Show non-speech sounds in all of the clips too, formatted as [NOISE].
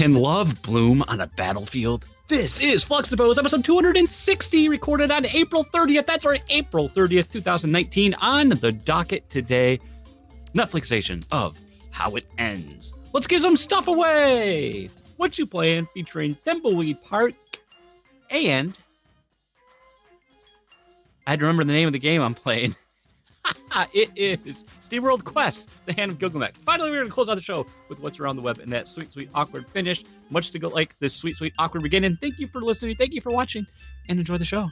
Can love bloom on a battlefield? This is Fluxtapose, episode 260, recorded on April 30th. That's right, April 30th, 2019. On the docket today, Netflixation of How It Ends. Let's give some stuff away. What you playing? Featuring Thimbleweed Park and I had to remember the name of the game I'm playing. [LAUGHS] it is SteamWorld Quest, the Hand of Gilgamech. Finally, we're going to close out the show with what's around the web and that sweet, sweet, awkward finish. Much to go like this sweet, sweet, awkward beginning. Thank you for listening. Thank you for watching, and enjoy the show.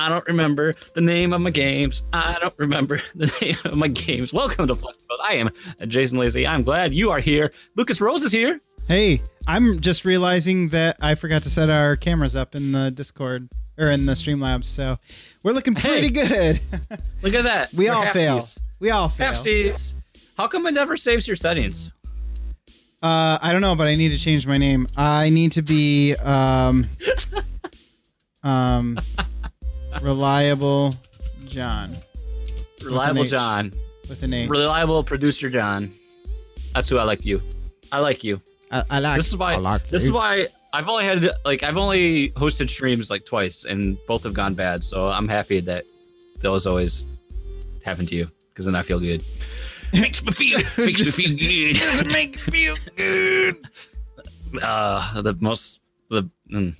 I don't remember the name of my games. I don't remember [LAUGHS] the name of my games. Welcome to Fluxtapose. I am Jason Lazy. I'm glad you are here. Lucas Rose is here. Hey, I'm just realizing that I forgot to set our cameras up in the Discord or in the Streamlabs, so we're looking pretty Hey. good. [LAUGHS] Look at that. we We're all fail. We all fail. Halfsies. How come it never saves your settings? Uh, I don't know, but I need to change my name. I need to be um, [LAUGHS] um, reliable John Reliable H. John. with an H. Reliable producer John. That's who I like you. I like you. I, I like. This is why. I like This you. is why I've only had like I've only hosted streams like twice, and both have gone bad. So I'm happy that those always happen to you because then I feel good. [LAUGHS] makes me feel [LAUGHS] makes me feel good. Does it make me feel good? [LAUGHS] Uh, the most the. Mm.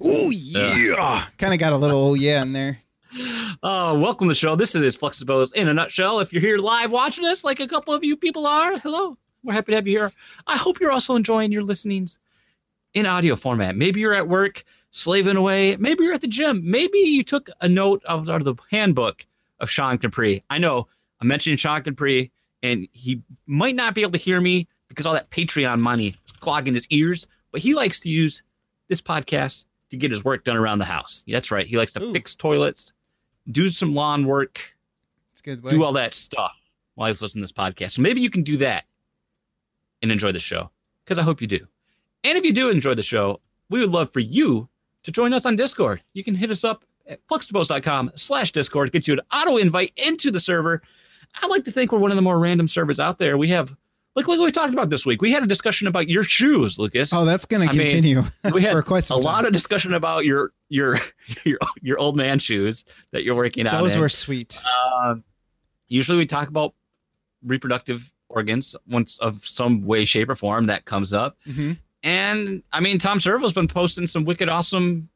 Oh yeah. Kind of got a little oh yeah in there. Oh, welcome to the show. This is Fluxtapose in a nutshell. If you're here live watching us, like a couple of you people are, hello. We're happy to have you here. I hope you're also enjoying your listenings in audio format. Maybe you're at work slaving away. Maybe you're at the gym. Maybe you took a note of, out of the handbook of Sean Capri. I know I'm mentioning Sean Capri, and he might not be able to hear me because all that Patreon money is clogging his ears, but he likes to use this podcast to get his work done around the house. That's right. He likes to Ooh. fix toilets, do some lawn work, a good. Way. do all that stuff while he's listening to this podcast. So maybe you can do that and enjoy the show because I hope you do. And if you do enjoy the show, we would love for you to join us on Discord. You can hit us up at fluxtapose.com slash Discord, get you an auto invite into the server. I like to think we're one of the more random servers out there. We have, look, look what we talked about this week. We had a discussion about your shoes, Lucas. Oh, that's I mean, continue [LAUGHS] we had a time. lot of discussion about your your [LAUGHS] your your old man shoes that you're working out. Those in. were sweet. Um, usually we talk about reproductive organs once of some way, shape, or form that comes up. hmm And I mean, Tom Servo's been posting some wicked awesome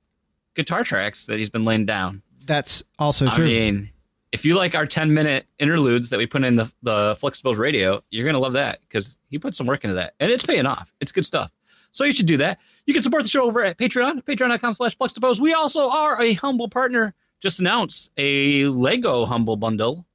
guitar tracks that he's been laying down. That's also I true. mean, if you like our 10 minute interludes that we put in the, the Fluxtapose radio, you're going to love that because he put some work into that and it's paying off. It's good stuff. So you should do that. You can support the show over at Patreon, patreon.com slash Fluxtapose. We also are a humble partner. Just announced a Lego Humble Bundle.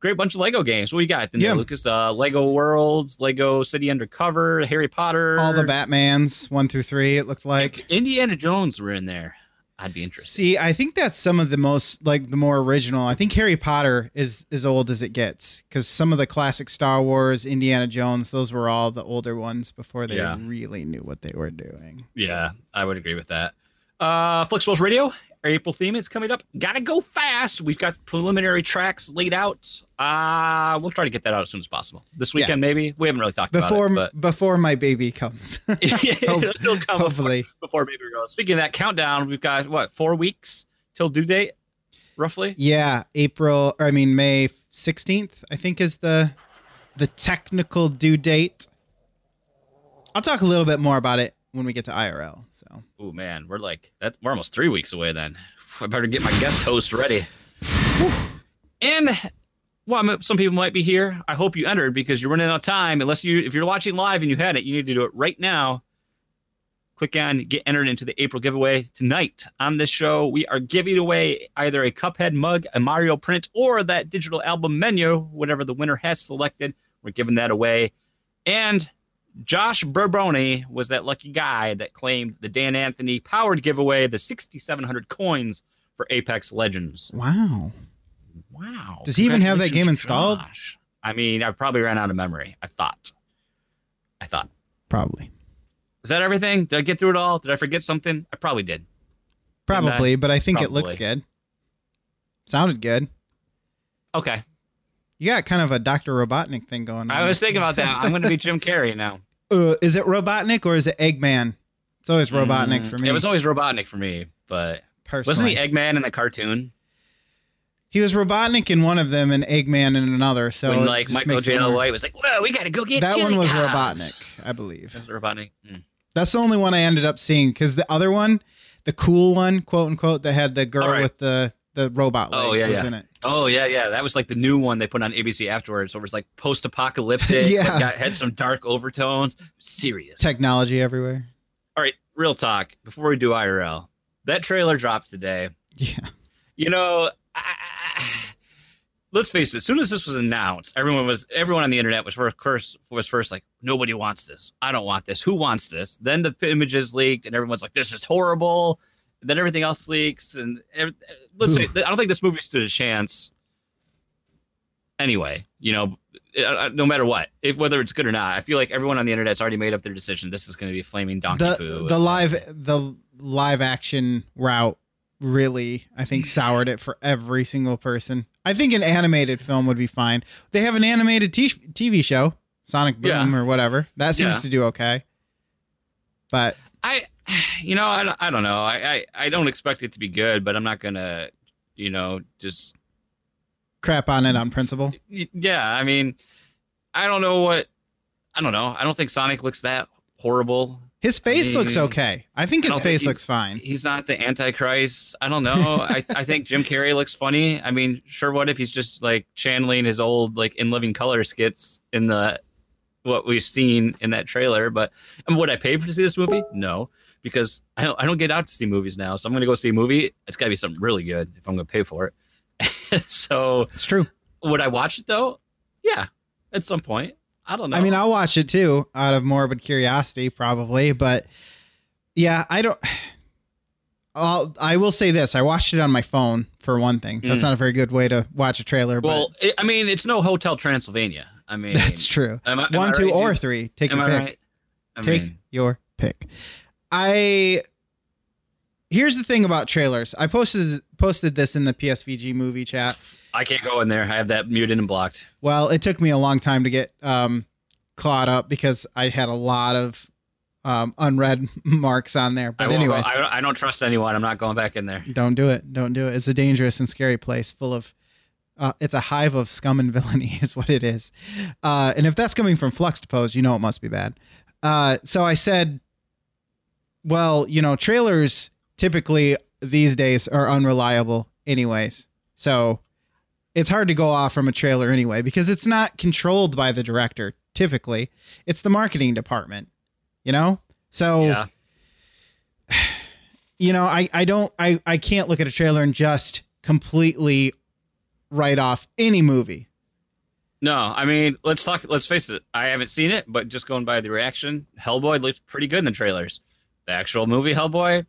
Great bunch of Lego games. What we got? there, Yeah. Lucas? Uh, Lego Worlds, Lego City Undercover, Harry Potter. all the Batmans one through three. It looked like. Indiana Jones were in there. I'd be interested. See, I think that's some of the most like the more original. I think Harry Potter is as old as it gets because some of the classic Star Wars, Indiana Jones, those were all the older ones before they Yeah. really knew what they were doing. Yeah, I would agree with that. Uh, Fluxtapose Radio, our April theme is coming up. Gotta go fast. We've got preliminary tracks laid out. Uh, we'll try to get that out as soon as possible. This weekend, maybe. We haven't really talked Before about it, before my baby comes, [LAUGHS] [LAUGHS] it'll come hopefully. before, before baby girl. Speaking of that countdown, we've got what four weeks till due date, roughly. Yeah, April. Or I mean May sixteenth. I think is the the technical due date. I'll talk a little bit more about it when we get to IRL. Oh man, we're like that. We're almost three weeks away. Then [SIGHS] I better get my guest host ready. [SIGHS] and well, some people might be here. I hope you entered because you're running out of time. Unless you, if you're watching live and you had it, you need to do it right now. Click on get entered into the April giveaway tonight on this show. We are giving away either a Cuphead mug, a Mario print, or that digital album menu, whatever the winner has selected. We're giving that away. And Josh Burboni was that lucky guy that claimed the Dan Anthony powered giveaway, the 6,700 coins for Apex Legends. wow. Wow. Does he even have that game installed? Josh. I mean, I probably ran out of memory. I thought. I thought. Probably. Is that everything? Did I get through it all? Did I forget something? I probably did. Probably, but I think it looks good. Sounded good. Okay. You got kind of a Dr. Robotnik thing going on. I was thinking about that. I'm going to be Jim Carrey now. [LAUGHS] Uh, is it Robotnik or is it Eggman? It's always Robotnik Mm, for me. It was always Robotnik for me, but personally. wasn't he Eggman in the cartoon? He was Robotnik in one of them and Eggman in another. So when like Michael Jaleel White was like, "Whoa, we got to go get That one was dogs." Robotnik, I believe. That's Robotnik. Mm. That's the only one I ended up seeing because the other one, the cool one, quote unquote, that had the girl right. with the the robot oh, legs Oh, yeah, was yeah. in it. Oh yeah, yeah. That was like the new one they put on ABC afterwards. So it was like post-apocalyptic. [LAUGHS] Yeah. got, had some dark overtones. Serious. Technology everywhere. All right, real talk. Before we do IRL, that trailer dropped today. Yeah. You know, I, I- let's face it. As soon as this was announced, everyone was everyone on the internet was first first- was first like, nobody wants this. I don't want this. Who wants this? Then the images leaked, and everyone's like, this is horrible. Then everything else leaks, and ev- let's say I don't think this movie stood a chance. Anyway, you know, uh, uh, no matter what, if whether it's good or not, I feel like everyone on the internet's already made up their decision. This is going to be a flaming donkey The poo. the live the live action route really I think soured it for every single person. I think an animated film would be fine. They have an animated t- TV show, Sonic Boom Yeah. or whatever. That seems Yeah. to do okay. But I, [SIGHS] you know, I, don't- I don't know. I, I, I don't expect it to be good, but I'm not gonna, you know, just crap on it on principle. yeah. I mean, I don't know what. I don't know. I don't think Sonic looks that horrible. His face looks mean, okay. I think his think face looks fine. He's not the Antichrist. I don't know. [LAUGHS] I, I think Jim Carrey looks funny. I mean, sure. What if he's just like channeling his old like in living color skits in the what we've seen in that trailer? But and would I pay for to see this movie? No, because I don't. I don't get out to see movies now. So I'm gonna go see a movie. It's got to be something really good if I'm gonna pay for it. [LAUGHS] so It's true. would I watch it though? Yeah, at some point. I don't know. I mean, I'll watch it too out of morbid curiosity, probably. But yeah, I don't. I'll, I will say this: I watched it on my phone for one thing. That's Mm. not a very good way to watch a trailer. well, it, I mean, it's no Hotel Transylvania. I [LAUGHS] mean, that's true. am I- am I One, two, right, or three. Take Am your I pick. right? I Take mean, your pick. I here's the thing about trailers. I posted posted this in the PSVG movie chat. I can't go in there. I have that muted and blocked. Well, it took me a long time to get um, caught up because I had a lot of um, unread [LAUGHS] marks on there. But won't anyways, I, I don't trust anyone. I'm not going back in there. don't do it. Don't do it. It's a dangerous and scary place full of. Uh, it's a hive of scum and villainy, [LAUGHS] is what it is. Uh, and if that's coming from Fluxtapose, you know it must be bad. Uh, so I said, well, you know, trailers typically these days are unreliable, anyways. So it's hard to go off from a trailer anyway because it's not controlled by the director. Typically, it's the marketing department. You know, so Yeah. [SIGHS] you know, I I don't I I can't look at a trailer and just completely write off any movie. No, I mean, let's talk. Let's face it. I haven't seen it, but just going by the reaction, Hellboy looked pretty good in the trailers. The actual movie Hellboy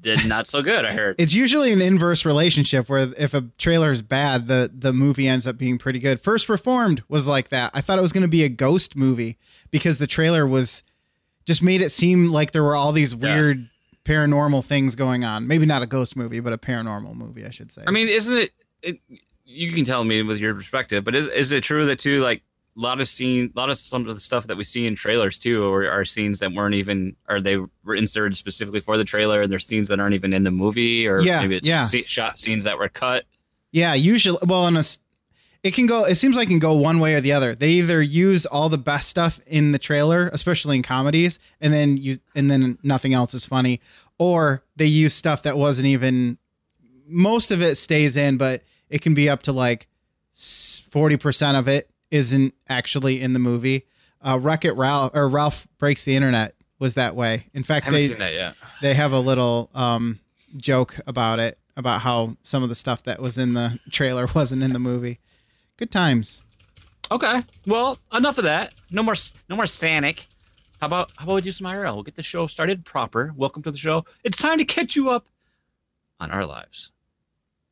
did not so good. I heard. It's usually an inverse relationship where if a trailer is bad, the the movie ends up being pretty good. First Reformed was like that. I thought it was going to be a ghost movie because the trailer was just made it seem like there were all these Yeah. weird paranormal things going on. Maybe not a ghost movie, but a paranormal movie, I should say. I mean, isn't it, it? You can tell me with your perspective, but is is it true that too? Like a lot of scene, a lot of some of the stuff that we see in trailers too, are, are scenes that weren't even, or they were inserted specifically for the trailer, and there's scenes that aren't even in the movie, or Yeah, maybe it's yeah. se- shot scenes that were cut. Yeah, usually. Well, in a, it can go. It seems like it can go one way or the other. They either use all the best stuff in the trailer, especially in comedies, and then you and then nothing else is funny, or they use stuff that wasn't even. Most of it stays in, but it can be up to like forty percent of it isn't actually in the movie. Uh, Wreck It Ralph or Ralph Breaks the Internet was that way. In fact, they seen that yet. they have a little um, joke about it about how some of the stuff that was in the trailer [LAUGHS] wasn't in the movie. Good times. Okay. Well, enough of that. No more. No more Sanic. How about how about we do some IRL? We'll get the show started proper. Welcome to the show. It's time to catch you up on our lives.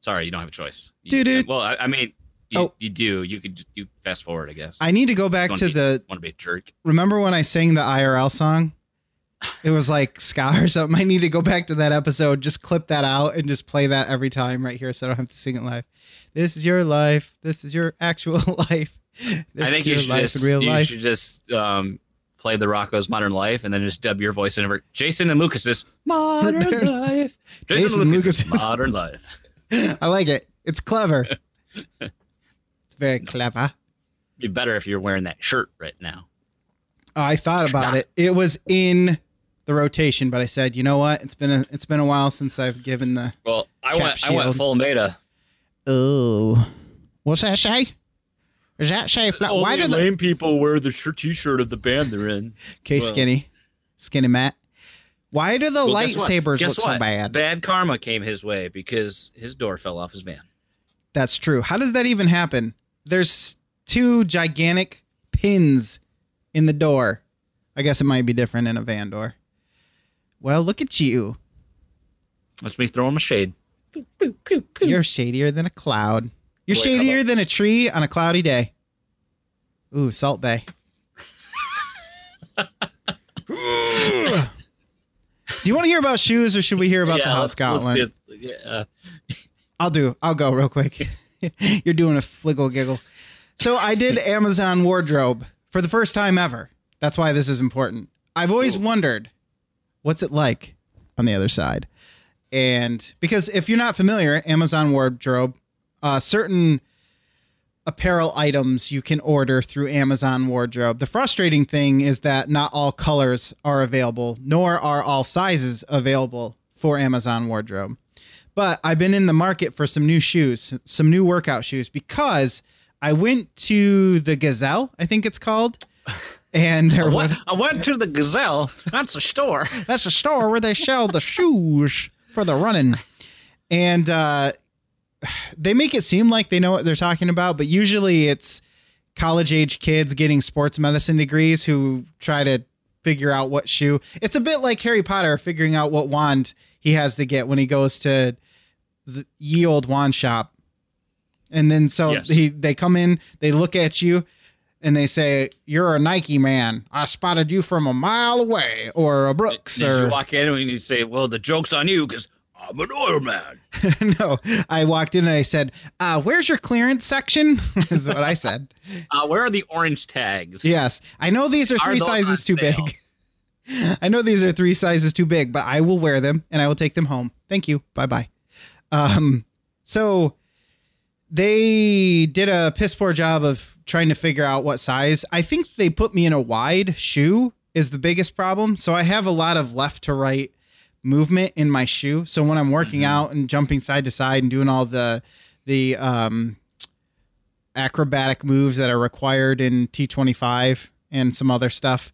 Sorry, you don't have a choice. Doo-doo. Well, I, I mean, you, Oh. you do. You could just you fast forward, I guess. I need to go back to be- the. Want to be a jerk? Remember when I sang the IRL song? It was like ska or something. I need to go back to that episode, just clip that out and just play that every time right here so I don't have to sing it live. This is your life. This is your actual [LAUGHS] life. This I think is you should life just in real you life. should just um, play the Rocko's Modern Life and then just dub your voice in over Jason and Lucas's Modern [LAUGHS] Life. Jason and Lucas's- Modern Life. [LAUGHS] I like it. It's clever. It's very clever. Be better if you're wearing that shirt right now. Oh, I thought about it. It was in the rotation, but I said, you know what? It's been a it's been a while since I've given the. Well, I Cap went I went full meta. Oh, what's that say? Does that say? Fla- why do the lame people wear the shirt T-shirt of the band they're in? [LAUGHS] okay well- skinny, skinny Matt? Why do the Well, guess what? lightsabers Guess look so bad? Bad karma came his way because his door fell off his van. That's true. How does that even happen? There's two gigantic pins in the door. I guess it might be different in a van door. Well, look at you. That's me throwing a shade. Pew, pew, pew, pew. You're shadier than a cloud. You're Wait, shadier than a tree on a cloudy day. Ooh, Salt Bae. [LAUGHS] Do you want to hear about shoes or should we hear about Yeah, the house let's- let's Scotland? just- yeah. I'll do. I'll go real quick. [LAUGHS] [LAUGHS] You're doing a fliggle giggle. So I did Amazon wardrobe for the first time ever. That's why this is important. I've always Ooh. wondered what's it like on the other side. And because if you're not familiar, Amazon wardrobe, uh, certain apparel items you can order through Amazon wardrobe. The frustrating thing is that not all colors are available, nor are all sizes available for Amazon wardrobe. But I've been in the market for some new shoes, some new workout shoes, because I went to the Gazelle, I think it's called. [LAUGHS] And or what, I went to the Gazelle. That's a store. [LAUGHS] that's a store where they sell the shoes for the running. And uh, they make it seem like they know what they're talking about, but usually it's college age kids getting sports medicine degrees who try to figure out what shoe. It's a bit like Harry Potter figuring out what wand he has to get when he goes to the ye old wand shop. And then so Yes. he they come in, they look at you and they say, "You're a Nike man. I spotted you from a mile away," or a Brooks, Did or you walk in and you say, "Well, the joke's on you because I'm an oil man." [LAUGHS] no, I walked in and I said, uh, "Where's your clearance section?" [LAUGHS] is what I said. Uh, where are the orange tags? yes, I know these are Are three sizes too sale? big. [LAUGHS] I know these are three sizes too big, but I will wear them and I will take them home. Thank you. Bye bye. Um, so they did a piss poor job of trying to figure out what size. I think they put me in a wide shoe is the biggest problem. So I have a lot of left to right movement in my shoe. So when I'm working Mhm. out and jumping side to side and doing all the the um acrobatic moves that are required in T25 and some other stuff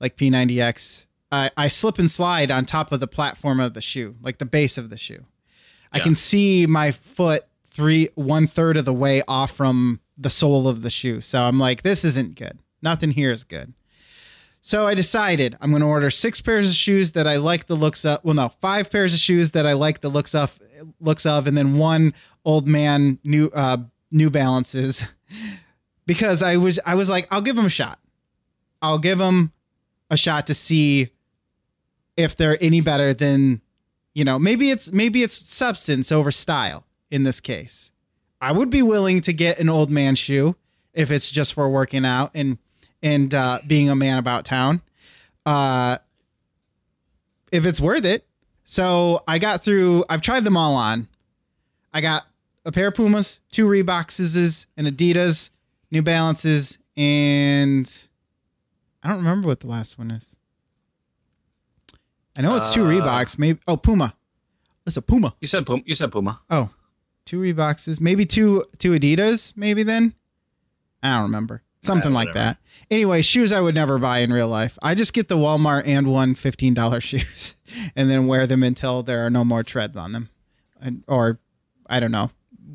like P90X, I, I slip and slide on top of the platform of the shoe, like the base of the shoe. I can see my foot three one third of the way off from the sole of the shoe. So I'm like, this isn't good. Nothing here is good. So I decided I'm going to order six pairs of shoes that I like the looks of. Well, no, five pairs of shoes that I like the looks of, looks of, and then one old man new uh, New Balances, [LAUGHS] because I was I was like, I'll give them a shot. I'll give them a shot to see if they're any better than, you know, maybe it's maybe it's substance over style in this case. I would be willing to get an old man shoe if it's just for working out and and uh, being a man about town. Uh, if it's worth it. So I got through. I've tried them all on. I got a pair of Pumas, two Reeboks, and Adidas, New Balances, and I don't remember what the last one is. I know it's two Uh, Reeboks. Maybe oh Puma. It's a Puma. You said Puma. You said Puma. Oh, two Reeboks, maybe two two Adidas, maybe then. I don't remember. Something Yeah, like that. Anyway, shoes I would never buy in real life. I just get the Walmart and one $15 [LAUGHS] shoes and then wear them until there are no more treads on them. And- Or I don't know.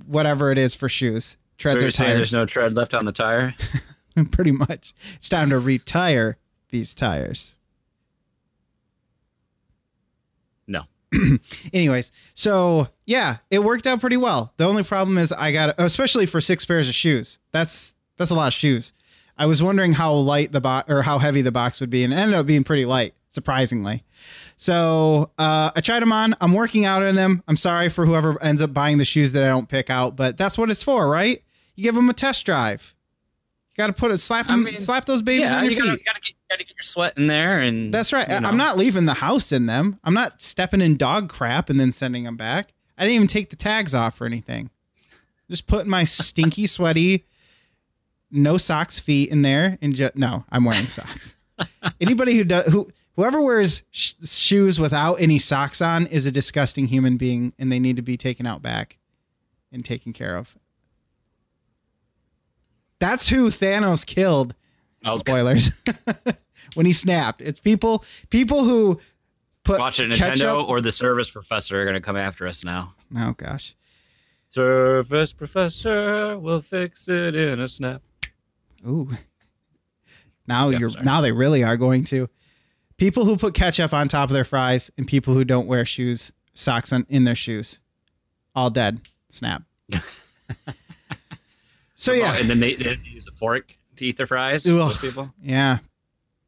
Whatever it is for shoes. Treads so or tires. There's no tread left on the tire. [LAUGHS] [LAUGHS] Pretty much. It's time to retire these tires. No. [CLEARS THROAT] anyways, so yeah, it worked out pretty well. The only problem is I got, especially for six pairs of shoes. That's that's a lot of shoes. I was wondering how light the box or how heavy the box would be, and it ended up being pretty light, surprisingly. So uh, I tried them on. I'm working out in them. I'm sorry for whoever ends up buying the shoes that I don't pick out, but that's what it's for, right? You give them a test drive. You got to put it, slap I mean, slap those babies yeah, on your you feet. gotta, gotta, get, gotta get your sweat in there, and That's right. you know. I'm not leaving the house in them. I'm not stepping in dog crap and then sending them back. I didn't even take the tags off or anything. Just putting my stinky, [LAUGHS] sweaty, no socks feet in there and just no, I'm wearing socks. Anybody who does who whoever wears sh- shoes without any socks on is a disgusting human being, and they need to be taken out back and taken care of. That's who Thanos killed. Oh, spoilers. [LAUGHS] When he snapped. It's people people who put watch it, Nintendo ketchup or the Service Professor are gonna come after us now. oh gosh. Service Professor will fix it in a snap. ooh. Now Yeah, you're sorry. now they really are going to. People who put ketchup on top of their fries and people who don't wear shoes socks on in their shoes. All dead. Snap [LAUGHS] so yeah and then they, they use a fork to eat their fries. Ugh. People, yeah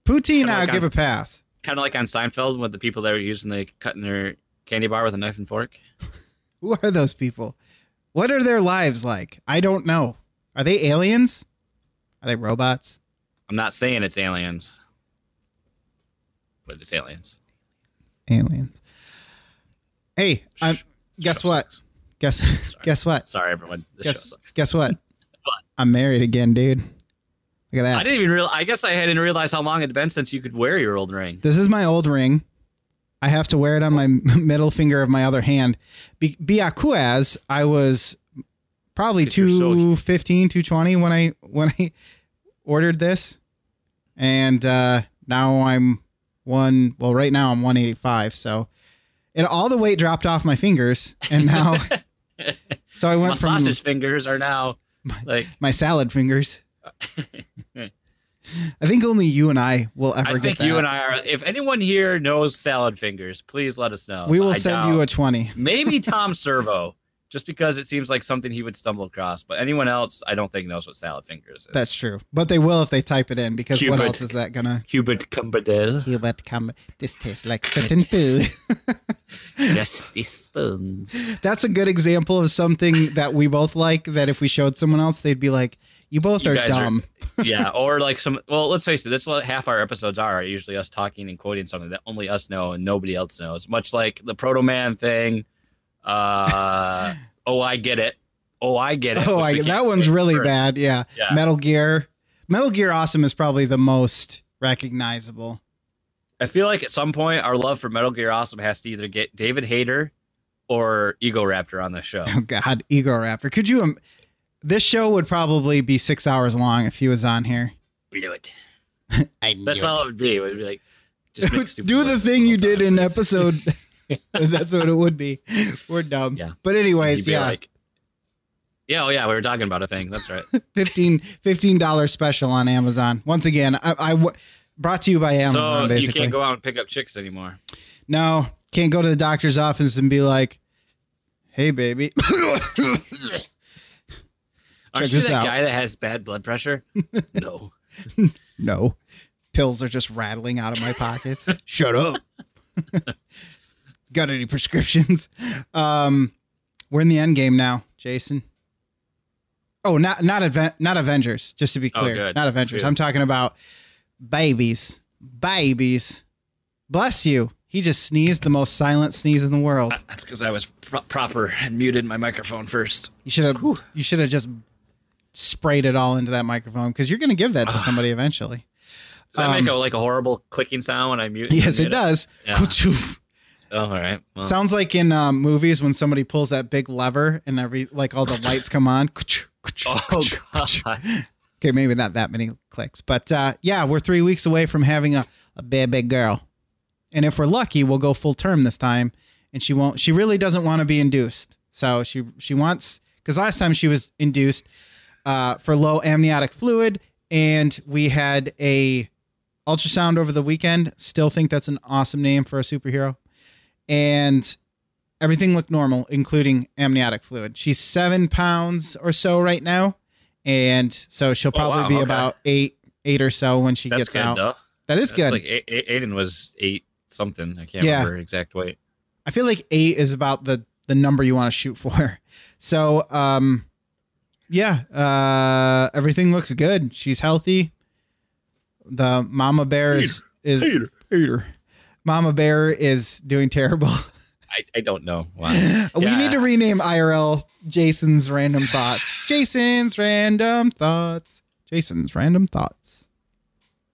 poutine Kinda i'll like give on- a pass kind of like on Seinfeld, with the people that were using the cutting their candy bar with a knife and fork. [LAUGHS] who are those people what are their lives like i don't know are they aliens are they robots I'm not saying it's aliens, but it's aliens. aliens. Hey, guess what? Guess [LAUGHS] guess what? Sorry, everyone. This Guess show sucks. guess what? I'm married again, dude. Look at that. I didn't even real. I guess I hadn't realized how long it had been since you could wear your old ring. This is my old ring. I have to wear it on my [LAUGHS] middle finger of my other hand. Be- Biakuaz, I was probably you're 215, 220 when I when I ordered this. And uh now I'm one well right now I'm 185, so it all the weight dropped off my fingers and now [LAUGHS] [LAUGHS] so I My went from sausage fingers are now like. my salad fingers. I think only you and I will ever I get think that. you and I are. If anyone here knows salad fingers, please let us know. we will I send doubt- you a 20. maybe [LAUGHS] Tom Servo, just because it seems like something he would stumble across. But anyone else, I don't think knows what salad fingers is. That's true. But they will if they type it in because what else is that gonna Hubert Cumberdale. Hubert come this tastes like certain food. [LAUGHS] Just [LAUGHS] these spoons. That's a good example of something that we both like that if we showed someone else they'd be like, You both You are guys are- dumb. [LAUGHS] yeah, or like some. Well, let's face it. This is what half our episodes are. Usually us talking and quoting something that only us know and nobody else knows. Much like the Proto Man thing. Uh, oh, I get it. Oh, I get it. [LAUGHS] oh I, we that one's really first. bad. Yeah. Yeah. Metal Gear. Metal Gear Awesome is probably the most recognizable. I feel like at some point our love for Metal Gear Awesome has to either get David Hayter or Egoraptor on the show. Oh god, Egoraptor. Could you um, this show would probably be six hours long if he was on here. Blew it. [LAUGHS] I That's all it would be. It would be like just [LAUGHS] do the thing you did in episode. [LAUGHS] That's what it would be. We're dumb. Yeah. But anyways, yeah, like, yeah, oh yeah, we were talking about a thing. That's right. [LAUGHS] 15 dollars special on Amazon. Once again, I, I w- brought to you by Amazon. so you can't go out and pick up chicks anymore. no, can't go to the doctor's office and be like, "Hey, baby." [LAUGHS] Aren't Check you that out. guy that has bad blood pressure? no. no, pills are just rattling out of my pockets. Shut up. Got any [LAUGHS] prescriptions? Um, we're in the end game now, Jason. Oh, not not Aven- not Avengers. Just to be Oh, clear, good. not Avengers. Good. I'm talking about babies, babies. Bless you. He just sneezed the most silent sneeze in the world. [LAUGHS] That's because I was pro- proper and muted my microphone first. You should have you should have just sprayed it all into that microphone because you're going to give that to somebody eventually. Does that Um, make a like a horrible clicking sound when I mute? Yes, mute it does. Yeah. Oh, all right. Well, Sounds like in um, movies when somebody pulls that big lever and every like all the lights come on. [LAUGHS] oh god. [LAUGHS] Okay, maybe not that many clicks, but uh, yeah, we're three weeks away from having a, a baby girl, and if we're lucky, we'll go full term this time. And she won't. She really doesn't want to be induced, so she she wants because last time she was induced uh, for low amniotic fluid, and we had a ultrasound over the weekend. Still think that's an awesome name for a superhero. And everything looked normal, including amniotic fluid. She's seven pounds or so right now, and so she'll Oh, probably wow, be okay. about eight, eight or so when she That's gets good out. though. That is That's good. Like A- A- Aiden was eight something. I can't Yeah. remember exact weight. I feel like eight is about the the number you want to shoot for. [LAUGHS] So, um, yeah, uh, everything looks good. She's healthy. The mama bear is is Peter. Peter. Mama bear is doing terrible. [LAUGHS] I, I don't know why. we Yeah. need to rename IRL Jason's random thoughts. Jason's random thoughts. Jason's random thoughts.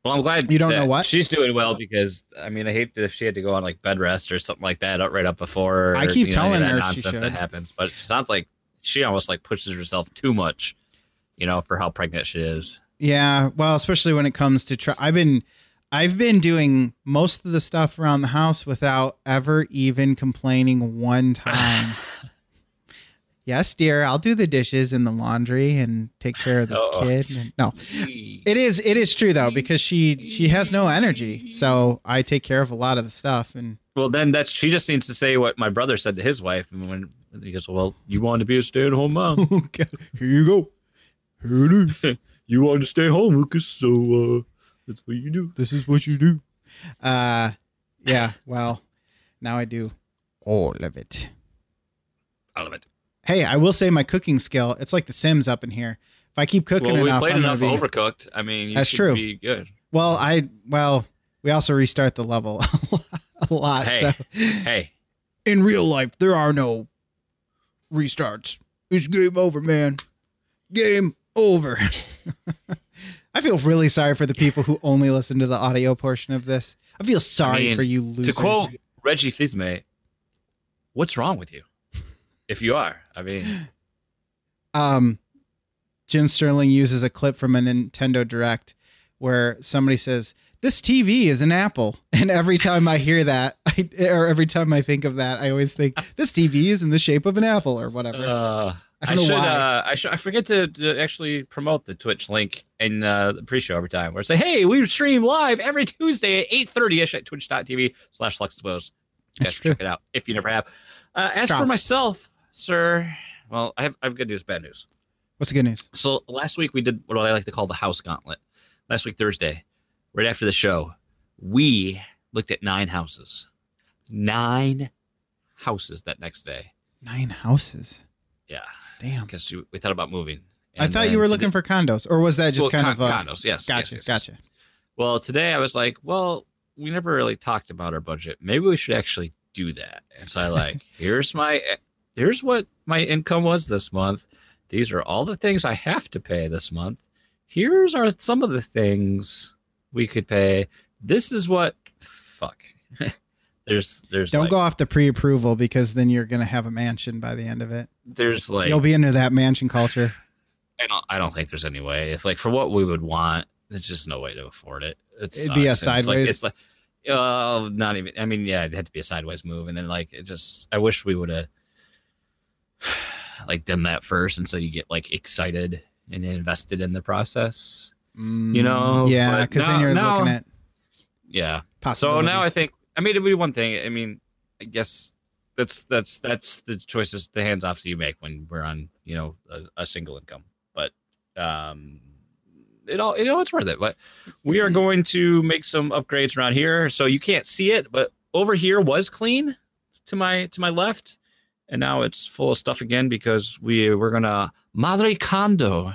Well, I'm glad You don't know what? she's doing well because I mean I hate that if she had to go on like bed rest or something like that right up before. I keep you know, any of telling that her she nonsense that happens, but it sounds like she almost like pushes herself too much, you know, for how pregnant she is. Yeah, well, especially when it comes to try. I've been, I've been doing most of the stuff around the house without ever even complaining one [LAUGHS] time. yes, dear, I'll do the dishes and the laundry and take care of the Uh-oh. kid. And, no, it is, it is true though because she she has no energy, so I take care of a lot of the stuff. And Well, then that's she just needs to say what my brother said to his wife, and when he goes, "Well, you want to be a stay-at-home mom. [LAUGHS] okay, here you go. Here it is. [LAUGHS] you want to stay home, Lucas. So uh, that's what you do." This is what you do. Uh, yeah. Well, now I do all of it. All of it. Hey, I will say my cooking skill, it's like the Sims up in here. If I keep cooking well, we enough, played I'm enough be. Overcooked. I mean, you That's should true. Be good. Well, I well, we also restart the level [LAUGHS] a lot. Hey. So Hey, in real life, there are no restarts. It's game over, man. Game over. [LAUGHS] I feel really sorry for the people who only listen to the audio portion of this. I feel sorry mean, for you losers. to quote Reggie Fils-Aimé, "What's wrong with you?" If you are, I mean, [LAUGHS] um, Jim Sterling uses a clip from a Nintendo Direct where somebody says, "This TV is an apple," [LAUGHS] and every time I hear that, [LAUGHS] I, or every time I think of that, I always think this TV is in the shape of an apple or whatever. uh, I I, should. Uh, I should. I forget to, to actually promote the Twitch link in uh, the pre-show every time. Where I say, "Hey, we stream live every Tuesday at eight thirty ish at Twitch.tv/slash Fluxtapose." You guys should check it out if you never have. Uh, as Strong. for myself, sir, well, I have I have good news, bad news. What's the good news? So last week we did what I like to call the house gauntlet. Last week Thursday, right after the show, we looked at nine houses. Nine houses that next day. Nine houses. Yeah, Damn. because we, thought about moving. I thought you were looking for condos, or was that just kind of a condos. Yes, gotcha, yes, yes, yes. gotcha. Well, today I was like, well, we never really talked about our budget. Maybe we should actually do that. And so I like, [LAUGHS] here's my, here's what my income was this month. These are all the things I have to pay this month. Here's are some of the things we could pay. This is what, fuck. [LAUGHS] there's, there's, Don't like, go off the pre-approval because then you're gonna have a mansion by the end of it. there's like, You'll be into that mansion culture. I don't, I don't think there's any way. If like for what we would want, there's just no way to afford it. It It'd be a. And it's like- sideways- It's like, uh, not even. I mean, yeah, it had to be a sideways move, and then like it just. I wish we would have [SIGHS] like done that first, and so you get like excited and invested in the process. Mm, You know, yeah, because then you're now- looking at Yeah. So now I think. I mean, it'd be one thing. I mean, I guess that's that's that's the choices, the hands offs you make when we're on, you know, a, a single income. But um, it all you know it's worth it. But we are going to make some upgrades around here, so you can't see it, but over here was clean to my to my left, and now it's full of stuff again because we we're gonna Marie Kondo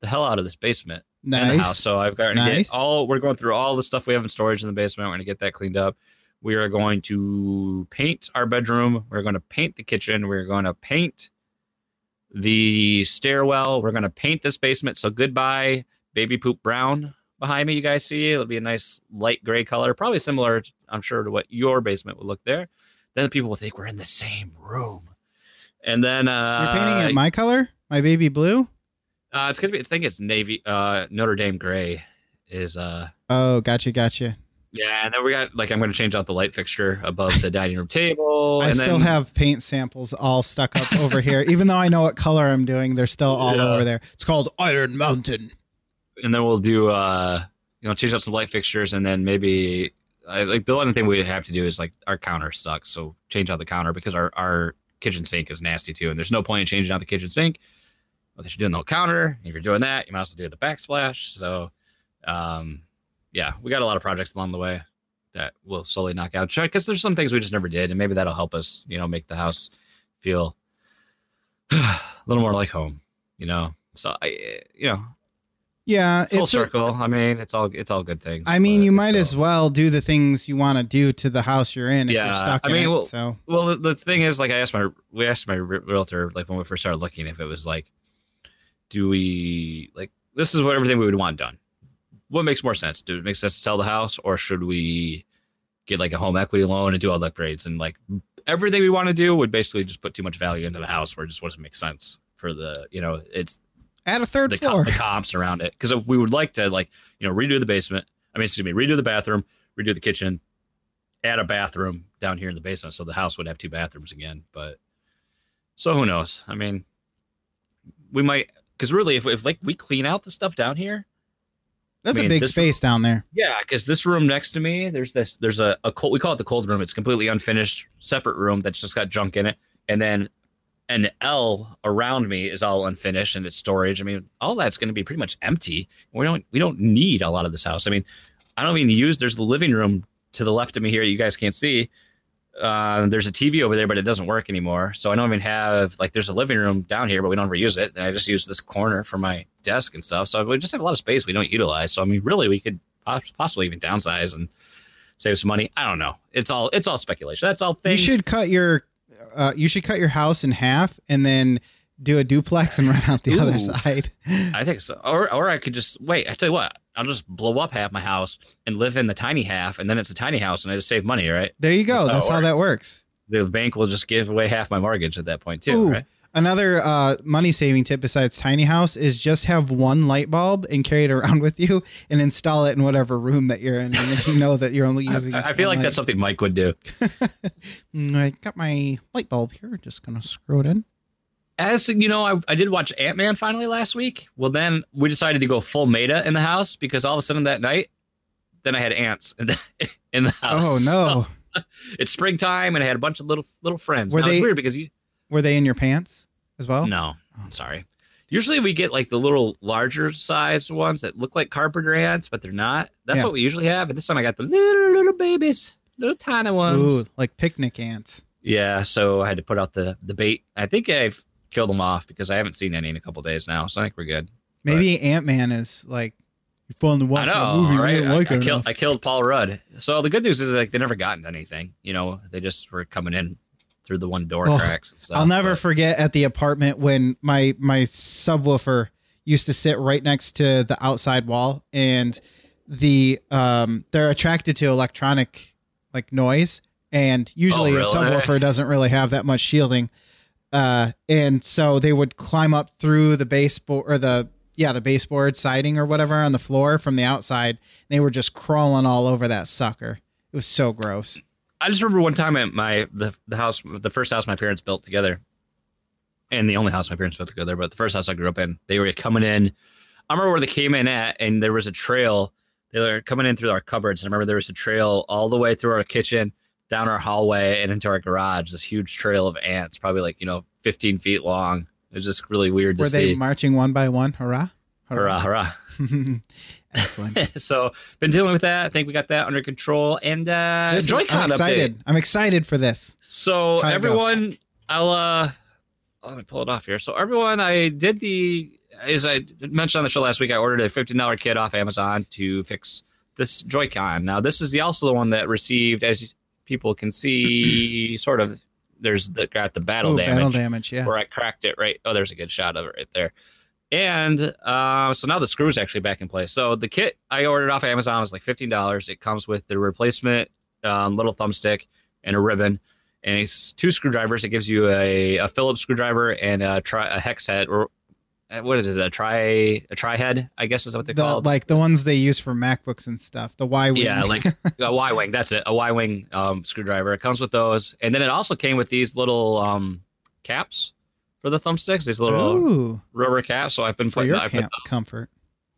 the hell out of this basement in the house. nice. So I've got Nice. all. We're going through all the stuff we have in storage in the basement. We're going to get that cleaned up. We are going to paint our bedroom. We're going to paint the kitchen. We're going to paint the stairwell. We're going to paint this basement. So goodbye, baby poop brown behind me. You guys see it'll be a nice light gray color, probably similar, I'm sure, to what your basement would look there. Then people will think we're in the same room. And then uh, You're painting it my color, my baby blue. uh, it's gonna be. I think it's navy. Uh, Notre Dame gray is. Uh, Oh, gotcha, gotcha. Yeah, and then we got like I'm gonna change out the light fixture above the dining room table. [LAUGHS] I still then, have paint samples all stuck up over here, even though I know what color I'm doing. They're still all Yeah. over there. It's called Iron Mountain. and then we'll do. Uh, you know, change out some light fixtures, and then maybe I, like the only thing we have to do is like our counter sucks, so change out the counter because our our kitchen sink is nasty too, and there's no point in changing out the kitchen sink. Unless you're doing the whole counter, if you're doing that, you might as well do the backsplash. So, um, yeah, we got a lot of projects along the way that we'll slowly knock out. Because there's some things we just never did, and maybe that'll help us, you know, make the house feel [SIGHS] a little more like home. You know, so I, eh, you know, Yeah, full it's circle. I mean, it's all it's all good things. I mean, you might as well do the things you want to do to the house you're in if you're Yeah, stuck I in mean, it. so Well, the, the thing is, like, I asked my we asked my realtor like when we first started looking if it was like, do we like this is what everything we would want done. What makes more sense? Do it make sense to sell the house, or should we get like a home equity loan and do all the upgrades and like everything we want to do would basically just put too much value into the house where it just doesn't make sense for the you know it's add a third the, floor. the comps around it because we would like to like you know redo the basement i mean excuse me redo the bathroom redo the kitchen add a bathroom down here in the basement so the house would have two bathrooms again but so who knows i mean we might because really if, if like we clean out the stuff down here That's I a mean, big this- space down there. yeah because this room next to me there's this there's a, a cold we call it the cold room it's completely unfinished separate room that's just got junk in it and then an L around me is all unfinished and it's storage. I mean, all that's going to be pretty much empty. We don't we don't need a lot of this house. I mean, I don't even use. There's the living room to the left of me here. You guys can't see. Uh, there's a TV over there, but it doesn't work anymore. So I don't even have like there's a living room down here, but we don't ever use it. And I just use this corner for my desk and stuff. So we just have a lot of space we don't utilize. So I mean, really, we could possibly even downsize and save some money. I don't know. It's all it's all speculation. That's all things. You should cut your uh, you should cut your house in half and then do a duplex and rent out the other side. I think so. Or or I could just wait. I tell you what, I'll just blow up half my house and live in the tiny half, and then it's a tiny house, and I just save money, right? There you go. That's how That's it how that works. The bank will just give away half my mortgage at that point too, Ooh. right? Another uh, money saving tip besides tiny house is just have one light bulb and carry it around [LAUGHS] with you and install it in whatever room that you're in, and then you know that you're only [LAUGHS] using. I, I feel like that's something Mike would do. [LAUGHS] Mm, I got my light bulb here. Just gonna screw it in. As you know, I, I did watch Ant Man finally last week. Well, then we decided to go full meta in the house because all of a sudden that night, then I had ants in the [LAUGHS] in the oh, house. Oh no! So, [LAUGHS] it's springtime, and I had a bunch of little little friends. Were Now, it's they- weird because you Were they in your pants as well? No, Oh. I'm sorry. Usually we get like the little larger sized ones that look like carpenter ants, but they're not. That's Yeah. what we usually have. And this time I got the little little babies, little tiny ones. Ooh, like picnic ants. Yeah, so I had to put out the the bait. I think I've killed them off because I haven't seen any in a couple days now. So I think we're good. Maybe Ant Man is like you finally I watched know, my movie. right? I, like I it killed. I killed Paul Rudd. So the good news is like they never got into anything. You know, they just were coming in through the one door Oh, cracks. And stuff, I'll never but- forget at the apartment when my my subwoofer used to sit right next to the outside wall and the um they're attracted to electronic like noise and usually Oh, a really? subwoofer doesn't really have that much shielding uh and so they would climb up through the baseboard or the yeah the baseboard siding or whatever on the floor from the outside they were just crawling all over that sucker it was so gross I just remember one time at my the the house the first house my parents built together, and the only house my parents built together, but the first house I grew up in, they were coming in. I remember where they came in at, and there was a trail. They were coming in through our cupboards. I remember there was a trail all the way through our kitchen, down our hallway, and into our garage. This huge trail of ants, probably like you know 15 feet long. It was just really weird to see. were they marching one by one hurrah hurrah, hurrah! [LAUGHS] excellent [LAUGHS] so been dealing with that. I think we got that under control. And uh, This Joy-Con I'm update. excited. I'm excited for this. So How'd everyone, I'll uh, let me pull it off here. So everyone, I did the as I mentioned on the show last week. I ordered a fifteen dollar kit off Amazon to fix this Joy-Con. Now this is the also the one that received, as people can see, [CLEARS THROAT] sort of. There's the got the battle Ooh, damage battle damage. Yeah. where I cracked it right. Oh, there's a good shot of it right there. And uh, so now the screw's actually back in place. So the kit I ordered off Amazon was like fifteen dollars. It comes with the replacement um, little thumbstick and a ribbon, and it's two screwdrivers. It gives you a, a Phillips screwdriver and a, tri- a hex head, or what is it? A tri a tri head, I guess is what they're The, called. like the ones they use for MacBooks and stuff. The Y wing. Yeah, like [LAUGHS] a Y wing. That's it. A Y wing um, screwdriver. It comes with those, and then it also came with these little um, caps for the thumbsticks. These little Ooh, rubber caps. So I've been for putting. your I put, camp comfort.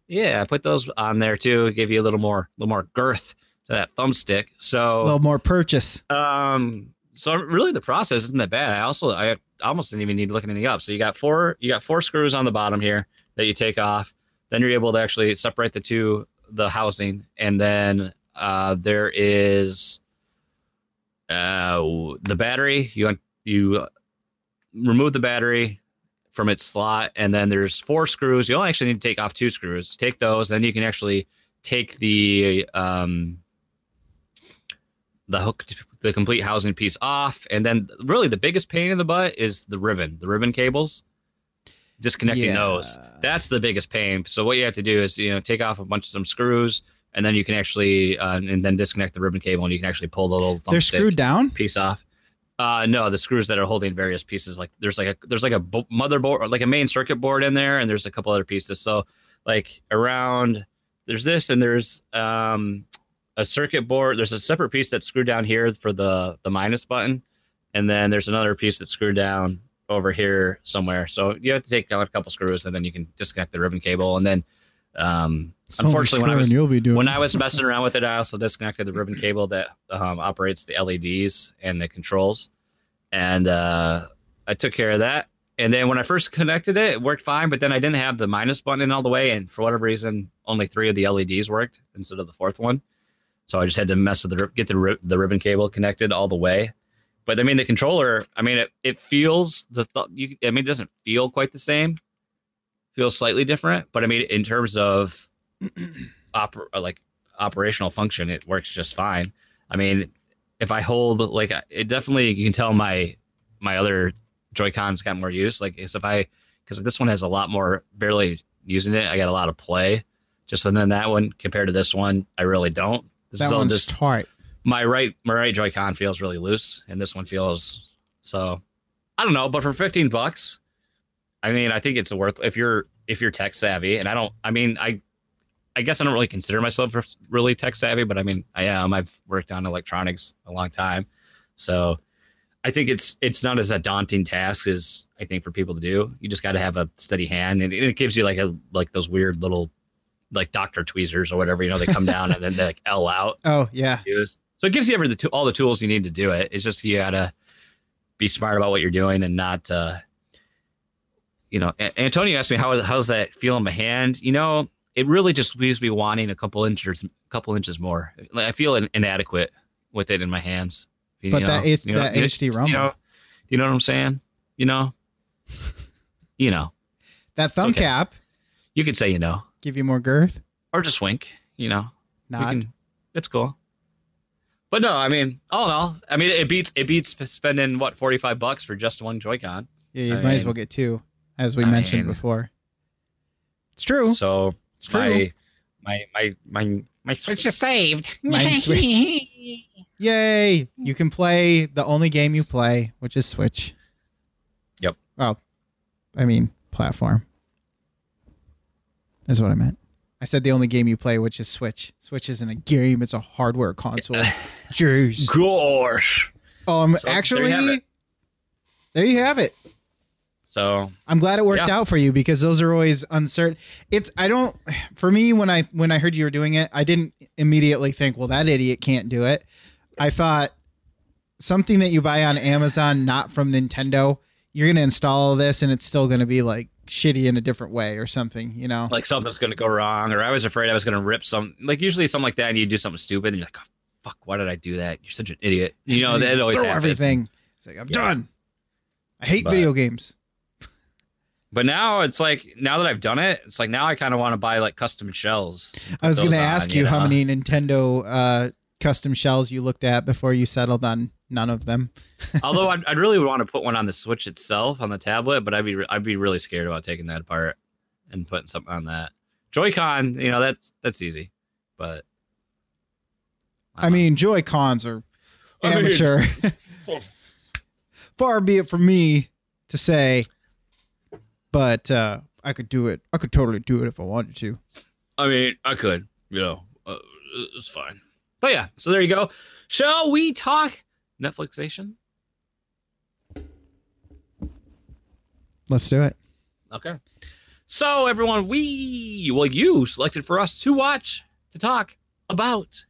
yeah, I put those on there too. Give you a little more, a little more girth to that thumbstick. So a little more purchase. um, so really the process isn't that bad. I also I almost didn't even need to look anything up. So you got four you got four screws on the bottom here that you take off. Then you're able to actually separate the two the housing, and then uh, there is uh, the battery. You you remove the battery from its slot, and then there's four screws. You only actually need to take off two screws. Take those, then you can actually take the um, the hook, the complete housing piece off, and then really the biggest pain in the butt is the ribbon, the ribbon cables. Disconnecting Yeah. those. That's the biggest pain. So what you have to do is you know take off a bunch of some screws, and then you can actually uh, and then disconnect the ribbon cable, and you can actually pull the little They're screwed down. piece off. Uh, no, the screws that are holding various pieces. Like there's like a there's like a motherboard, or like a main circuit board in there, and there's a couple other pieces. So like around there's this, and there's um a circuit board. There's a separate piece that's screwed down here for the the minus button, and then there's another piece that's screwed down over here somewhere. So you have to take out a couple screws, and then you can disconnect the ribbon cable, and then um unfortunately when I was you'll be doing when I was messing around with it, I also disconnected the ribbon cable that um, operates the LEDs and the controls, and uh, I took care of that. And then when I first connected it, it worked fine. But then I didn't have the minus button in all the way, and for whatever reason, only three of the LEDs worked instead of the fourth one. So I just had to mess with the get the the ribbon cable connected all the way. But I mean, the controller, I mean, it, it feels the th- you, I mean, it doesn't feel quite the same. Feels slightly different, but I mean, in terms of [CLEARS THROAT] oper- like operational function, it works just fine. I mean, if I hold like it definitely you can tell my my other Joy-Cons got more use. Like if I because this one has a lot more barely using it, I got a lot of play. Just within that one compared to this one, I really don't. This that one's just tight. my right my right Joy-Con feels really loose, and this one feels so. I don't know, but for fifteen bucks, I mean, I think it's worth if you're if you're tech savvy, and I don't. I mean, I I guess I don't really consider myself really tech savvy, but I mean, I am. I've worked on electronics a long time, so I think it's it's not as a daunting task as I think for people to do. You just got to have a steady hand, and it gives you like a like those weird little like doctor tweezers or whatever. You know, they come down and then they like L out [LAUGHS] Oh yeah. use. So it gives you every the all the tools you need to do it. It's just you gotta be smart about what you're doing and not, uh, you know. Antonio asked me how how's that feel in my hand. You know, it really just leaves me wanting a couple inches, a couple inches more. Like, I feel in, inadequate with it in my hands. You But know? that H- You know- that you- HD You know, you know what I'm saying? You know, you know. That thumb okay. cap You could say you know, give you more girth. or just wink. You know, can- it's cool. But no, I mean, all in all, I mean, it beats it beats spending what forty five bucks for just one Joy-Con. yeah, you I might as well get two, as we I mentioned mean- before. It's true. So It's true. my my my my my Switch is saved. My [LAUGHS] Switch. Yay! You can play the only game you play, which is Switch. Yep. Well, I mean platform. That's what I meant. I said the only game you play, which is Switch. Switch isn't a game; it's a hardware console. [LAUGHS] Jeez. Gosh. Um, So, there you actually, there you have it. So I'm glad it worked Yeah. out for you because those are always uncertain. It's I don't for me when I when I heard you were doing it, I didn't immediately think, well, that idiot can't do it. I thought something that you buy on Amazon, not from Nintendo, you're gonna install this and it's still gonna be like shitty in a different way or something, you know? like something's gonna go wrong, or I was afraid I was gonna rip some. Like usually something like that, and you do something stupid, and you're like, oh, "Fuck, why did I do that? You're such an idiot." You know that you always throw happens. everything. It's like I'm Yeah. done. I hate But- video games. But now it's like now that I've done it, it's like now I kind of want to buy like custom shells. I was gonna those ask on, you how know? many Nintendo uh, custom shells you looked at before you settled on none of them. [LAUGHS] Although I'd, I'd really want to put one on the Switch itself on the tablet, but I'd be I'd be really scared about taking that apart and putting something on that. Joy-Con, you know that's that's easy, but I mean, Joy Cons are I mean- amateur. [LAUGHS] [LAUGHS] Far be it from me to say, but uh, I could do it. I could totally do it if I wanted to. I mean, I could, you know, uh, it's fine. But yeah, so there you go. Shall we talk Netflixation? Let's do it. Okay. So everyone, we well, you selected for us to watch to talk about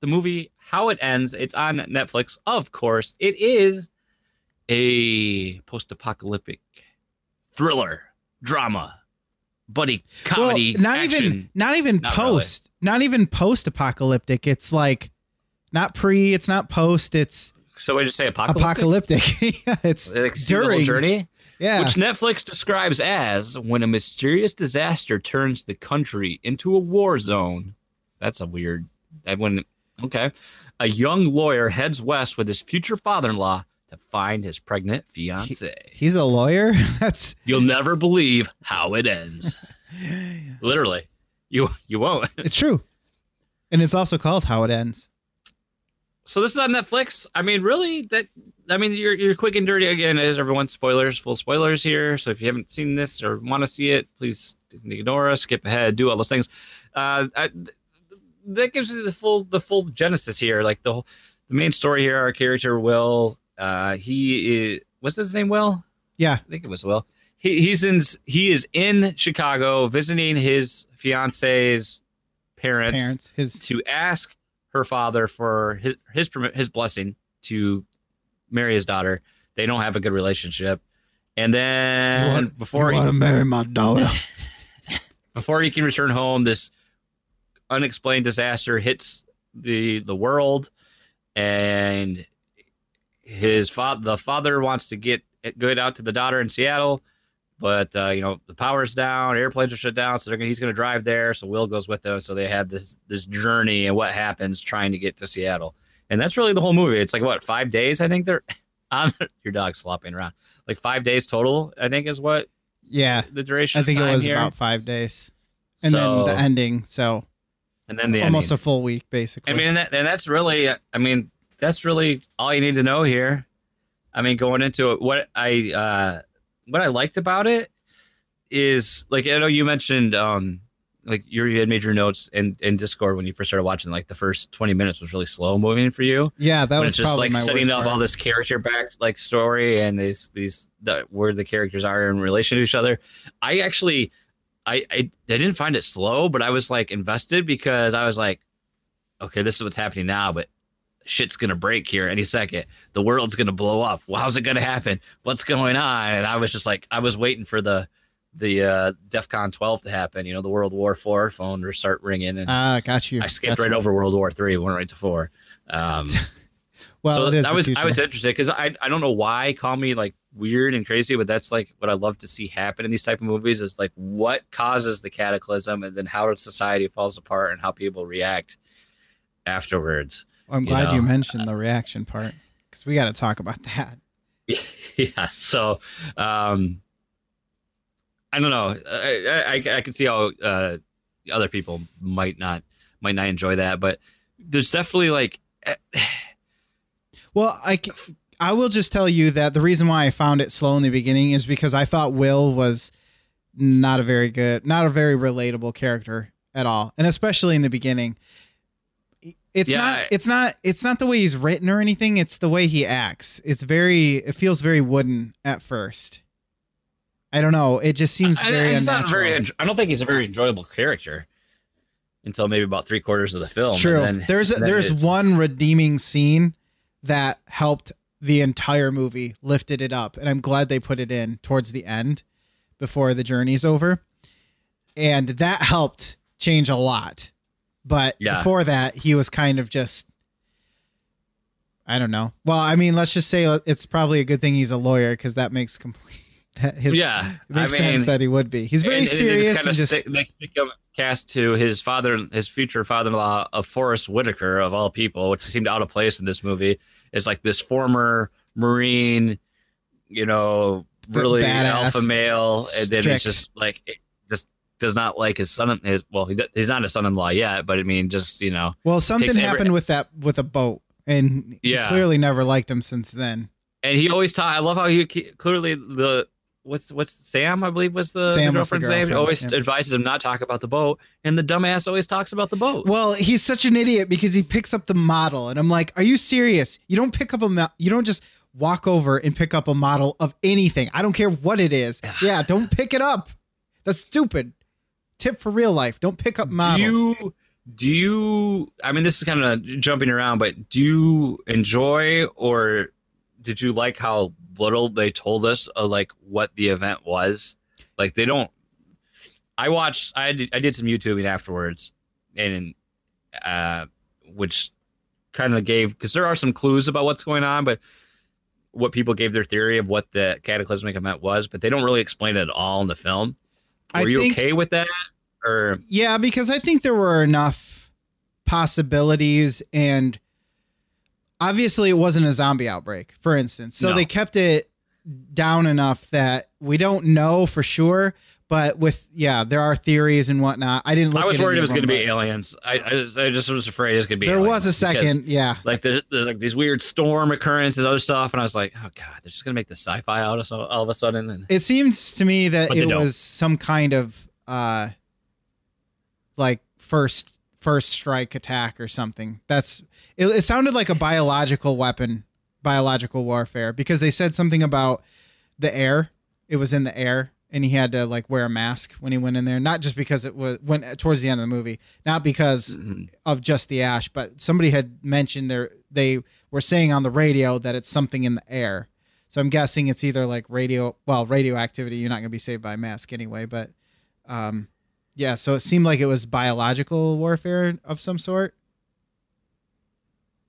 the movie How It Ends. It's on Netflix, of course. It is a post-apocalyptic thriller, drama, buddy comedy. Well, not action. even not even Not post, not even post apocalyptic. It's like not pre, it's not post, it's So I just say apocalyptic. apocalyptic. [LAUGHS] yeah, it's Like, during journey. yeah. which Netflix describes as when a mysterious disaster turns the country into a war zone. That's a weird. That wouldn't. Okay. A young lawyer heads west with his future father-in-law to find his pregnant fiance. He's a lawyer. [LAUGHS] That's You'll never believe how it ends. [LAUGHS] Literally, you you won't. [LAUGHS] it's true. And it's also called How It Ends. So this is on Netflix. I mean, really, that I mean, you're you're quick and dirty again. As everyone, spoilers, full spoilers here. So if you haven't seen this or want to see it, please ignore us, skip ahead, do all those things. Uh, I, that gives you the full the full genesis here. Like the whole, the main story here. Our character Will. Uh, he is what's his name? Will. Yeah. I think it was Will. He he's in he is in Chicago visiting his fiance's parents Parents. His to ask her father for his his his blessing to marry his daughter. They don't have a good relationship, and then before he, want to marry my daughter. [LAUGHS] before he can return home, this unexplained disaster hits the the world, and his father the father wants to get good out to the daughter in Seattle. But uh, you know the power's down, airplanes are shut down, so they're gonna, he's going to drive there. So Will goes with them. So they have this this journey and what happens trying to get to Seattle, and that's really the whole movie. It's like what five days? I think they're [LAUGHS] on your dog's flopping around. Like five days total, I think is what Yeah. the duration. I think it was here. about five days. And So- then the ending. So and then the almost ending. a full week, basically. I mean, and, that, and that's really, I mean, that's really all you need to know here. I mean, going into it, what I uh, what I liked about it is like I know you mentioned um, like you had made your notes in, in Discord when you first started watching. Like the first twenty minutes was really slow moving for you. yeah, that was just like setting up part. all this character back like story and these these the, where the characters are in relation to each other. I actually I, I I didn't find it slow, but I was like invested because I was like, okay, this is what's happening now, but shit's gonna break here any second. The world's gonna blow up. Well, how's it gonna happen? What's going on? And I was just like, I was waiting for the the uh DEFCON 12 to happen. You know, the World War Four phone to start ringing, and Ah, got you. I skipped Got right you. over World War Three, went right to four. Um, [LAUGHS] Well, so it is I was I was interested because I I don't know why call me like weird and crazy, but that's like what I love to see happen in these type of movies is like what causes the cataclysm and then how society falls apart and how people react afterwards. I'm you glad you know, mentioned the reaction part because we got to talk about that. [LAUGHS] yeah. So um I don't know. I I, I can see how uh other people might not might not enjoy that, but there's definitely like [SIGHS] well, I I will just tell you that the reason why I found it slow in the beginning is because I thought Will was not a very good, not a very relatable character at all, and especially in the beginning. It's Yeah, not. I- It's not. It's not the way he's written or anything. It's the way he acts. It's very. It feels very wooden at first. I don't know. It just seems I- very he's unnatural. not very. I don't think he's a very enjoyable character until maybe about three quarters of the film. It's true. and then- there's a, there's one redeeming scene that helped the entire movie, lifted it up, and I'm glad they put it in towards the end before the journey's over, and that helped change a lot. But Yeah. before that, he was kind of just. I don't know. Well, I mean, let's just say uh, it's probably a good thing he's a lawyer because that makes complete. [LAUGHS] His, yeah, it makes I sense that he would be. He's very and- and serious kinda and just stick, they stick him cast to his father, his future father-in-law of Forrest Whitaker of all people, which seemed out of place in this movie. Is like this former Marine, you know, really badass, alpha male, and then strict. it's just like does not like his son. His well, he, he's not a son-in-law yet, but I mean, just you know, Well, something takes every- happened with that with a boat, and he Yeah. clearly never liked him since then. and he always taught. I love how he clearly the what's what's Sam I believe was the, Sam the girlfriend's name. Always yeah. advises him not to talk about the boat, and the dumbass always talks about the boat. Well, he's such an idiot because he picks up the model, and I'm like, "Are you serious? You don't pick up a mo- you don't just walk over and pick up a model of anything. I don't care what it is. [SIGHS] Yeah, don't pick it up. That's stupid. Tip for real life: don't pick up models. Do you do you? I mean, this is kind of jumping around, but do you enjoy or did you like how little they told us of like what the event was? Like they don't. I watched. I did, I did some YouTubing afterwards, and uh, which kind of gave because there are some clues about what's going on, but what people gave their theory of what the cataclysmic event was, but they don't really explain it at all in the film. Were I you think- okay with that? Or Yeah, because I think there were enough possibilities and obviously it wasn't a zombie outbreak, for instance. So No. they kept it down enough that we don't know for sure. But with yeah, there are theories and whatnot. I didn't look I was worried it was going to be aliens. I, I, just, I just was afraid it was going to be. There was a because, second, yeah. like there's, there's like these weird storm occurrences, and other stuff, and I was like, oh god, they're just going to make the sci-fi out of so all of a sudden. And It seems to me that it was some kind of uh like first first strike attack or something. That's it, it sounded like a biological weapon, biological warfare because they said something about the air. It was in the air and he had to like wear a mask when he went in there, not just because it was went towards the end of the movie, not because Mhm. of just the ash, but somebody had mentioned there they were saying on the radio that it's something in the air. So I'm guessing it's either like radio, well, radioactivity. You're not going to be saved by a mask anyway, but um, yeah. So it seemed like it was biological warfare of some sort.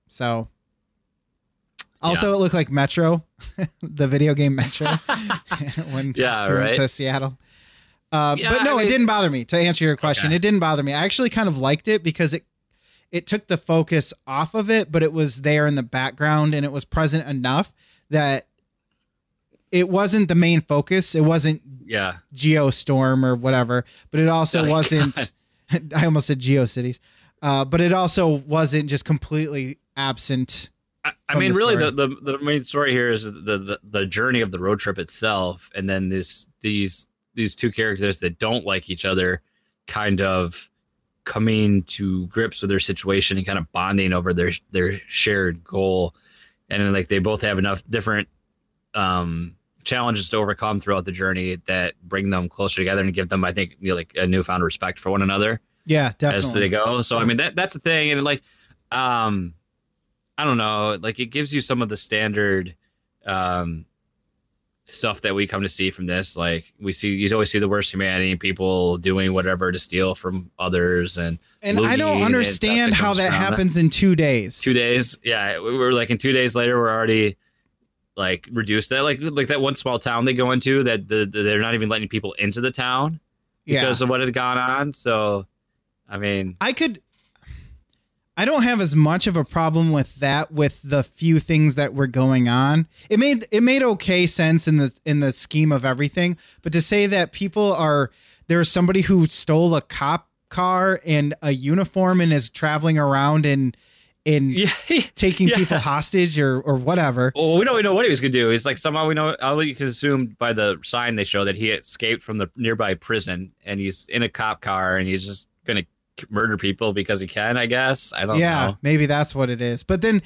So also it looked like Metro, [LAUGHS] the video game Metro, [LAUGHS] [LAUGHS] when Yeah, we went to Seattle. Uh, Yeah, but no, I it didn't bother me. To answer your question, Okay. it didn't bother me. I actually kind of liked it because it it took the focus off of it, but it was there in the background and it was present enough that it wasn't the main focus. It wasn't yeah, Geostorm or whatever, but it also Oh, wasn't. [LAUGHS] I almost said GeoCities, uh, but it also wasn't just completely absent. I, I mean, the really, the, the the main story here is the, the the journey of the road trip itself, and then this these these two characters that don't like each other, kind of coming to grips with their situation and kind of bonding over their their shared goal, and then like they both have enough different um challenges to overcome throughout the journey that bring them closer together and give them, I think, you know, like a newfound respect for one another Yeah, definitely. as they go. So I mean that that's the thing, and like, um, I don't know, like it gives you some of the standard, um, stuff that we come to see from this. Like we see, you always see the worst humanity, people doing whatever to steal from others, and And I don't understand that how that happens in two days. two days, yeah, we were like in two days later, we're already like reduce that like like that one small town they go into that the, the they're not even letting people into the town Yeah, because of what had gone on. So, I mean, I could. I don't have as much of a problem with that with the few things that were going on. It made it made okay sense in the in the scheme of everything, but to say that people are there's somebody who stole a cop car and a uniform and is traveling around and in yeah. [LAUGHS] taking yeah. people [LAUGHS] hostage or or whatever. Well, we don't even know what he was going to do. He's like somehow we know. All you can assume by the sign they show that he escaped from the nearby prison and he's in a cop car and he's just going to murder people because he can. I guess I don't yeah, know. maybe that's what it is. But then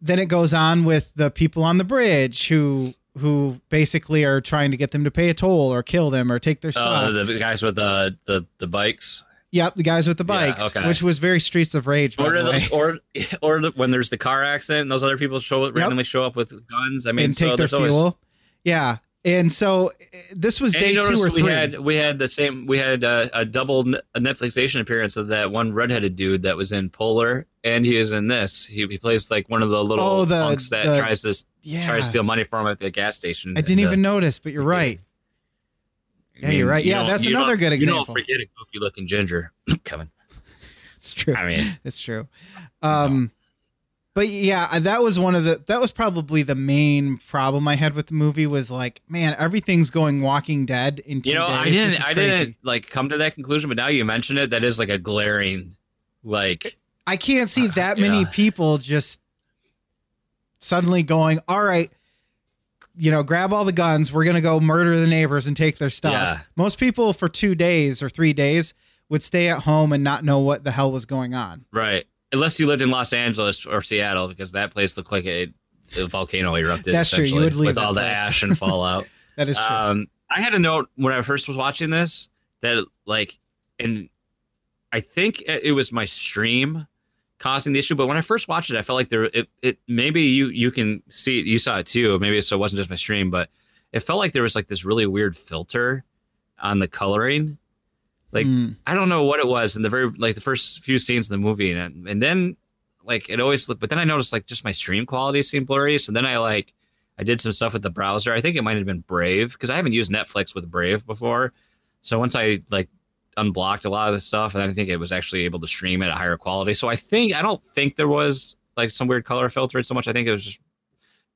then it goes on with the people on the bridge who who basically are trying to get them to pay a toll or kill them or take their Uh, stuff. the guys with the the the bikes, yep, the guys with the Yeah, bikes, okay. which was very Streets of Rage. Or the way. those, or or the, when there's the car accident, and those other people show randomly show up with guns. I mean, and so take their there's always- fuel. Yeah, and so eh, this was And day two or we three. had we had the same we had a, a double Netflixation appearance of that one redheaded dude that was in Polar and he was in this. He, he plays like one of the little Oh, the- punks that the- tries to yeah, tries to steal money from him at the gas station. I didn't uh, even notice, but you're right. Yeah, you're right. you Yeah, that's another good You example. don't forget a goofy looking ginger, [CLEARS THROAT] Kevin. It's true. I mean, [LAUGHS] It's true. Um, but yeah, that was one of the that was probably the main problem I had with the movie was like, man, everything's going Walking Dead in two you know, days. I didn't I crazy. didn't like come to that conclusion, but now you mention it, that is like a glaring like I can't see Uh, that many yeah. people just suddenly going, all right, you know, grab all the guns. We're gonna go murder the neighbors and take their stuff. Yeah. Most people for two days or three days would stay at home and not know what the hell was going on. right. Unless you lived in Los Angeles or Seattle, because that place looked like a, a volcano erupted. That's true. You essentially, would leave with all the ash and fallout. [LAUGHS] That is true. Um, I had a note when I first was watching this that like, and I think it was my stream causing the issue. But when I first watched it, I felt like there it, it maybe you you can see you saw it too. Maybe so it wasn't just my stream, but it felt like there was like this really weird filter on the coloring. Like Mm. I don't know what it was in the very like the first few scenes in the movie, and and then like it always looked. But then I noticed like just my stream quality seemed blurry. So then I like I did some stuff with the browser. I think it might have been Brave because I haven't used Netflix with Brave before. So once I like unblocked a lot of the stuff, and I think it was actually able to stream at a higher quality. So I think I don't think there was like some weird color filter so much. I think it was just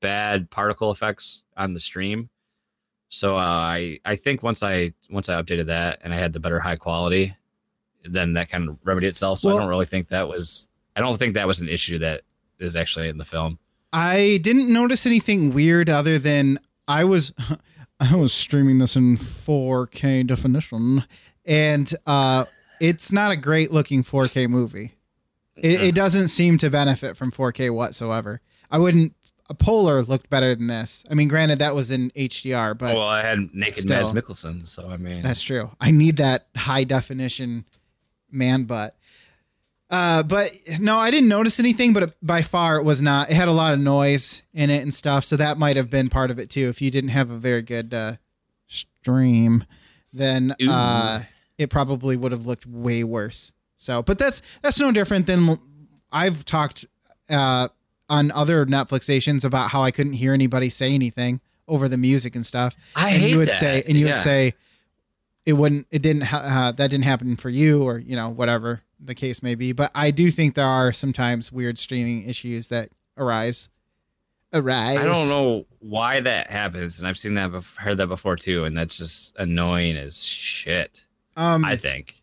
bad particle effects on the stream. So uh, I I think once I once I updated that and I had the better high quality, then that kind of remedied itself. So Well- I don't really think that was I don't think that was an issue that is actually in the film. I didn't notice anything weird other than I was [LAUGHS] I was streaming this in 4K definition and uh it's not a great looking 4K movie. It, it doesn't seem to benefit from 4K whatsoever. I wouldn't a Polar looked better than this. I mean, granted that was in HDR, but well, I had naked still. Mads Mikkelsen, so I mean, That's true. I need that high definition man butt. Uh, but no, I didn't notice anything. But by far, it was not. It had a lot of noise in it and stuff, so that might have been part of it too. If you didn't have a very good uh, stream, then uh, it probably would have looked way worse. So, but that's that's no different than I've talked uh, on other Netflixations about how I couldn't hear anybody say anything over the music and stuff I and hate you would that. say and you Yeah. would say it wouldn't it didn't ha- uh, that didn't happen for you or you know whatever the case may be but i do think there are sometimes weird streaming issues that arise arise I don't know why that happens, and I've seen that, bef- heard that before too, and that's just annoying as shit. Um I think.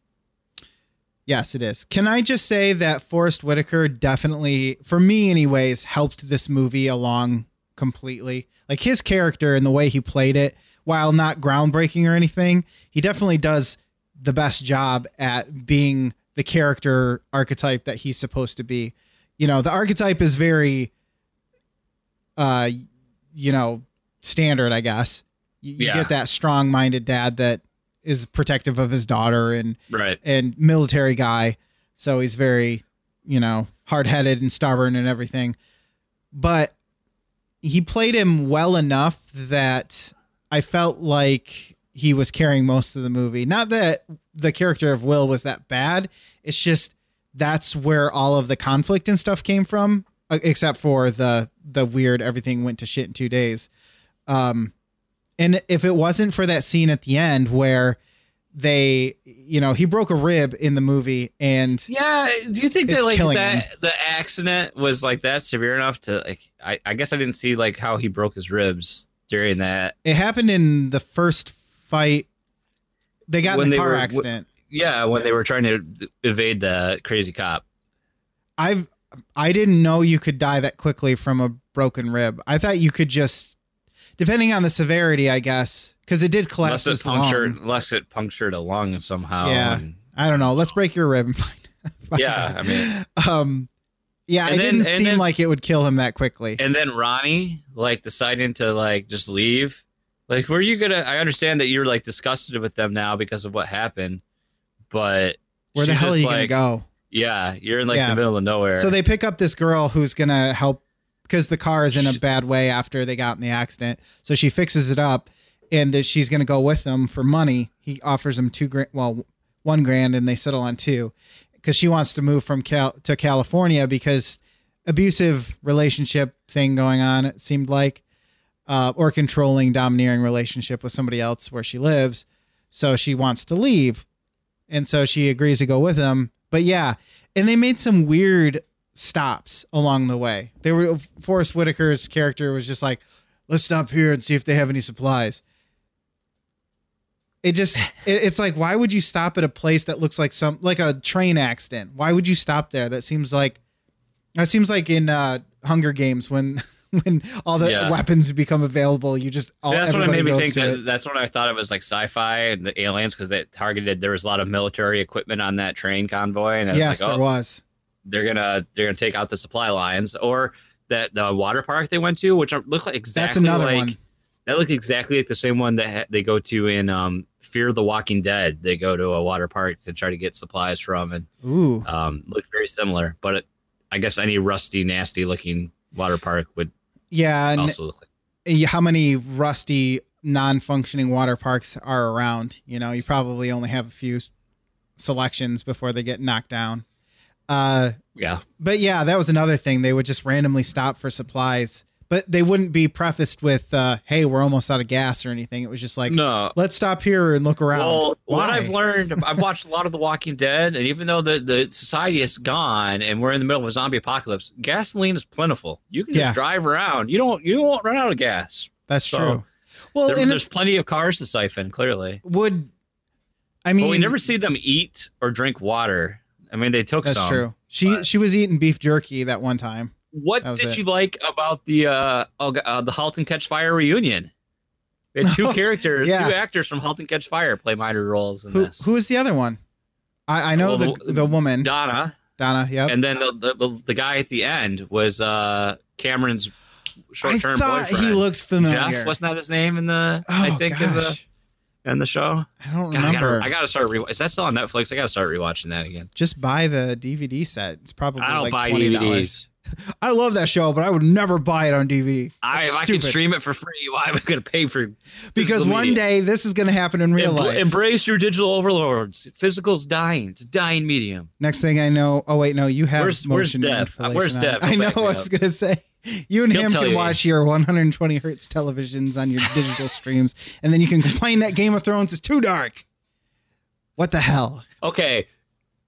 yes it is can i just say that forrest whitaker definitely for me anyways helped this movie along completely like his character and the way he played it while not groundbreaking or anything he definitely does the best job at being the character archetype that he's supposed to be you know the archetype is very uh you know standard i guess you, you Yeah. get that strong-minded dad that is protective of his daughter and Right. and military guy. So he's very you know hard-headed and stubborn and everything. But he played him well enough that i felt like he was carrying most of the movie. Not that the character of will was that bad. It's just that's where all of the conflict and stuff came from uh, except for the the weird everything went to shit in two days. Um and if it wasn't for that scene at the end where they you know he broke a rib in the movie and Yeah. Do you think that like that the accident was like that severe enough to like? I, I guess I didn't see like how he broke his ribs during that. it happened in the first fight they got When in the car were- accident Yeah, when they were trying to evade the crazy cop. i've i didn't know you could die that quickly from a broken rib i thought you could just depending on the severity i guess because it did collapse Unless it punctured, unless it punctured a lung somehow. Yeah. and- i don't know let's break your rib and [LAUGHS] find, find Yeah, out. I mean- um yeah it then- didn't seem then- like it would kill him that quickly and then Ronnie like deciding to like just leave. Like, were you gonna? I understand that you're like disgusted with them now because of what happened, but where the hell are just, you gonna go Yeah, you're in like Yeah. the middle of nowhere. So they pick up this girl who's gonna help because the car is in a bad way after they got in the accident. So she fixes it up, and that she's gonna go with them for money. He offers them two grand, well, one grand, and they settle on two because she wants to move from Cal to California because abusive relationship thing going on. It seemed like, uh, or controlling, domineering relationship with somebody else where she lives. So she wants to leave, and so she agrees to go with them. But yeah, and they made some weird stops along the way. They were Forrest Whitaker's character was just like, "Let's stop here and see if they have any supplies." It just [LAUGHS] it, it's like, why would you stop at a place that looks like some like a train accident? Why would you stop there? That seems like that seems like in uh, Hunger Games when [LAUGHS] when all the Yeah. weapons become available, you just So all, that's what it made me think that it. that's what I thought of as like sci-fi and the aliens because they targeted there was a lot of military equipment on that train convoy and I was Yes, like, there oh, was. They're gonna they're gonna take out the supply lines or that the water park they went to, which are- look like exactly That's another like one. that looked exactly like the same one that ha- they go to in um Fear the Walking Dead. They go to a water park to try to get supplies from, and Ooh. um, look very similar. But it, I guess any rusty, nasty looking water park would Yeah. Also look like. how many rusty, non-functioning water parks are around? You know, you probably only have a few selections before they get knocked down. Uh, Yeah, but yeah, that was another thing. They would just randomly stop for supplies, but they wouldn't be prefaced with, uh, "Hey, we're almost out of gas" or anything. It was just like, no. "Let's stop here and look around." Well, what I've learned, I've watched a lot of The Walking Dead, and even though the, the society is gone and we're in the middle of a zombie apocalypse, gasoline is plentiful. You can just Yeah. drive around. You don't you won't run out of gas. That's So, true. Well, There- and there's plenty of cars to siphon, clearly. would I mean? but we never see them eat or drink water. I mean, they took some. That's some. true. She but- she was eating beef jerky that one time. What did it. you like about the uh, uh the Halt and Catch Fire reunion? We had two [LAUGHS] characters, Yeah. two actors from Halt and Catch Fire play minor roles in Who this. who is the other one? I I know Well, the the- woman Donna, Donna. yeah. and then the, the the the guy at the end was uh Cameron's short-term boyfriend. he looked familiar. Jeff, wasn't that his name in the? oh I think in the gosh, in the show. I don't God, I remember. gotta, I gotta start. Re- is that still on Netflix? I gotta start rewatching that again. Just buy the DVD set. It's probably I don't like buy twenty DVDs. dollars. [LAUGHS] I love that show, but I would never buy it on DVD. I, if I can stream it for free, why am I going to pay for? It? Because one media? day this is going to happen in real Embr- life. Embrace your digital overlords. Physical's dying. It's a dying medium. Next thing I know, oh wait, no, you have Where's- where's motion Dev? Where's manipulation on. Dev? I know. back I was gonna say, [LAUGHS] you and He'll him can you. watch your 120 hertz televisions on your digital [LAUGHS] streams, and then you can complain that Game of Thrones is too dark. What the hell? Okay,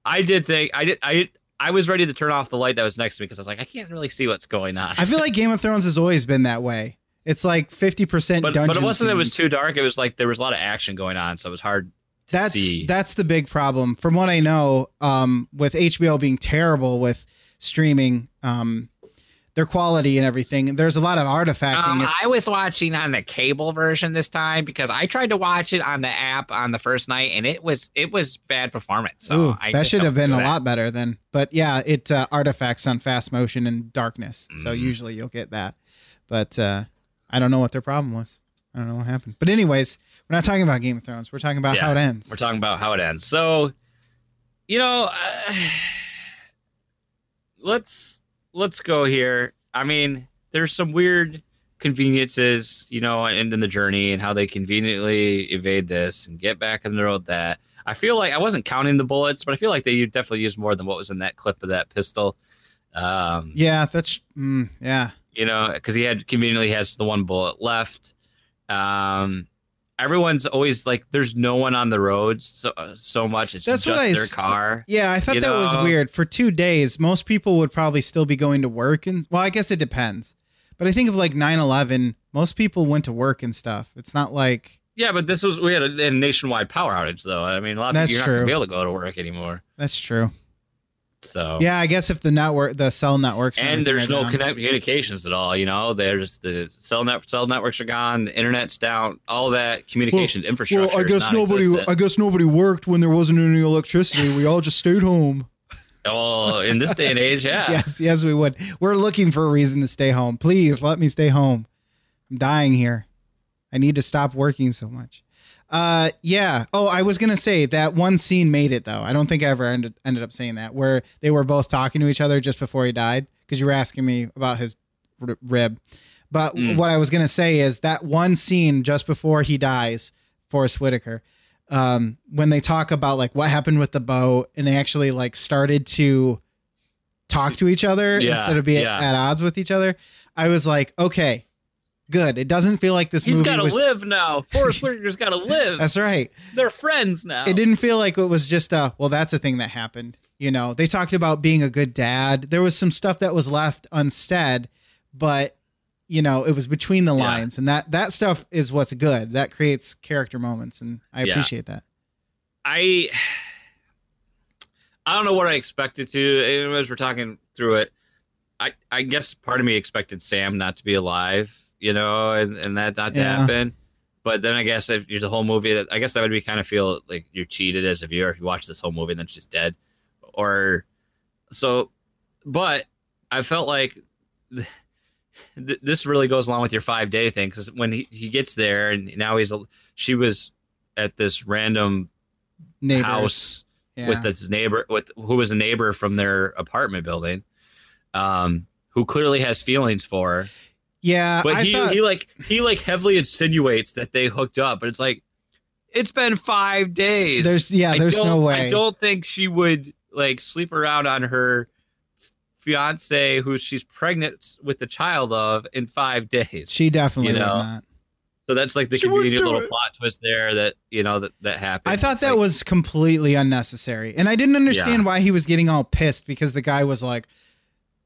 I did think I did I I was ready to turn off the light that was next to me because I was like I can't really see what's going on. I feel like Game of Thrones has always been that way. It's like 50 percent but, dungeon. but it wasn't that it was too dark. It was like there was a lot of action going on, so it was hard to That's see. that's the big problem. From what I know, um, with HBO being terrible with streaming, um, their quality and everything, there's a lot of artifacting. Um, If- I was watching on the cable version this time because I tried to watch it on the app on the first night and it was it was bad performance. So Ooh, I that should have been a that. lot better then. But yeah, it uh, artifacts on fast motion and darkness. So Mhm. usually you'll get that. But uh, I don't know what their problem was. I don't know what happened. But anyways, we're not talking about Game of Thrones. We're talking about Yeah, how it ends. We're talking about how it ends. So, you know, uh, [SIGHS] let's let's go here. I mean, there's some weird conveniences, you know, in, in the journey and how they conveniently evade this and get back on the road. That I feel like I wasn't counting the bullets, but I feel like they definitely used more than what was in that clip of that pistol. Um, yeah, that's mm, yeah. you know, because he had conveniently has the one bullet left. Um, everyone's always like, there's no one on the road so uh, so much. It's That's just what I their car. Yeah, I thought that was weird. For two days, most people would probably still be going to work and well, I guess it depends. But I think of like 9/11, most people went to work and stuff. It's not like Yeah, but this was we had a, a nationwide power outage though. I mean, a lot of That's you're not gonna be able to go to work anymore. that's true. So Yeah, I guess if the network, the cell networks, and there's no down. connect communications at all. You know, there's the cell net cell networks are gone, the internet's down, all that communication infrastructure. Well, I guess nobody. I guess nobody worked when there wasn't any electricity. We all just stayed home. well, in this day and age, yeah. [LAUGHS] Yes, yes, we would. We're looking for a reason to stay home. Please let me stay home. I'm dying here. I need to stop working so much. Uh, yeah. Oh, I was gonna say that one scene made it though. I don't think I ever ended ended up saying that where they were both talking to each other just before he died because you were asking me about his r- rib. But Mm. what I was gonna say is that one scene just before he dies, Forrest Whitaker, um, when they talk about like what happened with the boat, and they actually like started to talk to each other Yeah, instead of being yeah. at odds with each other. I was like, okay, good. It doesn't feel like this He's movie got to was. live now. [LAUGHS] Forrest Whitaker's got to live. That's right. They're friends now. It didn't feel like it was just a well, that's a thing that happened. You know, they talked about being a good dad. There was some stuff that was left unsaid, but you know, it was between the Yeah. lines, and that that stuff is what's good. That creates character moments, and I Yeah. appreciate that. I [SIGHS] I don't know what I expected to. As we're talking through it, I I guess part of me expected Sam not to be alive, you know, and, and that not to Yeah. happen. But then I guess if you're the whole movie, that I guess that would be kind of feel like you're cheated as a viewer if you watch this whole movie and then she's dead, or so. But I felt like th- th- this really goes along with your five day thing because when he, he gets there and now he's a, she was at this random Neighbors. house Yeah. with this neighbor with who was a neighbor from their apartment building um who clearly has feelings for her yeah, but I he, thought, he like he like heavily insinuates that they hooked up but it's like it's been five days There's- yeah, there's no way. i don't think she would like sleep around on her fiance who she's pregnant with the child of in five days she definitely you would not. so that's like the She convenient little it. plot twist there that you know that that happened I thought It's that like- was completely unnecessary. And I didn't understand Yeah. why he was getting all pissed because the guy was like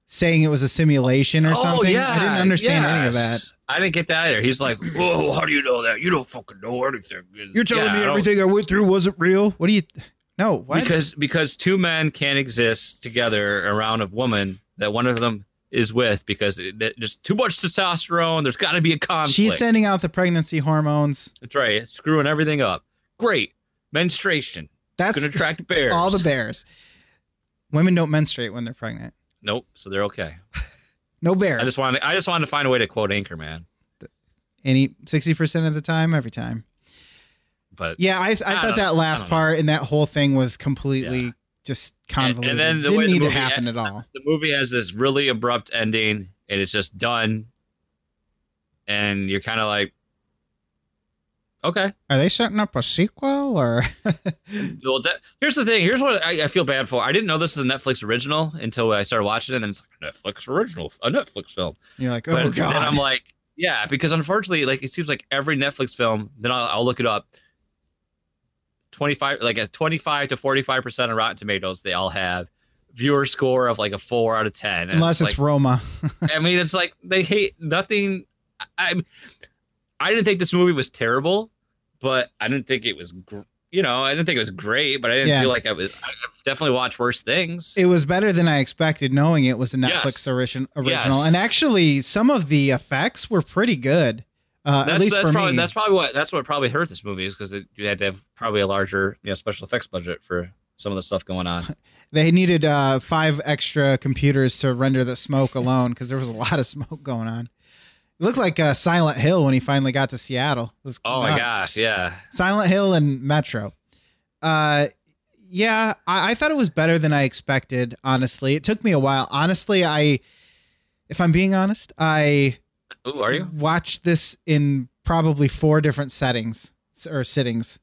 saying it was a simulation or Oh, something. yeah, I didn't understand any of that. I didn't get that either. He's like, "Whoa, how do you know that? You don't fucking know anything." You're telling Yeah, me I everything I went through wasn't real? What do you No, what? because because two men can't exist together around a woman that one of them is with because there's too much testosterone. There's got to be a conflict. She's sending out the pregnancy hormones. That's right. Screwing everything up. Great menstruation. That's Going to attract [LAUGHS] bears. all the bears. Women don't menstruate when they're pregnant. Nope. So they're okay. No bears. I just wanted. I just wanted to find a way to quote Anchorman. Any 60% of the time, every time. But Yeah, I, I, thought that last don't know. part and that whole thing was completely Yeah. just and convoluted. then the Didn't way the need to happen end- at all. the movie has this really abrupt ending and it's just done and you're kind of like okay Are they setting up a sequel or? [LAUGHS] well that, here's the thing here's what I, I feel bad for i didn't know this is a netflix original until i started watching it and then it's like a netflix original a netflix film You're like, but oh then i'm like yeah because unfortunately like it seems like every netflix film then i'll, I'll look it up 25 like a 25 to 45 percent of rotten tomatoes they all have viewer score of like a four out of ten Unless it's like, Roma. [LAUGHS] I mean, it's like they hate nothing. I, I didn't think this movie was terrible, but I didn't think it was, gr- you know, I didn't think it was great, but I didn't Yeah. feel like I was. I've definitely watched worse things. It was better than I expected, knowing it was a Netflix Yes. origin- original. Yes. And actually, some of the effects were pretty good. Uh, that's, at least that's for probably, me. That's probably what that's what probably hurt this movie is because you had to have probably a larger, you know, special effects budget for some of the stuff going on. [LAUGHS] They needed uh, five extra computers to render the smoke alone because there was a lot of smoke going on. It looked like uh, Silent Hill when he finally got to Seattle. It was Oh my gosh, yeah. Silent Hill and Metro. Uh, yeah, I, I thought it was better than I expected. Honestly, it took me a while. Honestly, I, if I'm being honest, I Ooh, are you? watched this in probably four different settings or sittings.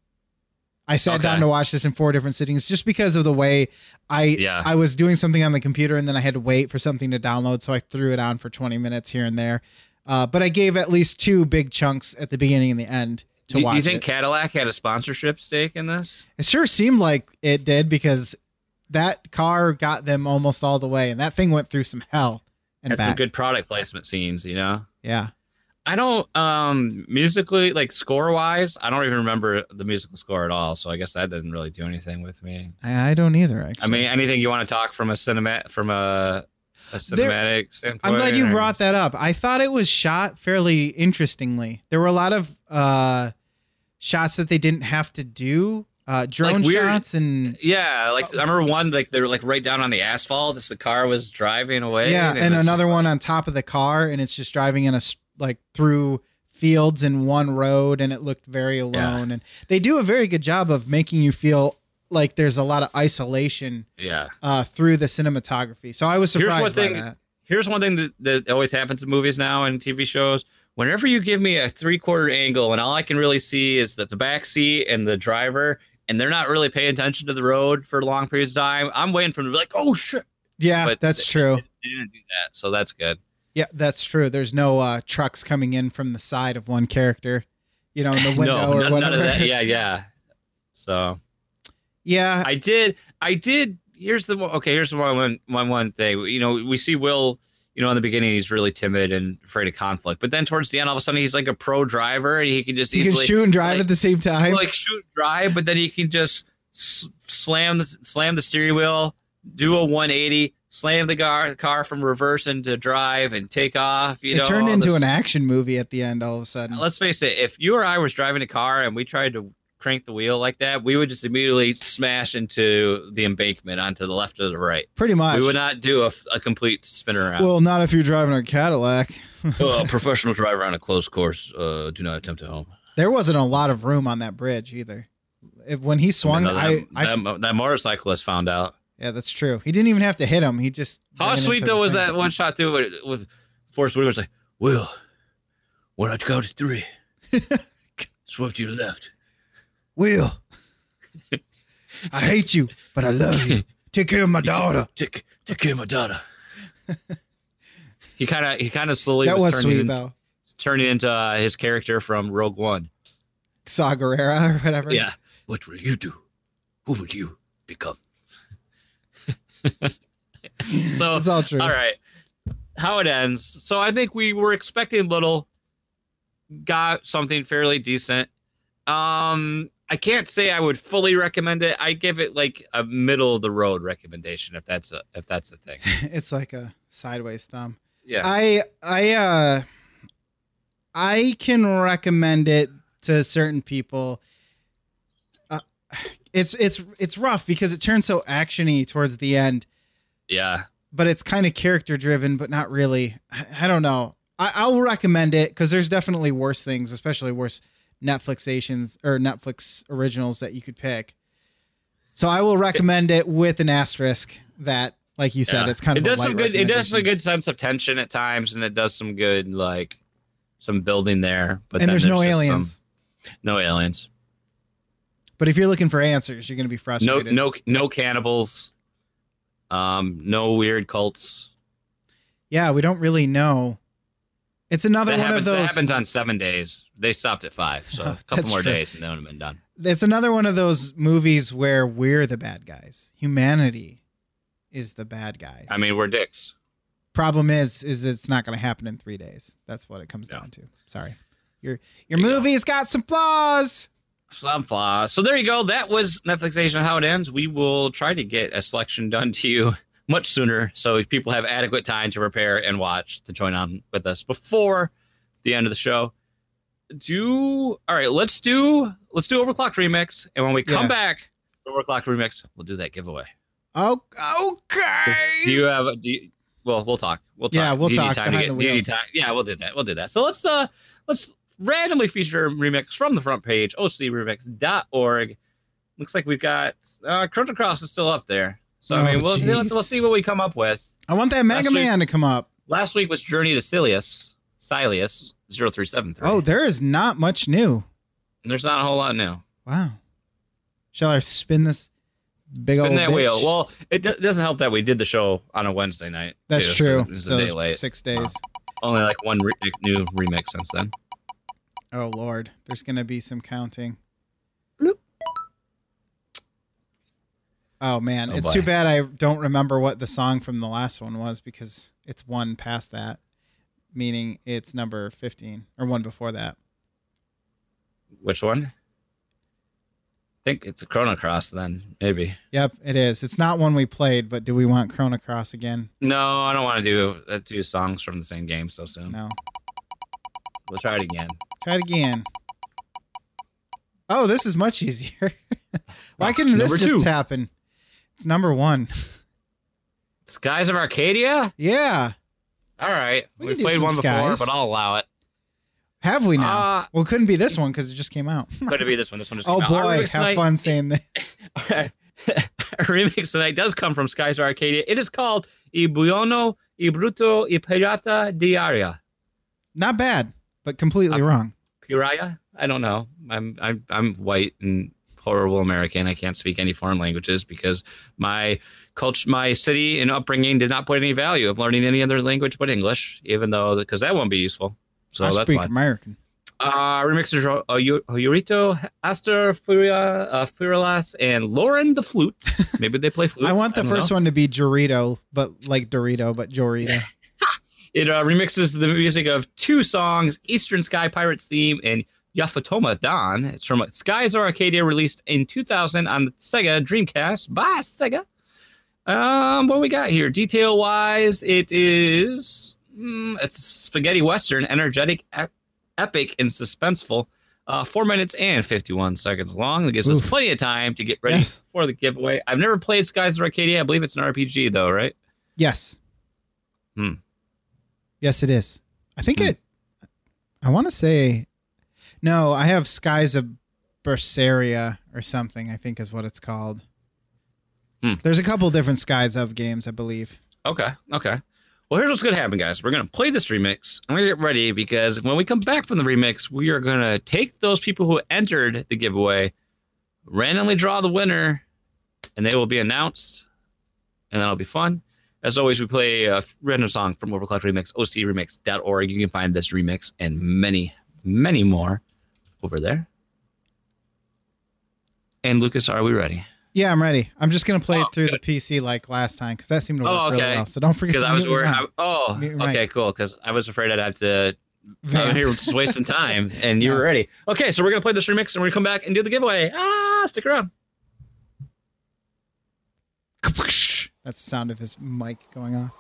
I sat Okay. down to watch this in four different sittings just because of the way I Yeah. I was doing something on the computer and then I had to wait for something to download, so I threw it on for 20 minutes here and there. Uh, but I gave at least two big chunks at the beginning and the end to Do you- watch you think it. Cadillac had a sponsorship stake in this? It sure seemed like it did because that car got them almost all the way, and that thing went through some hell and Had some good product placement scenes, you know. yeah, I don't um musically like score wise, I don't even remember the musical score at all. So I guess that didn't really do anything with me. I, I don't either. Actually, I mean, anything you want to talk from a cinema from a a cinematic standpoint? I'm glad you brought that up. I thought it was shot fairly interestingly. There were a lot of uh, shots that they didn't have to do, uh, drone weird- shots, and Yeah, like I remember one like they were like right down on the asphalt as the car was driving away. yeah, it and another one like- on top of the car, and it's just driving in a like through fields in one road, and it looked very alone. And they do a very good job of making you feel like there's a lot of isolation Yeah. uh, through the cinematography. So I was Here's surprised one by thing- that. Here's one thing that, that always happens in movies now and TV shows. Whenever you give me a three quarter angle and all I can really see is that the back seat and the driver, and they're not really paying attention to the road for long periods of time, I'm waiting for them to be like, oh shit. Yeah, but that's they- true. They didn't do that, so that's good. Yeah, that's true. There's no uh, trucks coming in from the side of one character, you know, in the [LAUGHS] window no, or none, whatever. none of that. Yeah, [LAUGHS] yeah. So yeah, I did. I did. Here's the one. Okay, here's the one. One, one, one thing. You know, we see Will. You know, in the beginning, he's really timid and afraid of conflict. But then towards the end, all of a sudden, he's like a pro driver, and he can just can easily shoot and drive like- at the same time. like shoot and drive. But then he can just slam the slam the steering wheel, do a 180, slam the car car from reverse into drive, and take off. You it know, turned into this- an action movie at the end all of a sudden. Let's face it. If you or I was driving a car and we tried to crank the wheel like that, we would just immediately smash into the embankment onto the left or the right. Pretty much. We would not do a, a complete spin around. well, not if you're driving a Cadillac. [LAUGHS] uh, a [LAUGHS] professional driver on a closed course, uh, do not attempt at home. There wasn't a lot of room on that bridge either. If, when he swung, that, I, I, that, that motorcyclist found out. yeah, that's true. He didn't even have to hit him. He just How sweet though was thing. that one shot too with, with Forrest Whitaker's like, Will, when I count to three, [LAUGHS] swift to your left. Will, I hate you, but I love you. Take care of my daughter. Take take care of my daughter. he kind of he kind of slowly That was turning sweet in- though. turning into uh, his character from Rogue One. Saw Gerrera or whatever. Yeah. What will you do? Who will you become? [LAUGHS] so it's all true. All right. How it ends. So I think we were expecting little, got something fairly decent. Um, I can't say I would fully recommend it. I give it like a middle of the road recommendation if that's a if that's a thing. [LAUGHS] It's like a sideways thumb. Yeah. I I uh I can recommend it to certain people. Uh, it's it's it's rough because it turns so actiony towards the end, yeah. but it's kind of character driven, but not really. I, I don't know. I, I'll recommend it because there's definitely worse things, especially worse Netflixations or Netflix originals that you could pick. So I will recommend it with an asterisk that, like you said, Yeah. it's kind of it a does some good it does a recommendation. good sense of tension at times and it does some good like some building there. But and then there's, no just some- aliens. no aliens. But if you're looking for answers, you're going to be frustrated. No no no cannibals. Um no weird cults. Yeah, we don't really know. It's another That one happens, of that those. happens on seven days. They stopped at five, so [LAUGHS] oh, a couple more true. days and they would have been done. It's another one of those movies where we're the bad guys. Humanity is the bad guys. I mean, we're dicks. problem is, is it's not going to happen in three days. That's what it comes Yeah. down to. Sorry, your your There you go. movie's got some flaws. Some flaws. So there you go. That was Netflixation How It Ends. We will try to get a selection done to you much sooner, so if people have adequate time to prepare and watch to join on with us before the end of the show. Do all right. Let's do let's do Overclocked remix, and when we come Yeah. back, Overclocked remix, we'll do that giveaway. Oh, okay. Do you have? a- Do you, well, we'll talk. We'll talk. Yeah, we'll Do talk time behind do time? Yeah, we'll do that. We'll do that. So let's uh let's randomly feature a remix from the front page, ocremix.org. Looks like we've got uh Chrono Cross is still up there. So I Oh, mean, we'll, oh, we'll, we'll see what we come up with. I want that Mega Last week- Man to come up. Last week was Journey to Silius, Silius 0373. Oh, there is not much new. there's not a whole lot new. Wow. Shall I spin this big old? Spin old that bitch? wheel. Well, it do- doesn't help that we did the show on a Wednesday night. That's too, true. So it was So a day it's late. Six days. Only like one re- new remix since then. Oh Lord, there's gonna be some counting. Oh man, Oh, it's boy. too bad I don't remember what the song from the last one was because it's one past that, meaning it's number fifteen or one before that. Which one? I think it's a Chrono Cross then, maybe. Yep, it is. It's not one we played, but do we want Chrono Cross again? No, I don't want to do uh, two songs from the same game so soon. No. We'll try it again. Try it again. Oh, this is much easier. [LAUGHS] Why couldn't this Number just two. happen? It's number one. Skies of Arcadia? Yeah. All right. We We can do played some one before, but I'll allow it. Have we now? Uh, well, it couldn't be this one because it just came out. [LAUGHS] could it be this one? This one just Oh came out. Our boy, remix have tonight- fun saying [LAUGHS] this. Okay. Our remix tonight does come from Skies of Arcadia. It is called I Buono, I Bruto, I Pirata Diaria. Not bad, but completely Uh, wrong. Piraya? I don't know. I'm I'm I'm white and horrible American. I can't speak any foreign languages because my culture, my city and upbringing did not put any value of learning any other language but English, even though because that won't be useful. So I that's speak fine. American. Uh, remixers are uh, Yurito, Aster, Furia, uh, Furilas, and Lauren the flute. [LAUGHS] Maybe they play flute. I want the don't first know. one to be Dorito, but like Dorito, but Jorito. [LAUGHS] It uh, remixes the music of two songs: Eastern Sky Pirates theme and Yafutoma Dawn. It's from Skies of Arcadia, released in 2000 on the Sega Dreamcast by Sega. Um, what we got here? Detail wise, it is mm, it's spaghetti western, energetic, ep- epic, and suspenseful. Uh, four minutes and 51 seconds long. That gives us plenty of time to get ready Yes. for the giveaway. I've never played Skies of Arcadia. I believe it's an RPG, though, right? Yes. Hmm. Yes, it is. I think Hmm. it. I want to say. No, I have Skies of Berseria or something. I think is what it's called. Hmm. There's a couple different Skies of games, I believe. Okay. Okay. Well, here's what's going to happen, guys. We're going to play this remix. I'm going to get ready because when we come back from the remix, we are going to take those people who entered the giveaway, randomly draw the winner, and they will be announced, and that'll be fun. As always, we play a random song from Overclock Remix, ocremix.org. You can find this remix and many, many more over there. And Lucas, are we ready? Yeah, I'm ready. I'm just gonna play Oh, it through good. the PC like last time because that seemed to work Oh, really well. So don't forget Because I was worried. Oh, okay, cool. Because I was afraid I'd have to I'm [LAUGHS] here just wasting time, and you No. were ready. Okay, so we're gonna play this remix, and we're gonna come back and do the giveaway. Ah, stick around. That's the sound of his mic going off.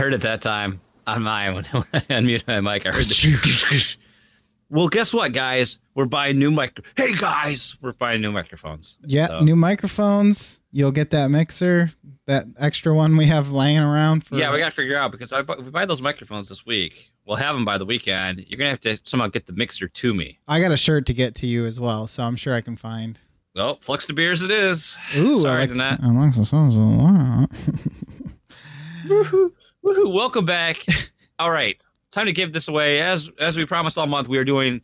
Heard it that time on my [LAUGHS] when I unmuted my mic. I heard the. well, guess what, guys? We're buying new mic. Hey, guys, we're buying new microphones. Yeah, So- new microphones. You'll get that mixer, that extra one we have laying around. For, Yeah, we got to figure out because I, if we buy those microphones this week, we'll have them by the weekend. You're gonna have to somehow get the mixer to me. I got a shirt to get to you as well, so I'm sure I can find. Well, Flux to beers it is. Ooh, Sorry, Alexa, Jeanette. Alexa says a lot. [LAUGHS] Woohoo! Welcome back. [LAUGHS] All right, time to give this away. As as we promised all month, we are doing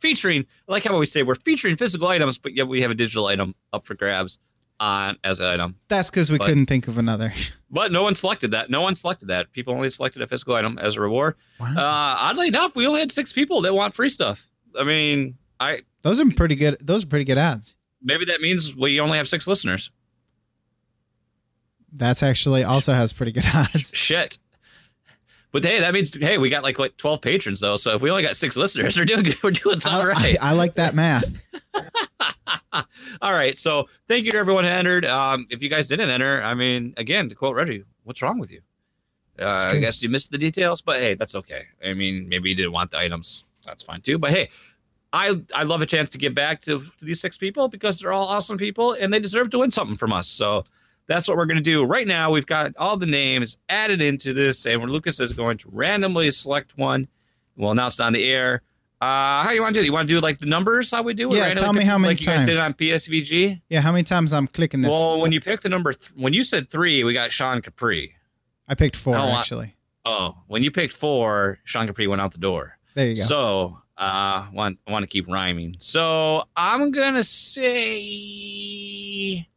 featuring. Like how we say, we're featuring physical items, but yet we have a digital item up for grabs on as an item. That's because we But- couldn't think of another. [LAUGHS] But no one selected that. No one selected that. People only selected a physical item as a reward. Wow. Uh, oddly enough, we only had six people that want free stuff. I mean, I those are pretty good. Those are pretty good ads. maybe that means we only have six listeners. That's actually also has pretty good [LAUGHS] odds. Shit. But hey, that means hey, we got like what twelve patrons though. So if we only got six listeners, [LAUGHS] we're doing good. We're doing I, something right. I, I like that math. [LAUGHS] All right. So thank you to everyone who entered. Um, if you guys didn't enter, I mean, again, to quote Reggie, what's wrong with you? Uh, I guess you missed the details, but hey, that's okay. I mean, maybe you didn't want the items. That's fine too. But hey, I I love a chance to give back to, to these six people because they're all awesome people and they deserve to win something from us. So that's what we're going to do right now. We've got all the names added into this, and Lucas is going to randomly select one. We'll announce it on the air. Uh, how you want to do it? You want to do like the numbers? How we do it? Yeah, Randomly tell me how many like you guys did times. on PSVG. Yeah, how many times I'm clicking this? Well, when you pick the number, th- when you said three, we got Sean Capri. I picked four I don't want- actually. Oh, when you picked four, Sean Capri went out the door. There you go. So, uh, want I want to keep rhyming. So I'm gonna say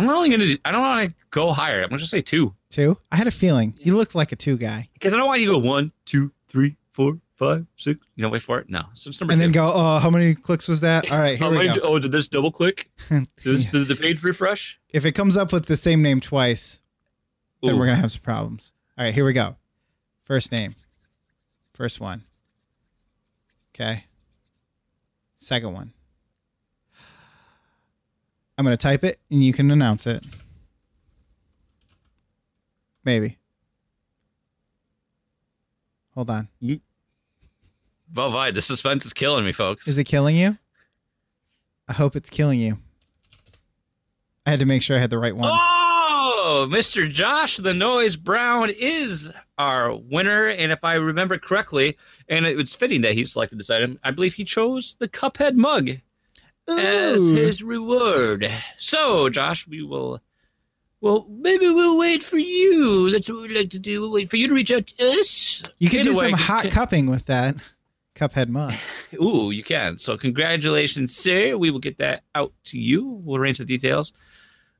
I'm not only gonna. Do, I don't want to go higher. I'm gonna just say two two. I had a feeling you looked like a two guy, because I don't want you to go one, two, three, four, five, six. You know, wait for it. No, so it's number and two. then go. Oh, how many clicks was that? All right, [LAUGHS] here oh, we go. oh, did this double click? [LAUGHS] Did, this, Yeah. did the page refresh? If it comes up with the same name twice, then Ooh. we're gonna have some problems. All right, here we go. First name, first one. Okay. Second one. I'm gonna type it, and you can announce it. Maybe. Hold on. Mm. Well, vi, the suspense is killing me, folks. Is it killing you? I hope it's killing you. I had to make sure I had the right one. Oh, Mr. Josh the Noise Brown is our winner. And if I remember correctly, and it was fitting that he selected this item, I believe he chose the Cuphead mug as his reward. So, Josh, we will. Well, maybe we'll wait for you. That's what we'd like to do. We'll wait for you to reach out to us. You can Either do way, some hot cupping with that Cuphead mug. [LAUGHS] Ooh, you can. So, congratulations, sir. We will get that out to you. We'll arrange the details.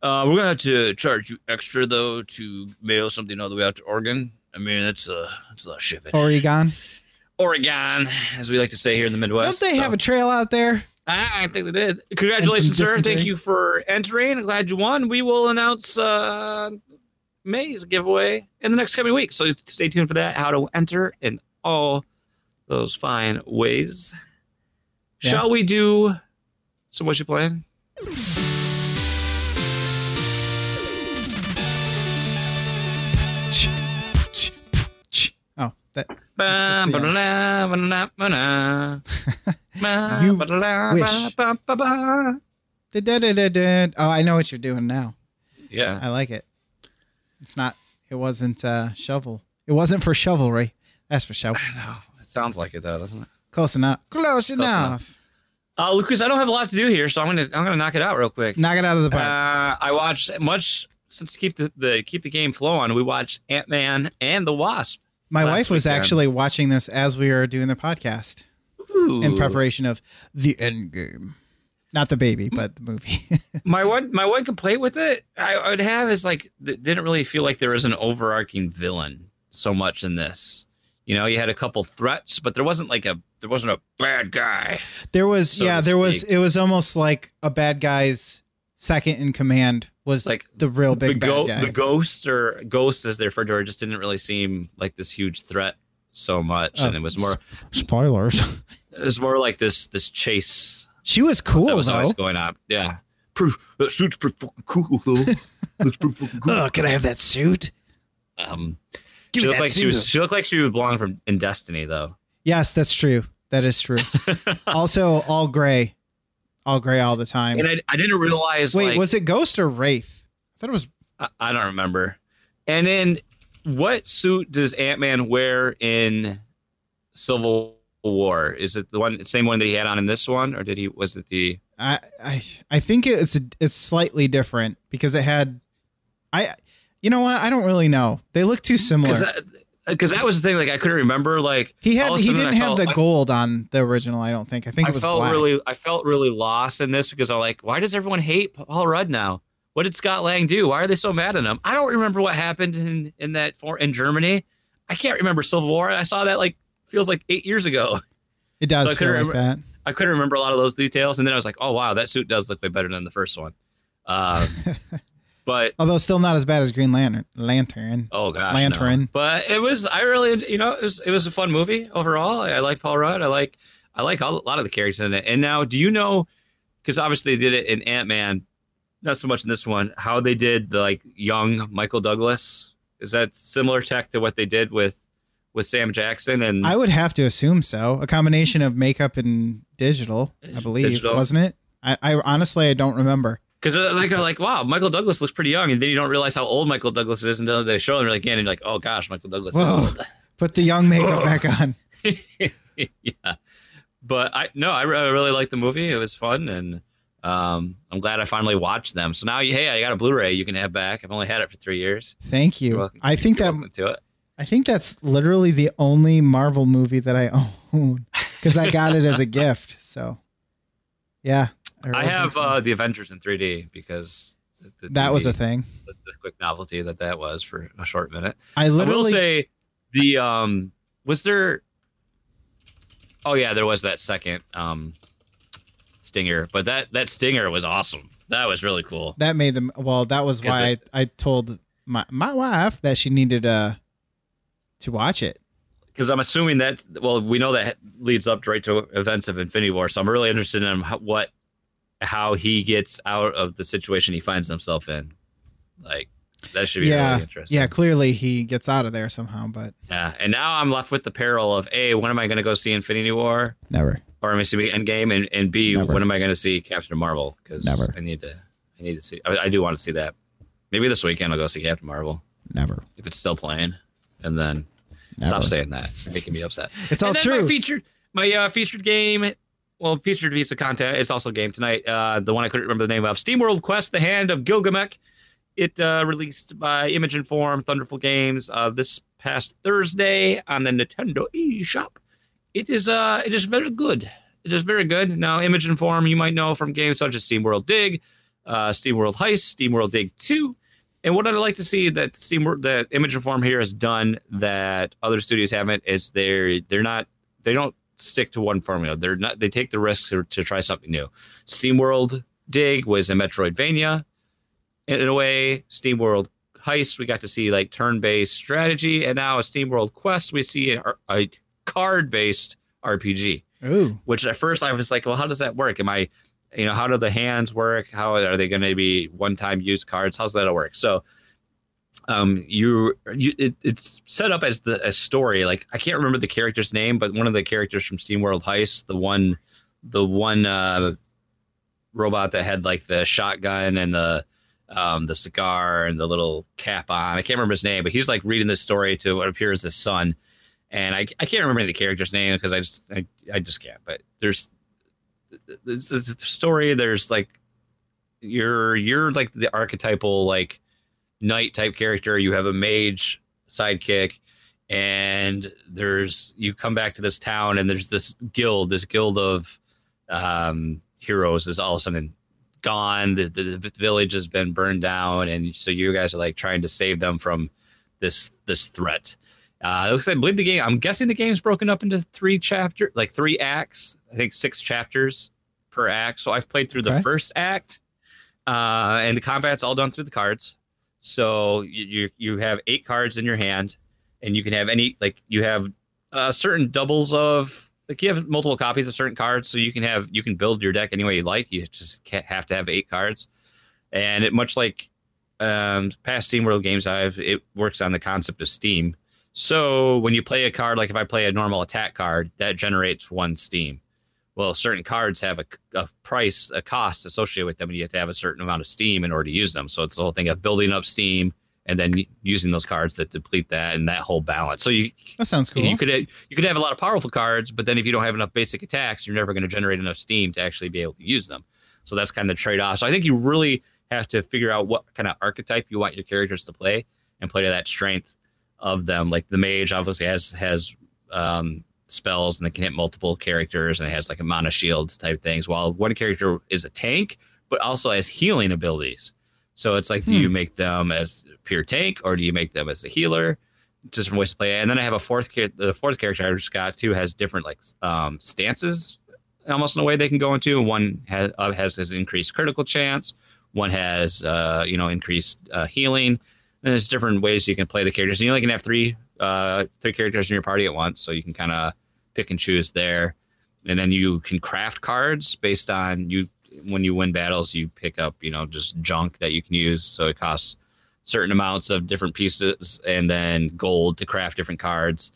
Uh, we're gonna have to charge you extra though to mail something all the way out to Oregon. I mean, it's a it's a lot of shipping. Oregon. Oregon, as we like to say here in the Midwest. Don't they have a trail out there? I I think they did. Congratulations, sir. Thank you for entering. I'm glad you won. We will announce uh, May's giveaway in the next coming week. So stay tuned for that. How to enter in all those fine ways. Yeah. Shall we do some what you playing? Oh, that Ba, ba, da, da, ba, da, ba, da. You ba, da, da, wish. Oh, I know what you're doing now. Yeah. I like it. It's not. It wasn't uh, shovel. It wasn't for chivalry. That's for shovel. I know. It sounds like it though, doesn't it? Close enough. Close, enough. enough. Uh, Lucas, I don't have a lot to do here, so I'm gonna I'm gonna knock it out real quick. Knock it out of the park. Uh, I watched much since keep the, the keep the game flowing. We watched Ant Man and the Wasp. My wife was weekend. actually watching this as we were doing the podcast in preparation of the end game. Not the baby, but the movie. [LAUGHS] My one my one complaint with it I, I would have is like didn't really feel like there was an overarching villain so much in this. You know, you had a couple threats, but there wasn't like a there wasn't a bad guy. there was, So yeah, there was. It was almost like a bad guy's second in command was Like the real big the, go- bad guy. the ghost or ghost as they referred to her just didn't really seem like this huge threat so much, Uh, and it was more Spoilers. [LAUGHS] it was more like this this chase She was cool. that was though. always going on. Yeah, proof that suit's pretty fucking cool though. [LAUGHS] Looks pretty fucking cool. Ugh, can I have that suit? Um, Give she looked like she was. She looked like she would belong from in Destiny, though. Yes, that's true. That is true. [LAUGHS] also, all gray, all gray all the time. and I, I didn't realize. Wait, like, was it Ghost or Wraith? I thought it was. I, I don't remember. And then, what suit does Ant Man wear in Civil War? Is it the one same one that he had on in this one, or did he? Was it the? I I I think it's it's slightly different because it had. I, you know what? I don't really know. They look too similar. Because that, was the thing. Like I couldn't remember. Like he had he didn't I have felt- the gold on the original. I don't think. I think I it was felt black. really, I felt really lost in this because I'm like, why does everyone hate Paul Rudd now? What did Scott Lang do? Why are they so mad at him? I don't remember what happened in in that for in Germany. I can't remember Civil War. I saw that like feels like eight years ago. it does so I feel couldn't like that. I couldn't remember a lot of those details, and then I was like, oh wow, that suit does look way better than the first one. Um, [LAUGHS] but Although still not as bad as Green Lantern. Lantern. oh gosh, no. Lantern. But it was I really you know it was it was a fun movie overall. I, I like Paul Rudd. I like I like all, a lot of the characters in it. And now, do you know? Because obviously they did it in Ant Man, not so much in this one. How they did the like young Michael Douglas is that similar tech to what they did with with Sam Jackson and I would have to assume so. A combination of makeup and digital, I believe, Digital. wasn't it? I, I honestly I don't remember. Because like they're like, wow, Michael Douglas looks pretty young, and then you don't realize how old Michael Douglas is until they show him again, and you're like, oh gosh, Michael Douglas. Whoa. old. [LAUGHS] Put the young makeup back on. [LAUGHS] yeah, but I no, I, I really liked the movie. It was fun, and um, I'm glad I finally watched them. So now, hey, I got a Blu-ray you can have back. I've only had it for three years. Thank you. I think You're that to it. I think that's literally the only Marvel movie that I [LAUGHS] own because I got it as a gift. So, yeah, I really have so. uh, the Avengers in 3D because the, the that was a thing. The, the quick novelty that that was for a short minute. I I will say the um was there oh yeah there was that second um stinger but that that stinger was awesome that was really cool that made them. Well, that was why it- I, I told my my wife that she needed uh to watch it. because i'm assuming that well we know that leads up right to events of infinity war so i'm really interested in how, what how he gets out of the situation he finds himself in like that should be Yeah, really interesting Yeah, clearly he gets out of there somehow, but yeah and now i'm left with the peril of a when am i going to go see infinity war never. or am I going to see Endgame and, and B Never. when am I going to see Captain Marvel? Because Never. I need to I need to see I, I do want to see that. Maybe this weekend I'll go see Captain Marvel Never. if it's still playing, and then Never. stop saying that. You're making me upset. It's all true. My featured my uh, featured game. Well, featured piece of content. It's also a game tonight. Uh, the one I couldn't remember the name of. SteamWorld Quest: The Hand of Gilgamech. It uh, released by Image and Form, Thunderful Games, uh, this past Thursday on the Nintendo eShop. It is uh, it is very good. It is very good. Now, Image and Form, you might know from games such as SteamWorld Dig, uh, SteamWorld Heist, SteamWorld Dig 2. And what I'd like to see that SteamWorld, that Image and Form here has done that other studios haven't is they're they're not they don't stick to one formula. They're not they take the risk to, to try something new. SteamWorld Dig was a Metroidvania. In a way, SteamWorld Heist, we got to see like turn-based strategy, and now a SteamWorld Quest, we see a, a card-based RPG Ooh. which at first I was like, well, how does that work? Am I, you know, how do the hands work? How are they going to be one-time use cards? How's that work? So, um, you, you, it, it's set up as the a story. Like I can't remember the character's name, but one of the characters from SteamWorld Heist, the one, the one uh, robot that had like the shotgun and the um, the cigar and the little cap on. I can't remember his name, but he's like reading this story to what appears his son. And I, I can't remember the character's name because I just I, I just can't. But there's it's a story. There's like you're you're like the archetypal like knight type character. You have a mage sidekick, and there's you come back to this town and there's this guild, this guild of um, heroes is all of a sudden gone. The, the, the village has been burned down, and so you guys are like trying to save them from this this threat. Uh, it looks like I believe the game. I'm guessing the game's broken up into three chapter, like three acts. I think six chapters per act. So I've played through Okay. the first act, uh, and the combat's all done through the cards. So you, you you have eight cards in your hand, and you can have any like you have uh, certain doubles of like you have multiple copies of certain cards, so you can have you can build your deck any way you like. You just can't have to have eight cards, and it much like um, past Steam World games, I've it works on the concept of Steam. So when you play a card, like if I play a normal attack card, that generates one steam. Well, certain cards have a, a price, a cost associated with them, and you have to have a certain amount of steam in order to use them. So it's the whole thing of building up steam and then using those cards that deplete that and that whole balance. So you That sounds cool. you could you could have a lot of powerful cards, but then if you don't have enough basic attacks, you're never going to generate enough steam to actually be able to use them. So that's kind of the trade off. So I think you really have to figure out what kind of archetype you want your characters to play and play to that strength of them. Like the mage obviously has has um, spells and they can hit multiple characters and it has like a mana shield type things. While one character is a tank, but also has healing abilities. So it's like, do you Hmm. make them as pure tank or do you make them as a healer? Just different ways to play it. And then I have a fourth char- the fourth character I just got too has different like um, stances almost in a way they can go into. One has uh, has an increased critical chance. One has uh, you know increased uh, healing. And there's different ways you can play the characters. And you only can have three uh, three characters in your party at once, so you can kind of pick and choose there. And then you can craft cards based on you when you win battles. You pick up you know just junk that you can use, so it costs certain amounts of different pieces and then gold to craft different cards.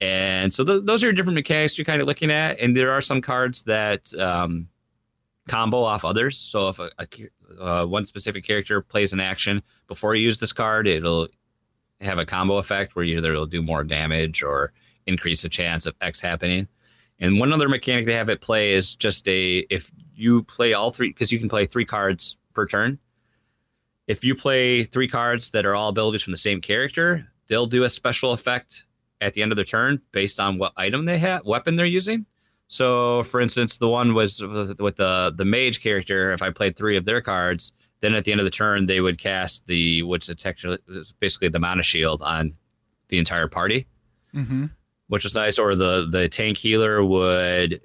And so th- those are different mechanics you're kind of looking at. And there are some cards that um, combo off others. So if a, a uh, one specific character plays an action before you use this card, it'll have a combo effect where either it'll do more damage or increase the chance of X happening. And one other mechanic they have at play is just a if you play all three because you can play three cards per turn. If you play three cards that are all abilities from the same character, they'll do a special effect at the end of their turn based on what item they have, weapon they're using. So, for instance, the one was with with the the mage character. If I played three of their cards, then at the end of the turn they would cast the what's the texture, basically the mana shield on the entire party, hmm which was nice. Or the the tank healer would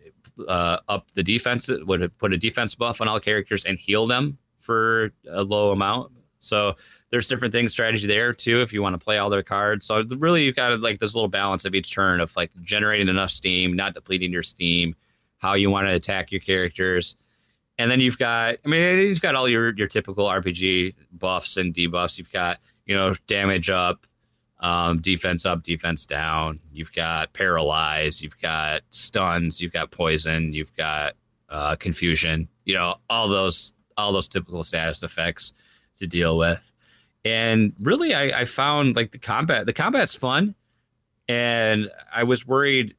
uh, up the defense, would put a defense buff on all characters and heal them for a low amount. So there's different things strategy there too if you want to play all their cards. So really you've got to like this little balance of each turn of like generating enough steam, not depleting your steam, how you want to attack your characters. And then you've got I mean you've got all your your typical RPG buffs and debuffs. You've got, you know, damage up, um, defense up, defense down. You've got paralyze, you've got stuns, you've got poison, you've got uh, confusion. You know, all those all those typical status effects to deal with. And really, I, I found like the combat. The combat's fun, and I was worried.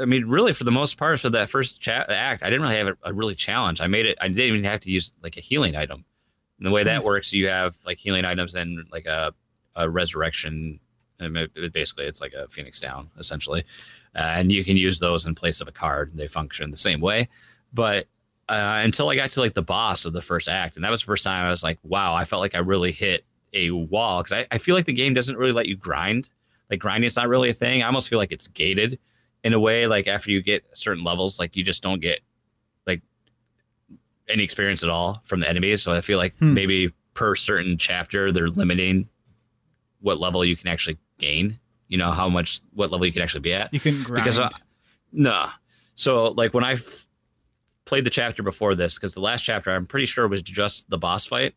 I mean, really, for the most part, for that first cha- act, I didn't really have a, a really challenge. I made it. I didn't even have to use like a healing item. And the way that works, you have like healing items and like a, a resurrection. and it- it- basically, it's like a phoenix down essentially, uh, and you can use those in place of a card. They function the same way, but uh, until I got to like the boss of the first act, and that was the first time I was like, wow, I felt like I really hit a wall because I, I feel like the game doesn't really let you grind. Like grinding is not really a thing. I almost feel like it's gated in a way. Like after you get certain levels, like you just don't get like any experience at all from the enemies. So I feel like Hmm. maybe per certain chapter they're limiting what level you can actually gain. You know how much what level you can actually be at. You can grind. Because, uh, No. So like when I f- played the chapter before this, because the last chapter I'm pretty sure was just the boss fight.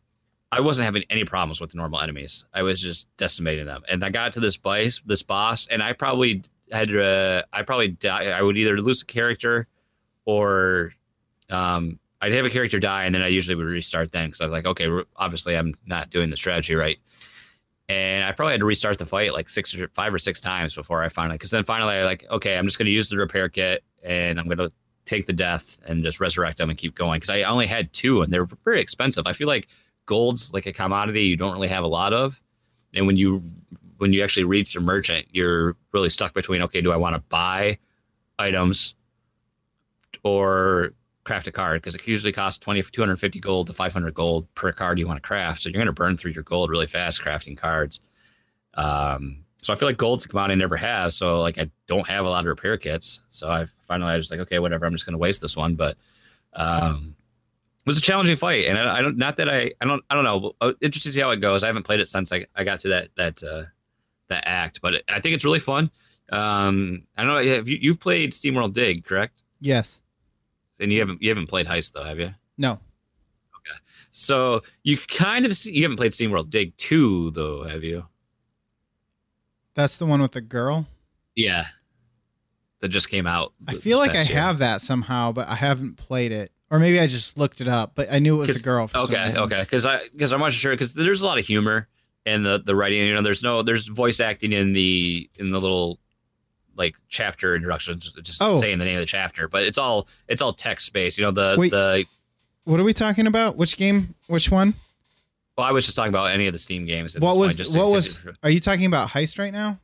I wasn't having any problems with the normal enemies. I was just decimating them, and I got to this boss, this boss, and I probably had. Uh, I probably die. I would either lose a character, or um, I'd have a character die, and then I usually would restart then because I was like, okay, obviously I'm not doing the strategy right. And I probably had to restart the fight like six or five or six times before I finally, because then finally I like, okay, I'm just going to use the repair kit and I'm going to take the death and just resurrect them and keep going. Because I only had two and they're very expensive. I feel like gold's like a commodity you don't really have a lot of. And when you when you actually reach a merchant, you're really stuck between okay, do I want to buy items or craft a card? Because it usually costs 20 250 gold to 500 gold per card you want to craft. So you're going to burn through your gold really fast crafting cards. Um so i feel like gold's a commodity i never have so like i don't have a lot of repair kits. So i finally i was like okay whatever i'm just going to waste this one. But um it was a challenging fight and I, I don't not that i i don't i don't know. Uh, interested to see how it goes. I haven't played it since i, I got through that that uh that act but i think it's really fun um i don't know have you, you've played steamworld dig correct yes. and you haven't you haven't played heist though have you No. Okay. So you kind of see, you haven't played SteamWorld Dig 2 though, have you? That's the one with the girl. Yeah, that just came out. I feel like I year. have that somehow, but I haven't played it, or maybe I just looked it up. But I knew it was a girl. For Okay, okay, because I because I'm not sure because there's a lot of humor in the the writing. You know, there's no there's voice acting in the in the little like chapter introductions, just Oh. saying the name of the chapter, but it's all it's all text based. You know, the Wait. the What are we talking about? Which game? Which one? well, I was just talking about any of the Steam games. At What was? point, just what was? Are you talking about Heist right now?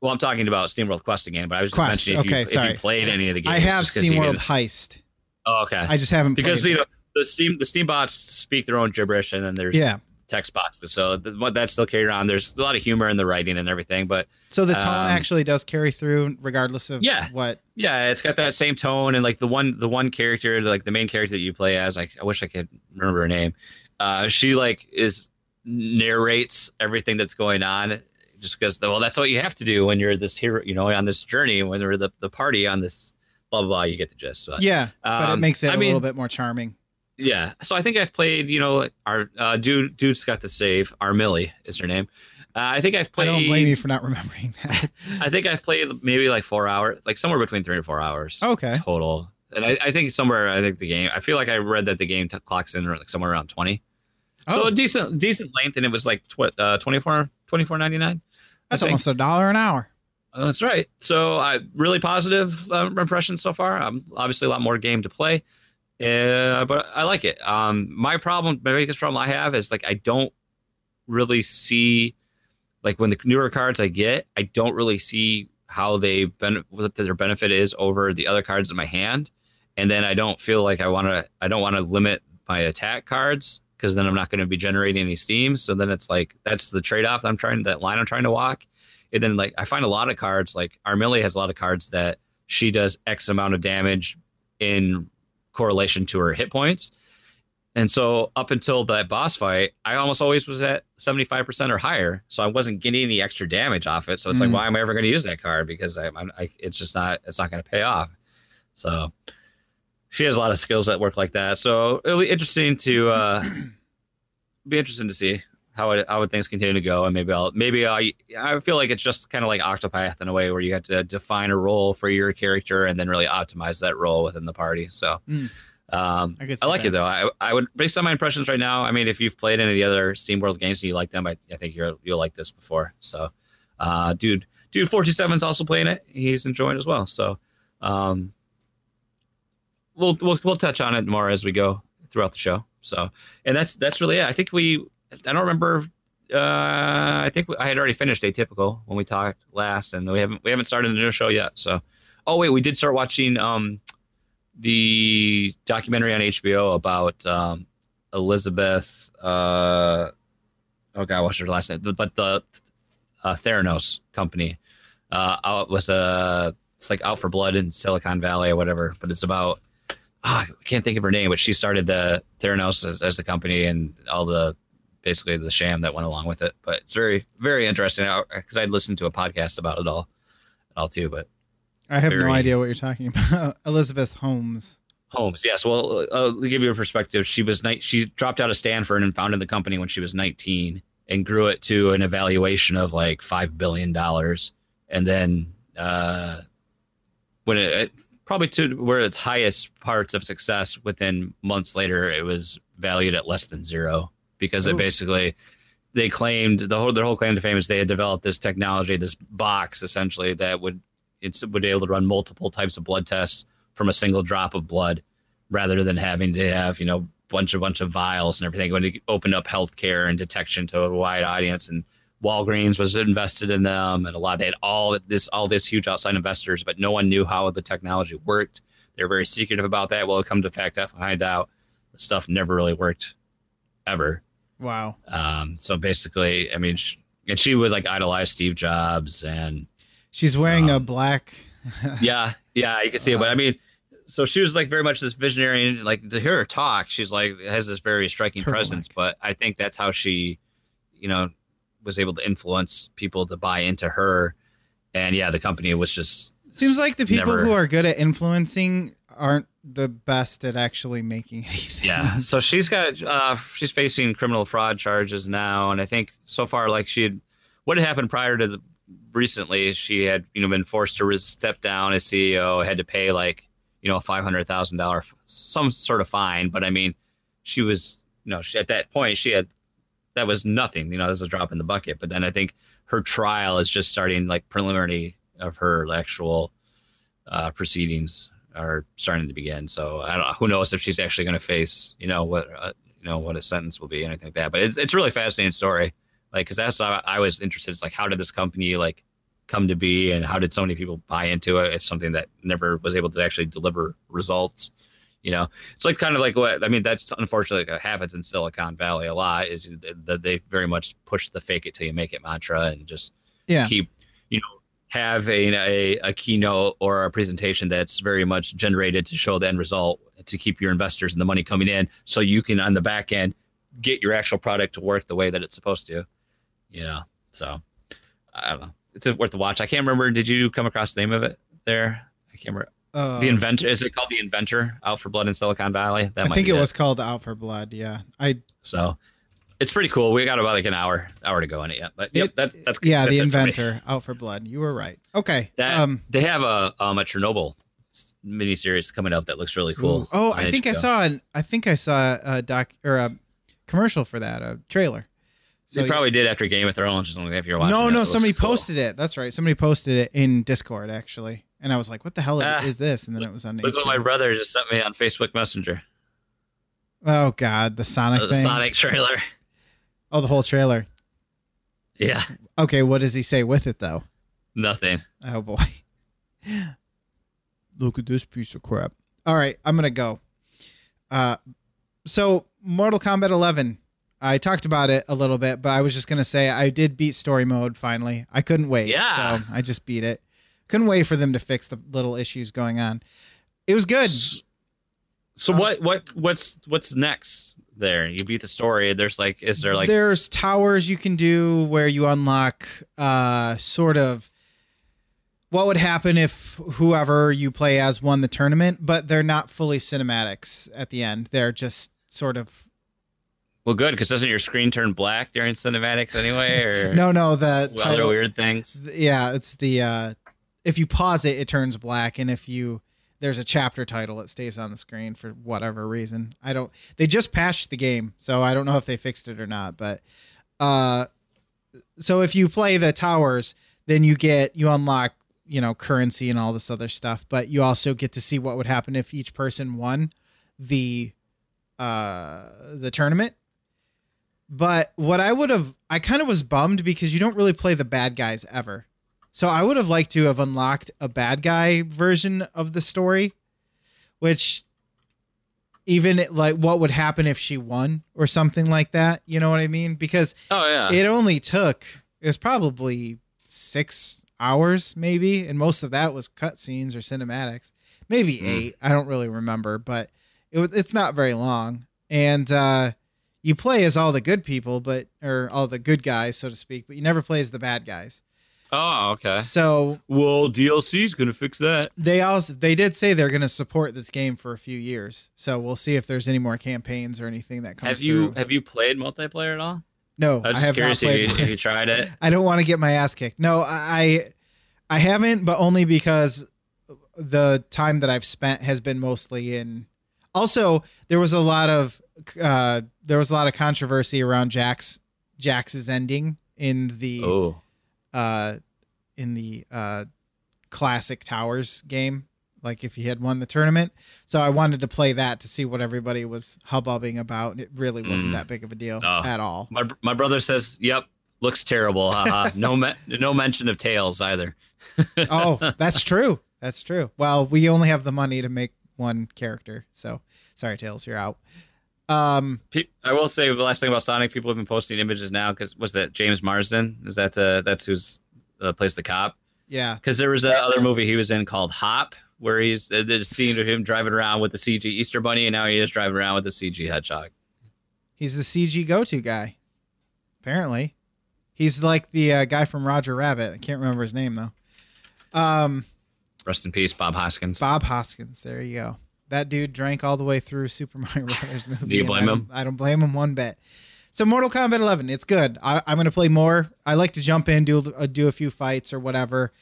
Well, I'm talking about SteamWorld Quest again, but I was just Quest, mentioning if, okay, you, if sorry. you played any of the games. I have you SteamWorld Heist. Oh, okay. I just haven't because played you it. know the Steam the Steam bots speak their own gibberish, and then there's Yeah. Text boxes. So what that's still carried on. There's a lot of humor in the writing and everything, but So the tone Um, actually does carry through, regardless of Yeah. what. yeah, it's got that same tone and like the one the one character, like the main character that you play as. I, I wish I could remember her name. Uh, she like is narrates everything that's going on. Just because, well, that's what you have to do when you're this hero, you know, on this journey. When you're the, the party on this blah blah blah, you get the gist. But, Yeah, but it um, makes it I a mean, little bit more charming. Yeah. So I think I've played, you know, our uh, dude, dude's got the save. Armilly is her name. Uh, I think I've I played. don't blame you for not remembering [LAUGHS] that. I think I've played maybe like four hours, like somewhere between three and four hours okay. total. And I, I think somewhere, I think the game. I feel like I read that the game t- clocks in like somewhere around twenty. So Oh. a decent, decent length, and it was like tw- uh, 24 24.99. That's I almost a dollar an hour. Uh, That's right. So I really positive uh, impressions so far. Um, obviously a lot more game to play, uh, but I like it. Um, my problem, my biggest problem I have is like I don't really see like when the newer cards I get, I don't really see how they ben- what their benefit is over the other cards in my hand, and then I don't feel like I want to. I don't want to limit my attack cards because then I'm not going to be generating any steam. So then it's like that's the trade off I'm trying that line I'm trying to walk. And then like I find a lot of cards like Armillia has a lot of cards that she does X amount of damage in correlation to her hit points. And so up until that boss fight, I almost always was at 75% or higher. So I wasn't getting any extra damage off it. So it's Mm. like, why am I ever going to use that card? Because I, I'm, I, it's just not, it's not going to pay off. So she has a lot of skills that work like that. So it'll be interesting to, uh, [CLEARS THROAT] be interesting to see how it, how would things continue to go. And maybe I'll, maybe I, I feel like it's just kind of like Octopath in a way where you have to define a role for your character and then really optimize that role within the party. So, Mm. um, I I like that. it though. I, I would, based on my impressions right now. I mean, if you've played any of the other Steam World games and you like them, I, I think you're, you'll like this before. So, uh, dude, dude, 427 is also playing it. He's enjoying it as well. So, um, we'll, we'll, we'll touch on it more as we go throughout the show. So, and that's, that's really it. I think we, I don't remember. Uh, I think I had already finished Atypical when we talked last, and we haven't we haven't started the new show yet. So, oh wait, we did start watching um the documentary on HBO about um Elizabeth. Uh, oh god, what's her last name? But the uh, Theranos company uh out was uh it's like Out for Blood in Silicon Valley or whatever. But it's about ah, I can't think of her name, but she started the Theranos as, as the company and all the basically the sham that went along with it. But it's very very interesting because I'd listened to a podcast about it all, all too. But I have no idea what you're talking [LAUGHS] about. Elizabeth Holmes. Holmes, yes. Well, uh, to give you a perspective, she was ni- she dropped out of Stanford and founded the company when she was 19 and grew it to an evaluation of like five billion dollars, and then uh, when it, it probably to where its highest parts of success within months later, it was valued at less than zero because Ooh. it basically they claimed the whole their whole claim to fame is they had developed this technology, this box essentially that would it's would be able to run multiple types of blood tests from a single drop of blood rather than having to have you know bunch of bunch of vials and everything. When it opened up healthcare and detection to a wide audience. And Walgreens was invested in them and a lot. They had all this all this huge outside investors but no one knew how the technology worked. They were very secretive about that. Well it come to fact I find out the stuff never really worked ever Wow. um so basically I mean sh and she would like idolize Steve Jobs and She's wearing a Um, black. [LAUGHS] yeah, yeah, you can see it. But I mean, so she was like very much this visionary, and like to hear her talk, she's like has this very striking Turtleneck. presence. But I think that's how she, you know, was able to influence people to buy into her. And yeah, the company was just Seems like the people never- who are good at influencing aren't the best at actually making [LAUGHS] anything. yeah. So she's got uh she's facing criminal fraud charges now, and I think so far like she had what had happened prior to the recently she had you know been forced to step down as CEO, had to pay like you know a five hundred thousand dollar some sort of fine. But I mean, she was you know she, at that point she had that was nothing. You know, this is a drop in the bucket. But then I think her trial is just starting like preliminary of her actual uh, proceedings are starting to begin. So I don't. know Who knows if she's actually going to face you know what uh, you know what a sentence will be, anything like that. But it's it's a really fascinating story. Like because that's how I was interested. It's like how did this company like come to be, and how did so many people buy into it? If something that never was able to actually deliver results. You know, it's like kind of like what I mean. That's unfortunately what happens in Silicon Valley a lot. Is that they very much push the fake it till you make it mantra and just Yeah. keep you know have a, a a keynote or a presentation that's very much generated to show the end result to keep your investors and the money coming in so you can on the back end get your actual product to work the way that it's supposed to you know? So i don't know. It's worth the watch. I can't remember did you come across the name of it there? I can't remember. Uh, the inventor is it called the inventor? Out for blood in silicon valley? That I think it. was called Out for Blood. Yeah. I so it's pretty cool we got about like an hour hour to go in it yet but yep that, that's yeah, that's the it for inventor, Out for Blood. You were right. Okay. That um they have a um a Chernobyl miniseries coming up that looks really cool. ooh. Oh, I think I saw an I think I saw a doc or a commercial for that, a trailer. They probably did after Game of Thrones. Just only if you're watching. no, it no, somebody cool. posted it. That's right. Somebody posted it in Discord actually, and I was like, "What the hell Ah, is this?" And then it was on. Look what my brother just sent me on Facebook Messenger. Oh God, the Sonic Uh, the thing. Sonic trailer. Oh, the whole trailer. Yeah, Okay, what does he say with it though? nothing. Oh boy. [LAUGHS] Look at this piece of crap. All right, I'm gonna go. Uh, so Mortal Kombat 11. I talked about it a little bit, but I was just gonna say I did beat story mode finally. I couldn't wait, Yeah. so I just beat it. Couldn't wait for them to fix the little issues going on. It was good. So Uh, what what what's what's next? There, you beat the story. There's like, is there like there's towers you can do where you unlock uh sort of what would happen if whoever you play as won the tournament but they're not fully cinematics at the end they're just sort of well, good because doesn't your screen turn black during cinematics anyway, or [LAUGHS] no no the other title weird things? yeah it's the uh if you pause it it turns black and if you there's a chapter title that stays on the screen for whatever reason. I don't they just patched the game so i don't know if they fixed it or not but uh so if you play the towers then you get you unlock you know currency and all this other stuff but you also get to see what would happen if each person won the uh the tournament. But what i would have i kind of was bummed because you don't really play the bad guys ever so I would have liked to have unlocked a bad guy version of the story, which even like what would happen if she won or something like that. You know what I mean? Because Oh yeah, it only took it was probably six hours maybe, and most of that was cutscenes or cinematics. Maybe Hmm. eight. I don't really remember, but it was it's not very long. And uh you play as all the good people, but or all the good guys, so to speak, but you never play as the bad guys. Oh okay. So Well, DLC is gonna fix that. they also they did say they're going to support this game for a few years. So we'll see if there's any more campaigns or anything that comes Have you through. have you played multiplayer at all? no, I was I just have not curious if you, if you tried it. I don't want to get my ass kicked. No, I I haven't, but only because the time that I've spent has been mostly in. Also, there was a lot of uh, there was a lot of controversy around Jax Jax's ending in the Oh, uh, in the uh, classic Towers game. Like if he had won the tournament, so I wanted to play that to see what everybody was hubbubbing about. It really wasn't Mm. that big of a deal Oh. at all. my my brother says, "Yep, looks terrible." Haha. no me- no mention of tails either. [LAUGHS] oh, that's true. That's true. Well, we only have the money to make one character, so sorry, Tails, you're out. Um, I will say the last thing about Sonic, people have been posting images now because was that James Marsden? Is that the that's who's uh, plays the cop? yeah, Because there was a other movie he was in called Hop, where he's uh, a scene of him driving around with the CG Easter Bunny, and now he is driving around with the CG Hedgehog. he's the CG go-to guy. Apparently, he's like the uh, guy from Roger Rabbit. I can't remember his name though. Um, Rest in peace, Bob Hoskins. Bob Hoskins. There you go. That dude drank all the way through Super Mario Brothers movie. Do you blame I him? I don't blame him one bit. So Mortal Kombat 11, it's good. I, I'm going to play more. I like to jump in, do uh, do a few fights or whatever,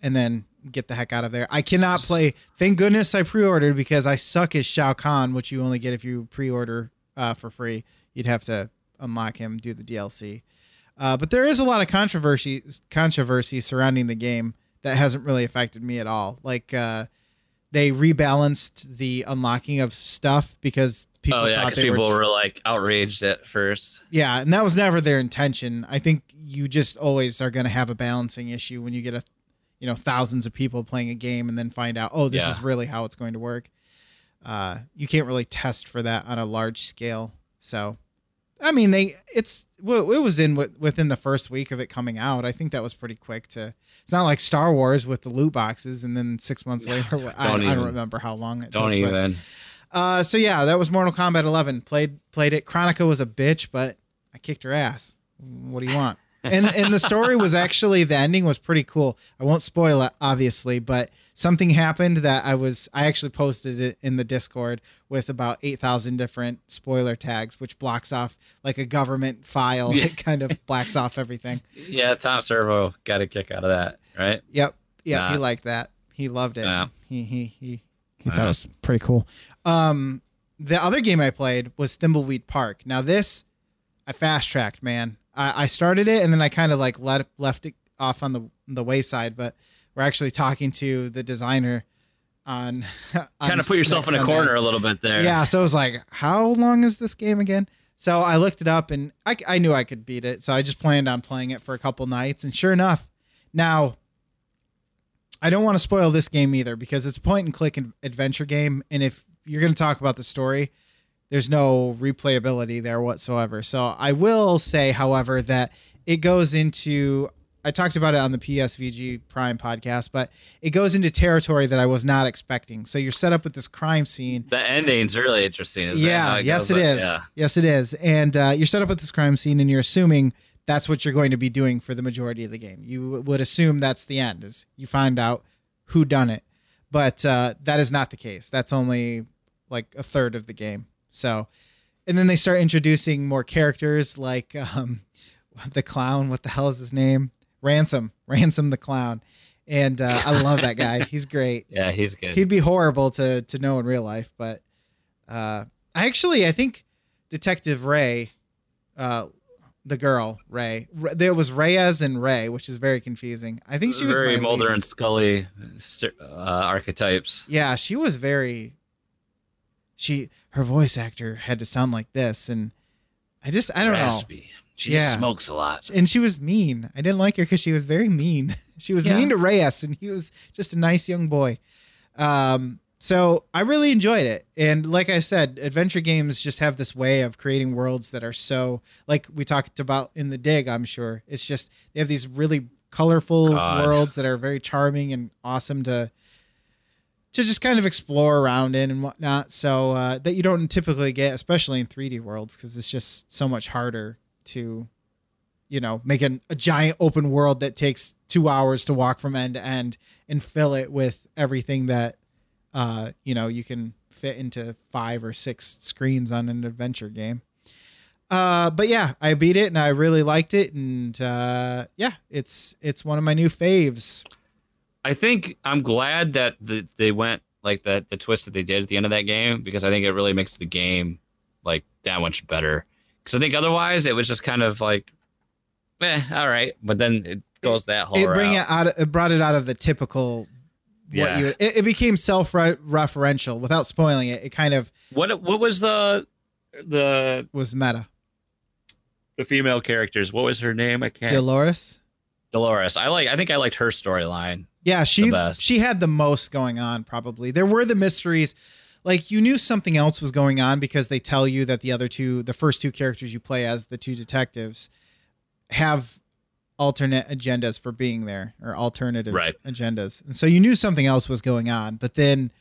and then get the heck out of there. I cannot play. Thank goodness I pre-ordered because I suck as Shao Kahn, which you only get if you pre-order uh, for free. You'd have to unlock him, do the DLC. Uh, but there is a lot of controversy controversy surrounding the game that hasn't really affected me at all. Like uh, they rebalanced the unlocking of stuff because people oh yeah, because people were, were, like outraged at first. yeah, and that was never their intention. I think you just always are going to have a balancing issue when you get a you know thousands of people playing a game and then find out oh this Yeah. is really how it's going to work. Uh, you can't really test for that on a large scale. So, I mean, they it's well, it was in within the first week of it coming out. I think that was pretty quick to. It's not like Star Wars with the loot boxes and then six months later. I, [LAUGHS] I Don't don't remember how long it Don't took. but- even. Uh, so yeah, that was Mortal Kombat 11. Played played it. Kronika was a bitch, but I kicked her ass. What do you want? [LAUGHS] and and the story was actually the ending was pretty cool. I won't spoil it, obviously, but something happened that I was I actually posted it in the Discord with about eight thousand different spoiler tags, which blocks off like a government file. Yeah. It kind of blacks off everything. [LAUGHS] Yeah, Tom Servo got a kick out of that, right? Yep. Yep. He liked that. He loved it. Yeah. He he he he Yeah. thought it was pretty cool. Um the other game I played was Thimbleweed Park. Now this I fast tracked, man. I, I started it and then I kind of like let left it off on the the wayside, but we're actually talking to the designer on, [LAUGHS] on Kind of put yourself in a Sunday. corner a little bit there. Yeah, so I was like, how long is this game again? So I looked it up and I, I knew I could beat it. So I just planned on playing it for a couple nights. And sure enough, now I don't want to spoil this game either because it's a point and click adventure game. And if you're going to talk about the story, there's no replayability there whatsoever. So I will say, however, that it goes into. I talked about it on the PSVG Prime podcast, but it goes into territory that I was not expecting. So you're set up with this crime scene The ending's really interesting. Yeah, it yes, goes? it is. Yeah. Yes, it is. And uh, you're set up with this crime scene, and you're assuming that's what you're going to be doing for the majority of the game. You would assume that's the end, is you find out who done it, but uh, that is not the case. That's only like a third of the game. So, and then they start introducing more characters, like um, [LAUGHS] the clown. What the hell is his name? Ransom. [LAUGHS] Ransom the clown. And uh, I love that guy. He's great [LAUGHS] Yeah, he's good. he'd be horrible to to know in real life but uh i actually i think detective ray uh the girl ray R- there was reyes and ray which is very confusing i think she was very Mulder least- and Scully uh, archetypes. yeah she was very she her voice actor had to sound like this and i just i don't know Raspy. She Yeah. smokes a lot. and she was mean. I didn't like her because she was very mean. [LAUGHS] She was Yeah. mean to Reyes, and he was just a nice young boy. Um, so I really enjoyed it. And like I said, adventure games just have this way of creating worlds that are so like we talked about in the dig. I'm sure it's just they have these really colorful God. worlds that are very charming and awesome to to just kind of explore around in and whatnot. So uh, that you don't typically get, especially in 3D worlds, because it's just so much harder to you know, make an, a giant open world that takes two hours to walk from end to end and fill it with everything that, uh, you know, you can fit into five or six screens on an adventure game. Uh, but yeah, I beat it and I really liked it, and uh, yeah, it's it's one of my new faves. I think I'm glad that the, they went like that the twist that they did at the end of that game because I think it really makes the game like that much better. Because I think otherwise it was just kind of like, eh, all right. But then it goes that whole It bring route. it out, it brought it out of the typical. What Yeah. you, it, it became self-referential without spoiling it. It kind of What what was the the was meta. the female characters? What was her name? I can't. Dolores. Dolores. I like. I think I liked her storyline. Yeah, she the best. she had the most going on probably. There were the mysteries like you knew something else was going on because they tell you that the other two the first two characters you play as the two detectives have alternate agendas for being there or alternative Right. agendas. And so you knew something else was going on, but then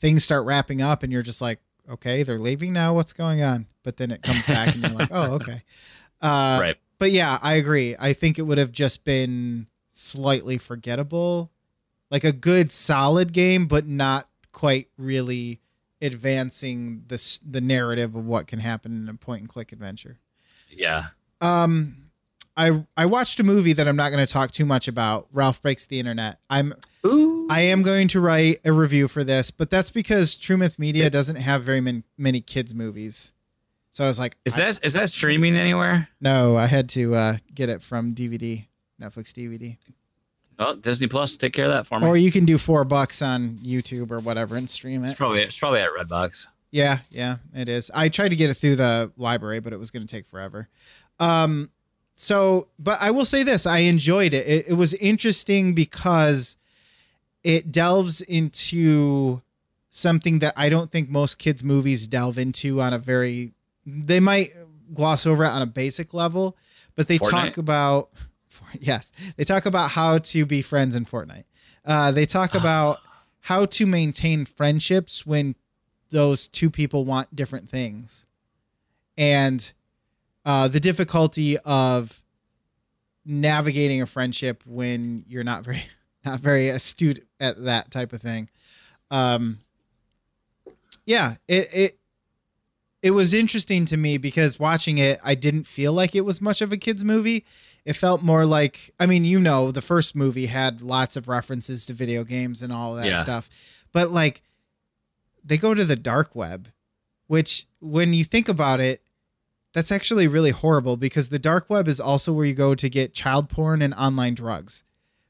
things start wrapping up and you're just like, okay, they're leaving now, what's going on? But then it comes back and you're like, oh, okay. [LAUGHS] Uh right. But yeah, I agree. I think it would have just been slightly forgettable, like a good solid game, but not quite really advancing this the narrative of what can happen in a point and click adventure. Yeah. Um, I I watched a movie that I'm not going to talk too much about. Ralph breaks the internet. I'm Ooh. I am going to write a review for this, but that's because True Myth Media doesn't have very many, many kids movies. So I was like, Is that is that streaming anywhere? no? I had to uh, get it from DVD, Netflix DVD, Oh, Disney Plus, take care of that for me. or you can do four bucks on YouTube or whatever and stream it. it's it. probably it's probably at Redbox. Yeah, yeah, it is. I tried to get it through the library, but it was going to take forever. Um, so, but I will say this: I enjoyed it. It, it was interesting because it delves into something that I don't think most kids' movies delve into on a very. They might gloss over it on a basic level, but they Fortnite? talk about. Yes, they talk about how to be friends in Fortnite. Uh, they talk about how to maintain friendships when those two people want different things and uh, the difficulty of navigating a friendship when you're not very [LAUGHS] not very astute at that type of thing um yeah it it it was interesting to me because watching it i didn't feel like it was much of a kids movie. It felt more like i mean you know the first movie had lots of references to video games and all that Yeah. stuff. But like they go to the dark web which when you think about it that's actually really horrible because the dark web is also where you go to get child porn and online drugs.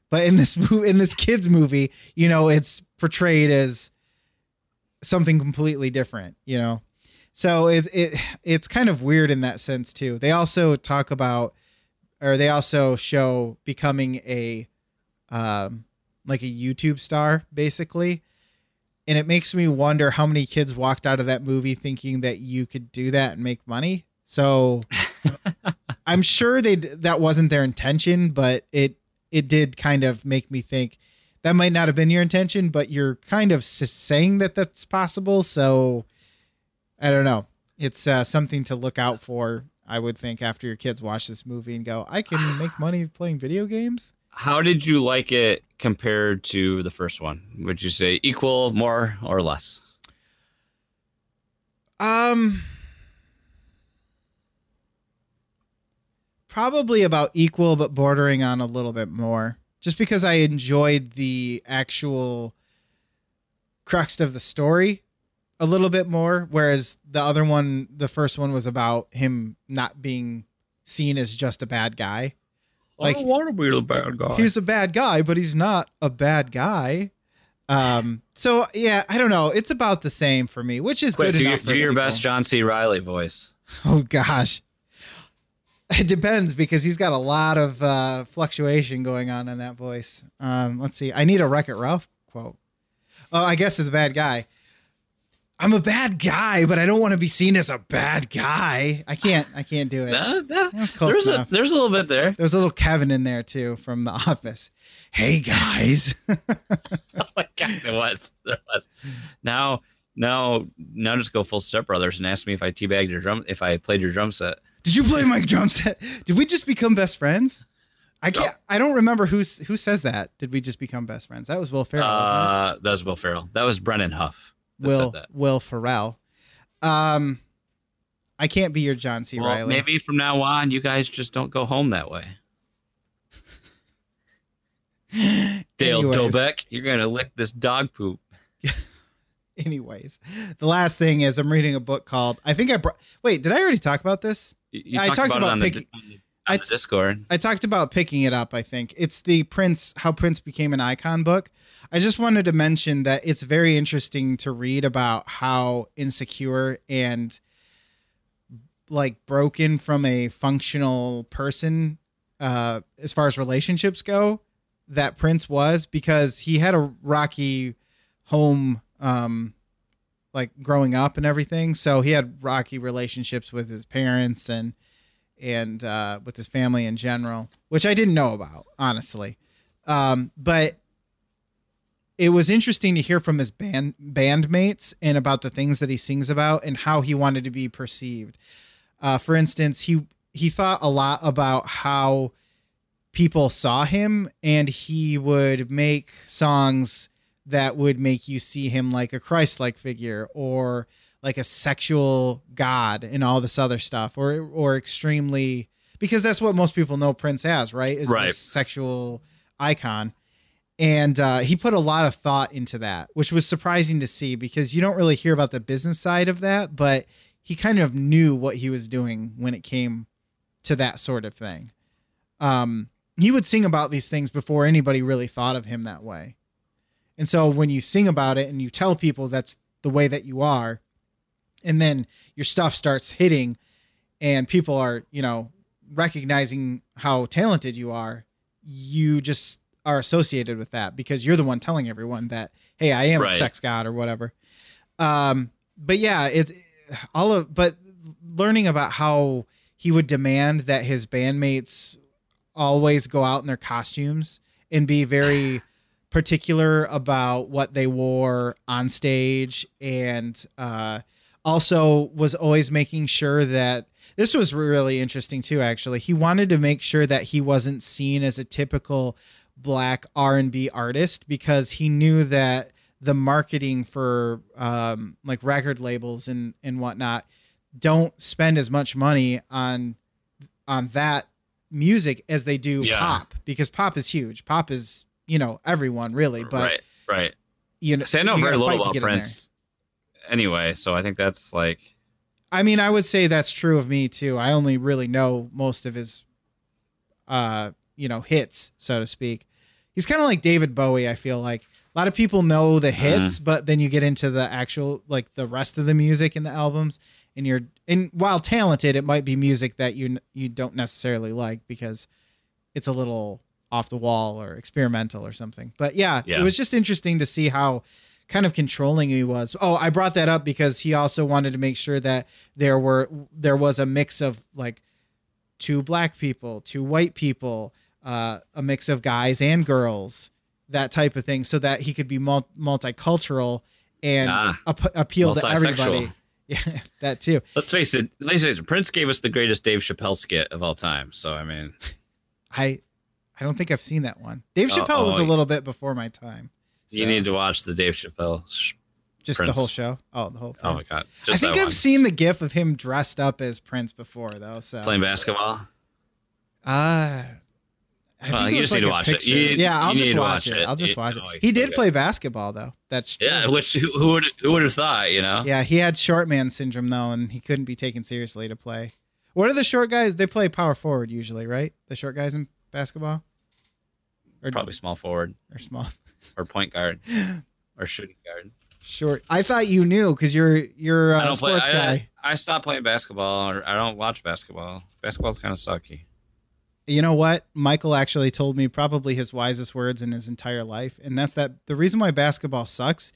But in this movie in this kids movie you know it's portrayed as something completely different you know so it, it it's kind of weird in that sense too. They also talk about or they also show becoming a um like a youtube star basically. And it makes me wonder how many kids walked out of that movie thinking that you could do that and make money. So [LAUGHS] i'm sure they that wasn't their intention but it it did kind of make me think that might not have been your intention but you're kind of saying that that's possible. So i don't know it's uh, something to look out for i would think after your kids watch this movie and go i can [SIGHS] make money playing video games How did you like it compared to the first one? Would you say equal, more, or less? Um, probably about equal, but bordering on a little bit more. Just because I enjoyed the actual crux of the story a little bit more, whereas the other one, the first one, was about him not being seen as just a bad guy. Like- I don't want to be the bad guy. He's a bad guy, but he's not a bad guy. Um. So yeah, I don't know. It's about the same for me, which is Quick, good do, your, enough. for do your sequel. best John C. Reilly voice. [LAUGHS] Oh gosh. It depends because he's got a lot of uh, fluctuation going on in that voice. Um, let's see. I need a Wreck It Ralph quote. Oh, I guess it's a bad guy. I'm a bad guy, but I don't want to be seen as a bad guy. I can't. I can't do it. That's close there's a there's a little bit there. There's a little Kevin in there too from The Office. Hey guys. [LAUGHS] [LAUGHS] Oh my god, there was there was. Now now now just go full step brothers and ask me if I teabagged your drum if I played your drum set. Did you play my drum set? Did we just become best friends? I can't. I don't remember who's who says that. Did we just become best friends? That was Will Ferrell. Uh, that was Will Ferrell. That was Brennan Huff. Will. Will Ferrell. Um, I can't be your John C. Well, Reilly. maybe from now on, you guys just don't go home that way. [LAUGHS] Dale anyways, Doback, you're gonna lick this dog poop. [LAUGHS] anyways, the last thing is I'm reading a book called. I think I brought. Wait, did I already talk about this? You, you I talked it about the, picking- the, I the Discord. I talked about picking it up. I think it's the Prince, how Prince became an icon book. I just wanted to mention that it's very interesting to read about how insecure and like broken from a functional person uh as far as relationships go that Prince was because he had a rocky home um like growing up and everything so he had rocky relationships with his parents and and uh, with his family in general, which I didn't know about, honestly. Um, but it was interesting to hear from his band bandmates and about the things that he sings about and how he wanted to be perceived. Uh, for instance, he he thought a lot about how people saw him, and he would make songs that would make you see him like a Christ-like figure or like a sexual god and all this other stuff or or extremely because that's what most people know Prince as, right? Is Right. this sexual icon. And uh, he put a lot of thought into that, which was surprising to see because you don't really hear about the business side of that, but he kind of knew what he was doing when it came to that sort of thing. Um, he would sing about these things before anybody really thought of him that way. And so when you sing about it and you tell people that's the way that you are, and then your stuff starts hitting and people are, you know, recognizing how talented you are, you just are associated with that because you're the one telling everyone that, hey, I am a sex god or whatever. Um, but yeah, it all of but learning about how he would demand that his bandmates always go out in their costumes and be very [SIGHS] particular about what they wore on stage and uh also was always making sure that this was really interesting too actually he wanted to make sure that he wasn't seen as a typical black r&b artist because he knew that the marketing for um, like record labels and and whatnot don't spend as much money on on that music as they do Yeah. pop because pop is huge pop is you know everyone really but right, right. you know I know you very little about. Prince. Anyway, so I think that's like I mean, I would say that's true of me too. I only really know most of his, uh, you know, hits, so to speak. He's kind of like David Bowie. I feel like a lot of people know the hits, but then you get into the actual, like the rest of the music in the albums, and you're, and while talented, it might be music that you you don't necessarily like because it's a little off the wall or experimental or something. But yeah, Yeah. it was just interesting to see how kind of controlling he was. Oh, I brought that up because he also wanted to make sure that there were there was a mix of like two black people, two white people, uh, a mix of guys and girls, that type of thing, so that he could be mul- multicultural and Ah. ap- appeal to everybody. [LAUGHS] Yeah, that too. Let's face it. Let's face it. Prince gave us the greatest Dave Chappelle skit of all time. So I mean, [LAUGHS] I I don't think I've seen that one. Dave Oh, Chappelle was oh, a little bit before my time. You need to watch the Dave Chappelle. sh- just the whole show. Oh, the whole. Oh my Prince. god! I think I've one. seen the gif of him dressed up as Prince before, though. So playing basketball. Uh, I Well, you just need to a watch it. picture. You- yeah, I'll just need watch, watch it. it. I'll just You- watch it. He did play basketball though. That's true. Yeah, which who, who would who would have thought? You know. Yeah, he had short man syndrome though, and he couldn't be taken seriously to play. What are the short guys? They play power forward usually, right? The short guys in basketball, or Probably small forward or small. [LAUGHS] or point guard or shooting guard. Sure. I thought you knew because you're you're I a don't play. sports I, guy. I stopped playing basketball. Or I don't watch basketball. Basketball's kind of sucky. You know what? Michael actually told me probably his wisest words in his entire life, and that's that the reason why basketball sucks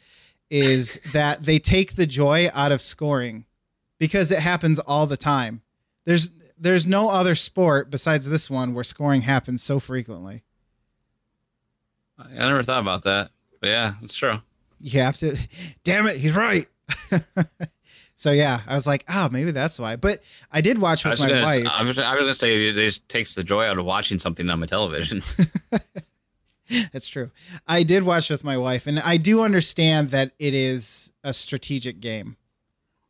is [LAUGHS] that they take the joy out of scoring because it happens all the time. There's there's no other sport besides this one where scoring happens so frequently. I never thought about that. But yeah, it's true. You have to [LAUGHS] damn it, he's right. [LAUGHS] so yeah, I was like, oh, maybe that's why. But I did watch with my gonna, wife. I, was, I was gonna say it just takes the joy out of watching something on my television. [LAUGHS] That's true. I did watch with my wife, and I do understand that it is a strategic game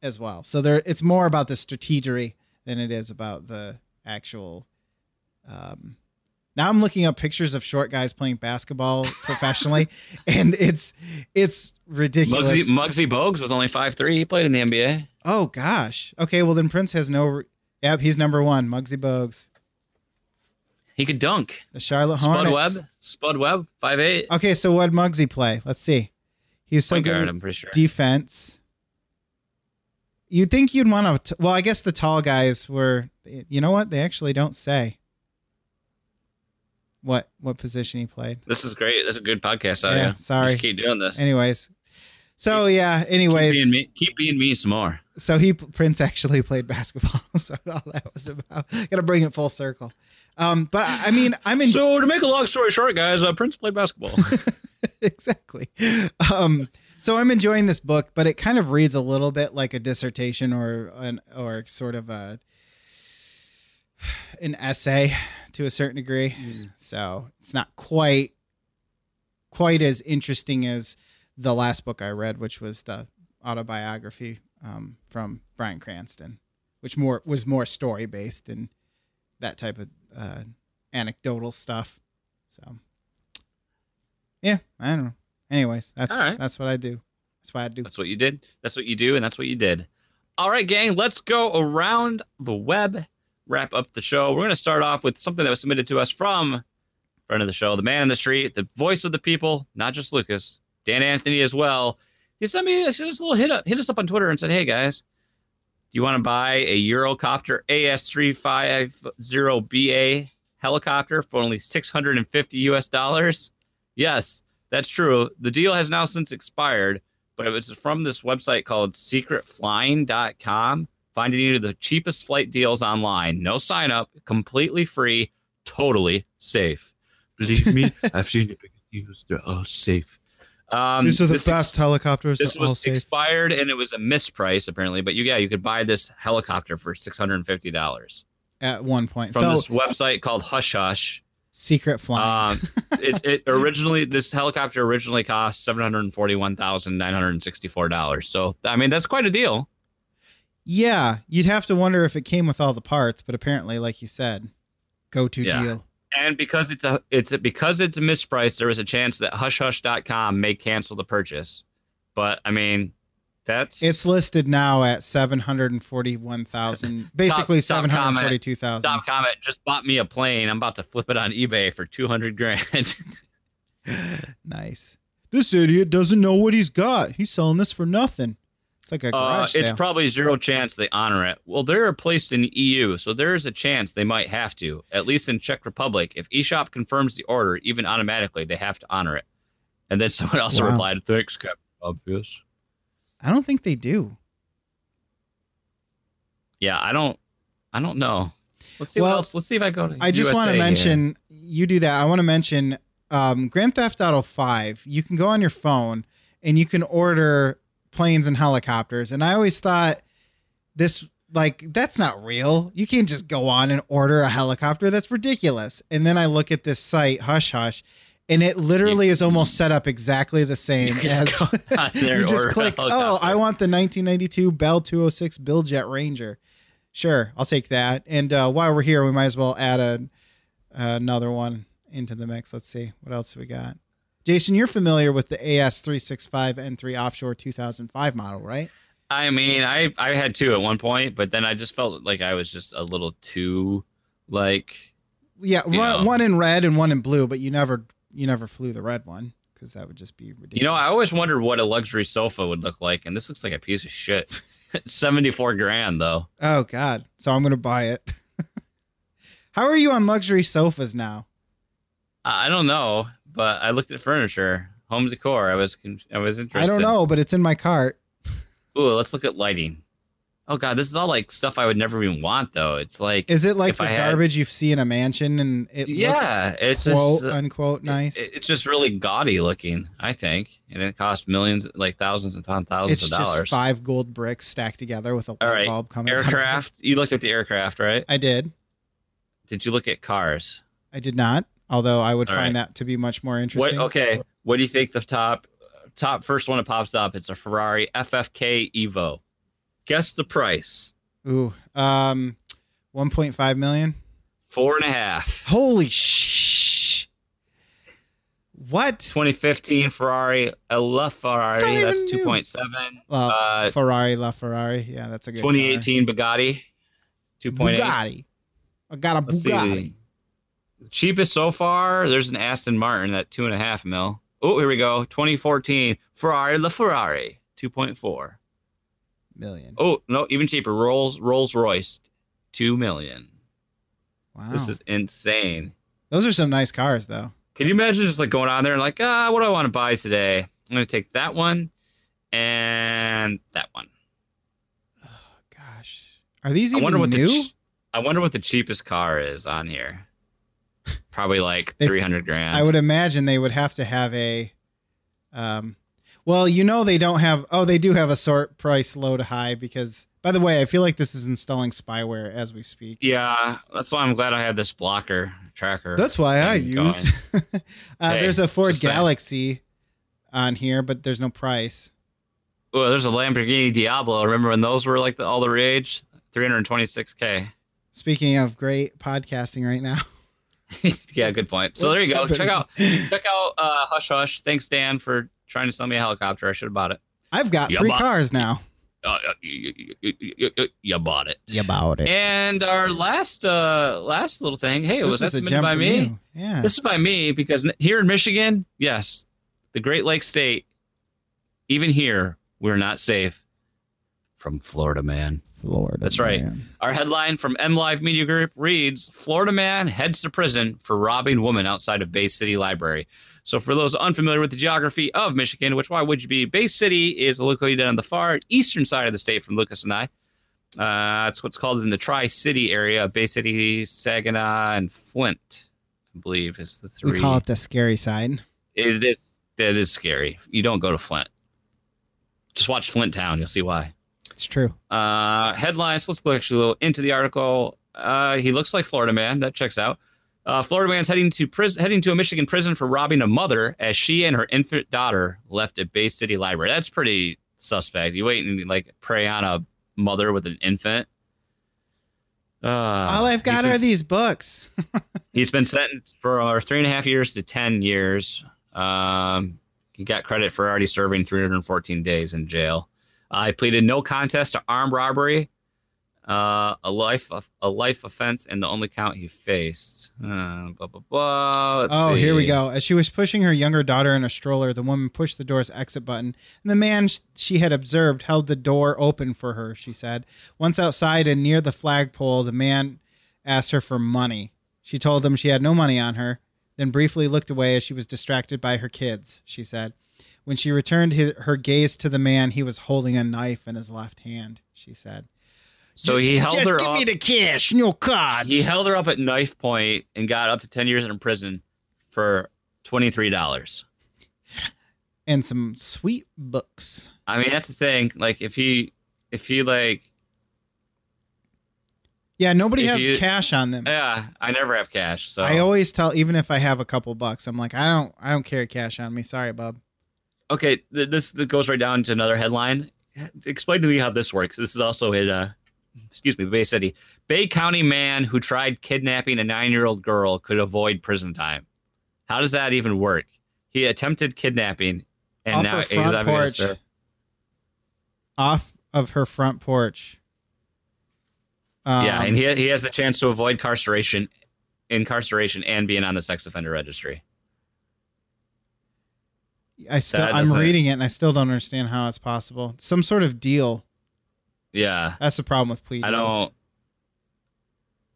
as well. So there, it's more about the strategery than it is about the actual. Um, now I'm looking up pictures of short guys playing basketball [LAUGHS] professionally, and it's it's ridiculous. Muggsy, Muggsy Bogues was only five three. He played in the NBA. oh gosh. Okay, well then Prince has no. Re- yep, he's number one. Muggsy Bogues, He could dunk. the Charlotte Hornets. Spud. Webb. Spud Webb, five eight. Okay, so what Muggsy play? Let's see. He was so Point good. guard, I'm pretty sure. defense. You'd think you'd want to. Well, I guess the tall guys were. You know what? They actually don't say. What what position he played? This is great. This is a good podcast. Yeah, sorry. Just keep doing this. Anyways, so yeah. keep Anyways, being me. Keep being me some more. so he Prince actually [LAUGHS] played basketball. [LAUGHS] so all that was about. Got to bring it full circle. Um, but I I mean, I'm in. So to make a long story short, guys, uh, Prince played basketball. [LAUGHS] exactly. Um, so I'm enjoying this book, but it kind of reads a little bit like a dissertation or an or sort of a an essay to a certain degree. So it's not quite quite as interesting as the last book I read, which was the autobiography um, from Bryan Cranston, which more was more story based and that type of uh, anecdotal stuff. So, yeah, I don't know. Anyways, that's right. that's what I do. That's what I do. That's what you did. That's what you do, and that's what you did. All right, gang, let's go around the web, wrap up the show. We're going to start off with something that was submitted to us from friend of the show, the man in the street, the voice of the people, not just Lucas, Dan Anthony as well. He sent me us a little hit up, hit us up on Twitter and said, "Hey guys, do you want to buy a Eurocopter AS350BA helicopter for only 650 US dollars?" Yes, that's true. The deal has now since expired, but it was from this website called secretflying.com. Finding you the cheapest flight deals online. No sign up, completely free, totally safe. Believe me, [LAUGHS] I've seen the biggest deals. They're all safe. Um, These are the this best helicopters. This they're all was safe. expired and it was a misprice apparently, but you yeah, you could buy this helicopter for six hundred and fifty dollars at one point. from so this website called Hush Hush. secret flying. Um, [LAUGHS] it, it originally this helicopter originally cost seven hundred and forty one thousand nine hundred and sixty four dollars. So I mean that's quite a deal. Yeah, you'd have to wonder if it came with all the parts, but apparently, like you said, go to Yeah. deal. And because it's a it's a, because it's a misprice, there is a chance that hushhush.com may cancel the purchase. But I mean, that's It's listed now at seven hundred and forty-one thousand, [LAUGHS] basically Stop- seven stop hundred comment. forty-two thousand. Stop comment just bought me a plane. I'm about to flip it on eBay for two hundred grand. [LAUGHS] [LAUGHS] nice. This idiot doesn't know what he's got. He's selling this for nothing. It's like a Uh, garage it's probably zero chance they honor it. Well, they're placed in the EU, so there's a chance they might have to. At least in Czech Republic, if eShop confirms the order, even automatically, they have to honor it. And then [LAUGHS] someone also Wow. replied, "Thanks, Captain Obvious." I don't think they do. Yeah, I don't, I don't know. Let's see what Well, else. Let's see if I go to. I just want USA to here. mention you do that. I want to mention um, Grand Theft Auto 5. You can go on your phone and you can order planes and helicopters. And I always thought this like that's not real. You can't just go on and order a helicopter. That's ridiculous. And then I look at this site Hush Hush and it literally is almost set up exactly the same You as [LAUGHS] there you just click, oh. I want the 1992 Bell 206 Billjet Ranger. Sure, I'll take that. And uh, while we're here, we might as well add a, another one into the mix. Let's see what else we got. Jason, you're familiar with the AS365 N3 Offshore 2005 model, right? I mean, I I had two at one point, but then I just felt like I was just a little too like Yeah, one, one in red and one in blue, but you never you never flew the red one because that would just be ridiculous. You know, I always wondered what a luxury sofa would look like, and this looks like a piece of shit. [LAUGHS] Seventy-four grand though. Oh God! So I'm gonna buy it. [LAUGHS] How are you on luxury sofas now? I don't know, but I looked at furniture, home decor. I was I was interested. I don't know, but it's in my cart. Ooh, let's look at lighting. Oh god, this is all like stuff I would never even want though. It's like Is it like the I had- garbage you see in a mansion and it yeah, it's quote just uh, unquote nice? it- it's just really gaudy looking. I think, and it costs millions, like thousands and thousands it's of just dollars. five gold bricks stacked together with a light right, bulb coming. out. Aircraft. You looked at the aircraft, right? I did. Did you look at cars? I did not. Although I would All find right. that to be much more interesting. What? Okay. What do you think the top top first one that pops up? It's a Ferrari FFK Evo. Guess the price. Ooh, um, 1.5 million. Four and a half. Holy shh! What? 2015 Ferrari a La Ferrari. That's 2.7. Uh, Uh, Ferrari, La Ferrari. Yeah, that's a good. car. 2018 Bugatti. 2.8. Bugatti. I got a Let's see. Cheapest so far. There's an Aston Martin at two and a half mil. Oh, here we go. 2014 Ferrari La Ferrari. 2.4. Million. Oh no, even cheaper. Rolls Rolls Royce. Two million. Wow. This is insane. Those are some nice cars, though. Can you imagine just like going on there and like, ah, what do I want to buy today? I'm gonna take that one and that one. Gosh, are these I even wonder what new? the ch- I wonder what the cheapest car is on here. Probably like They- three hundred grand. I would imagine they would have to have a. Um, well, you know they don't have. Oh, they do have a sort price low to high because. By the way, I feel like this is installing spyware as we speak. Yeah, that's why I'm glad I had this blocker tracker. That's why I use. [LAUGHS] uh, Hey, there's a Ford just saying. Galaxy on here, but there's no price. Well, there's a Lamborghini Diablo. Remember when those were like the, all the rage? 326k. Speaking of great podcasting right now. [LAUGHS] [LAUGHS] yeah, good point. So What's there you go. happening? Check out check out uh, Hush Hush. Thanks Dan for trying to sell me a helicopter. I should have bought it. I've got Yeah, three but- cars now. Uh, uh, you, you- you- you- you bought it. You bought it. And our last uh last little thing. Hey, was that is a submitted by me? Yeah. This is by me because here in Michigan, yes, the Great Lakes State, even here, we're not safe from Florida man. Florida. That's right. man. Our headline from M Live Media Group reads Florida man heads to prison for robbing woman outside of Bay City Library. So, for those unfamiliar with the geography of Michigan, which why would you be? Bay City is located on the far eastern side of the state from Lucas and I. Uh, it's what's called in the Tri City area Bay City, Saginaw, and Flint, I believe, is the three. We call it the scary side. It is that is scary. You don't go to Flint. Just watch Flint Town. You'll see why. It's true. Uh, headlines. Let's go actually a little into the article. Uh, he looks like Florida man. That checks out. Uh, Florida man's heading to prison, heading to a Michigan prison for robbing a mother as she and her infant daughter left a Bay City library. That's pretty suspect. You wait and like prey on a mother with an infant. Uh, All I've got been- are these books. [LAUGHS] He's been sentenced for uh, three and a half years to 10 years. Um, he got credit for already serving 314 days in jail. He pleaded no contest to armed robbery, uh, a life of, a life offense, and the only count he faced. Uh, blah, blah, blah. Let's oh, here we go. As she was pushing her younger daughter in a stroller, the woman pushed the door's exit button, and the man sh- she had observed held the door open for her, she said. Once outside and near the flagpole, the man asked her for money. She told him she had no money on her, then briefly looked away as she was distracted by her kids, she said. When she returned his, her gaze to the man, he was holding a knife in his left hand, she said. So he held Just her give up. me the cash, no cards. he held her up at knife point and got up to 10 years in prison for $23. and some sweet books. I mean, that's the thing. Like, if he, if he, like, Yeah, nobody If has you- cash on them. yeah, I never have cash. So I always tell, even if I have a couple bucks, I'm like, I don't, I don't carry cash on me. Sorry, bub. Okay, th- this goes right down to another headline. Explain to me how this works. This is also in, uh, excuse me, Bay City. Bay County man who tried kidnapping a nine-year-old girl could avoid prison time. How does that even work? He attempted kidnapping, and Off now her he's front porch. Off of her front porch. Um, yeah, and he he has the chance to avoid incarceration, incarceration, and being on the sex offender registry. I still, that I'm doesn't- reading it, and I still don't understand how it's possible. Some sort of deal. Yeah, That's the problem with plea I deals. don't.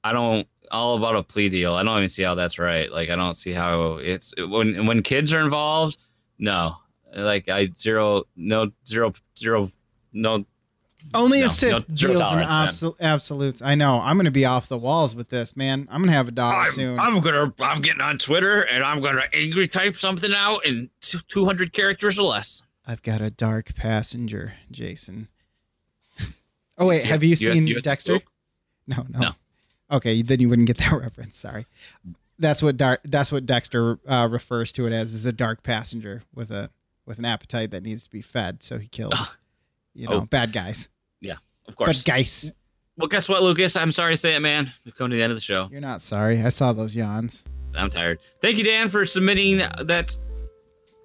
I don't all about a plea deal. I don't even see how that's right. Like I don't see how it's when when kids are involved. No, like I zero no zero zero no. Only No, a Sith no, deals in absol- absolutes. I know. I'm going to be off the walls with this, man. I'm going to have a daughter soon. I'm gonna I'm getting on Twitter and I'm gonna angry type something out in two hundred characters or less. I've got a dark passenger, Jason. [LAUGHS] Oh wait, You- have you you- seen you- Dexter? No, no, No. Okay, then you wouldn't get that [LAUGHS] reference. Sorry. That's what dark. That's what Dexter uh, refers to it as. Is a dark passenger with a with an appetite that needs to be fed, so he kills, [LAUGHS] you know, Oh. bad guys. Yeah, of course. Bad guys. Well, guess what, Lucas? I'm sorry to say it, man. We've come to the end of the show. You're not sorry. I saw those yawns. I'm tired. Thank you, Dan, for submitting that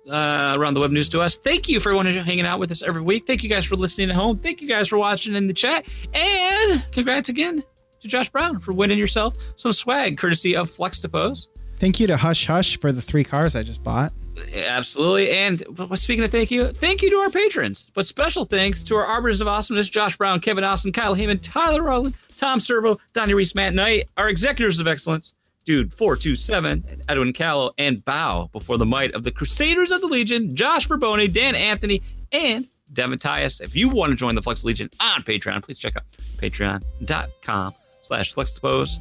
uh, around the web news to us. Thank you for everyone hanging out with us every week. Thank you guys for listening at home. Thank you guys for watching in the chat. And congrats again to Josh Brown for winning yourself some swag courtesy of Fluxtapose. Thank you to Hush Hush for the three cars I just bought. Absolutely. And speaking of thank you, thank you to our patrons. But special thanks to our Arbiters of Awesomeness, Josh Brown, Kevin Austin, Kyle Heyman, Tyler Rowland, Tom Servo, Donnie Reese, Matt Knight, our Executors of Excellence, Dude 427, Edwin Callow, and bow before the might of the Crusaders of the Legion, Josh Barbone, Dan Anthony, and Devin Tyus. If you want to join the Flex Legion on Patreon, please check out patreon.com slash flexpose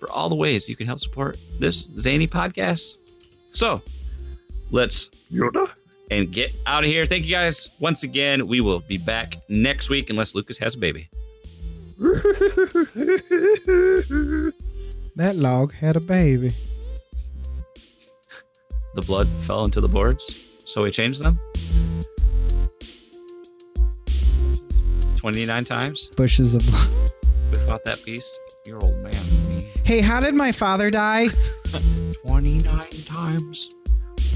for all the ways you can help support this zany podcast. So let's Yoda and get out of here. Thank you guys once again. We will be back next week unless Lucas has a baby. [LAUGHS] That log had a baby. The blood fell into the boards. So we changed them? 29 times? Bushes of. blood. We fought that beast? You're old man. Hey, how did my father die? 29 times?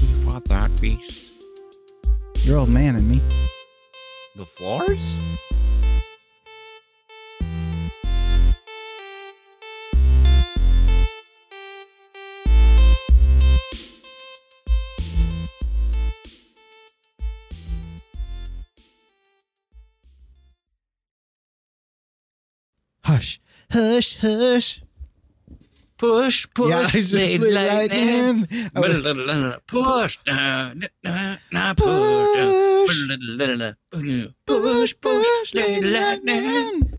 We fought that beast. Your old man and me. The floors? Hush, hush, hush. Push, push, yeah, I just lightning. lightning. Push, uh, nah, nah, push, Push, push, push, lightning.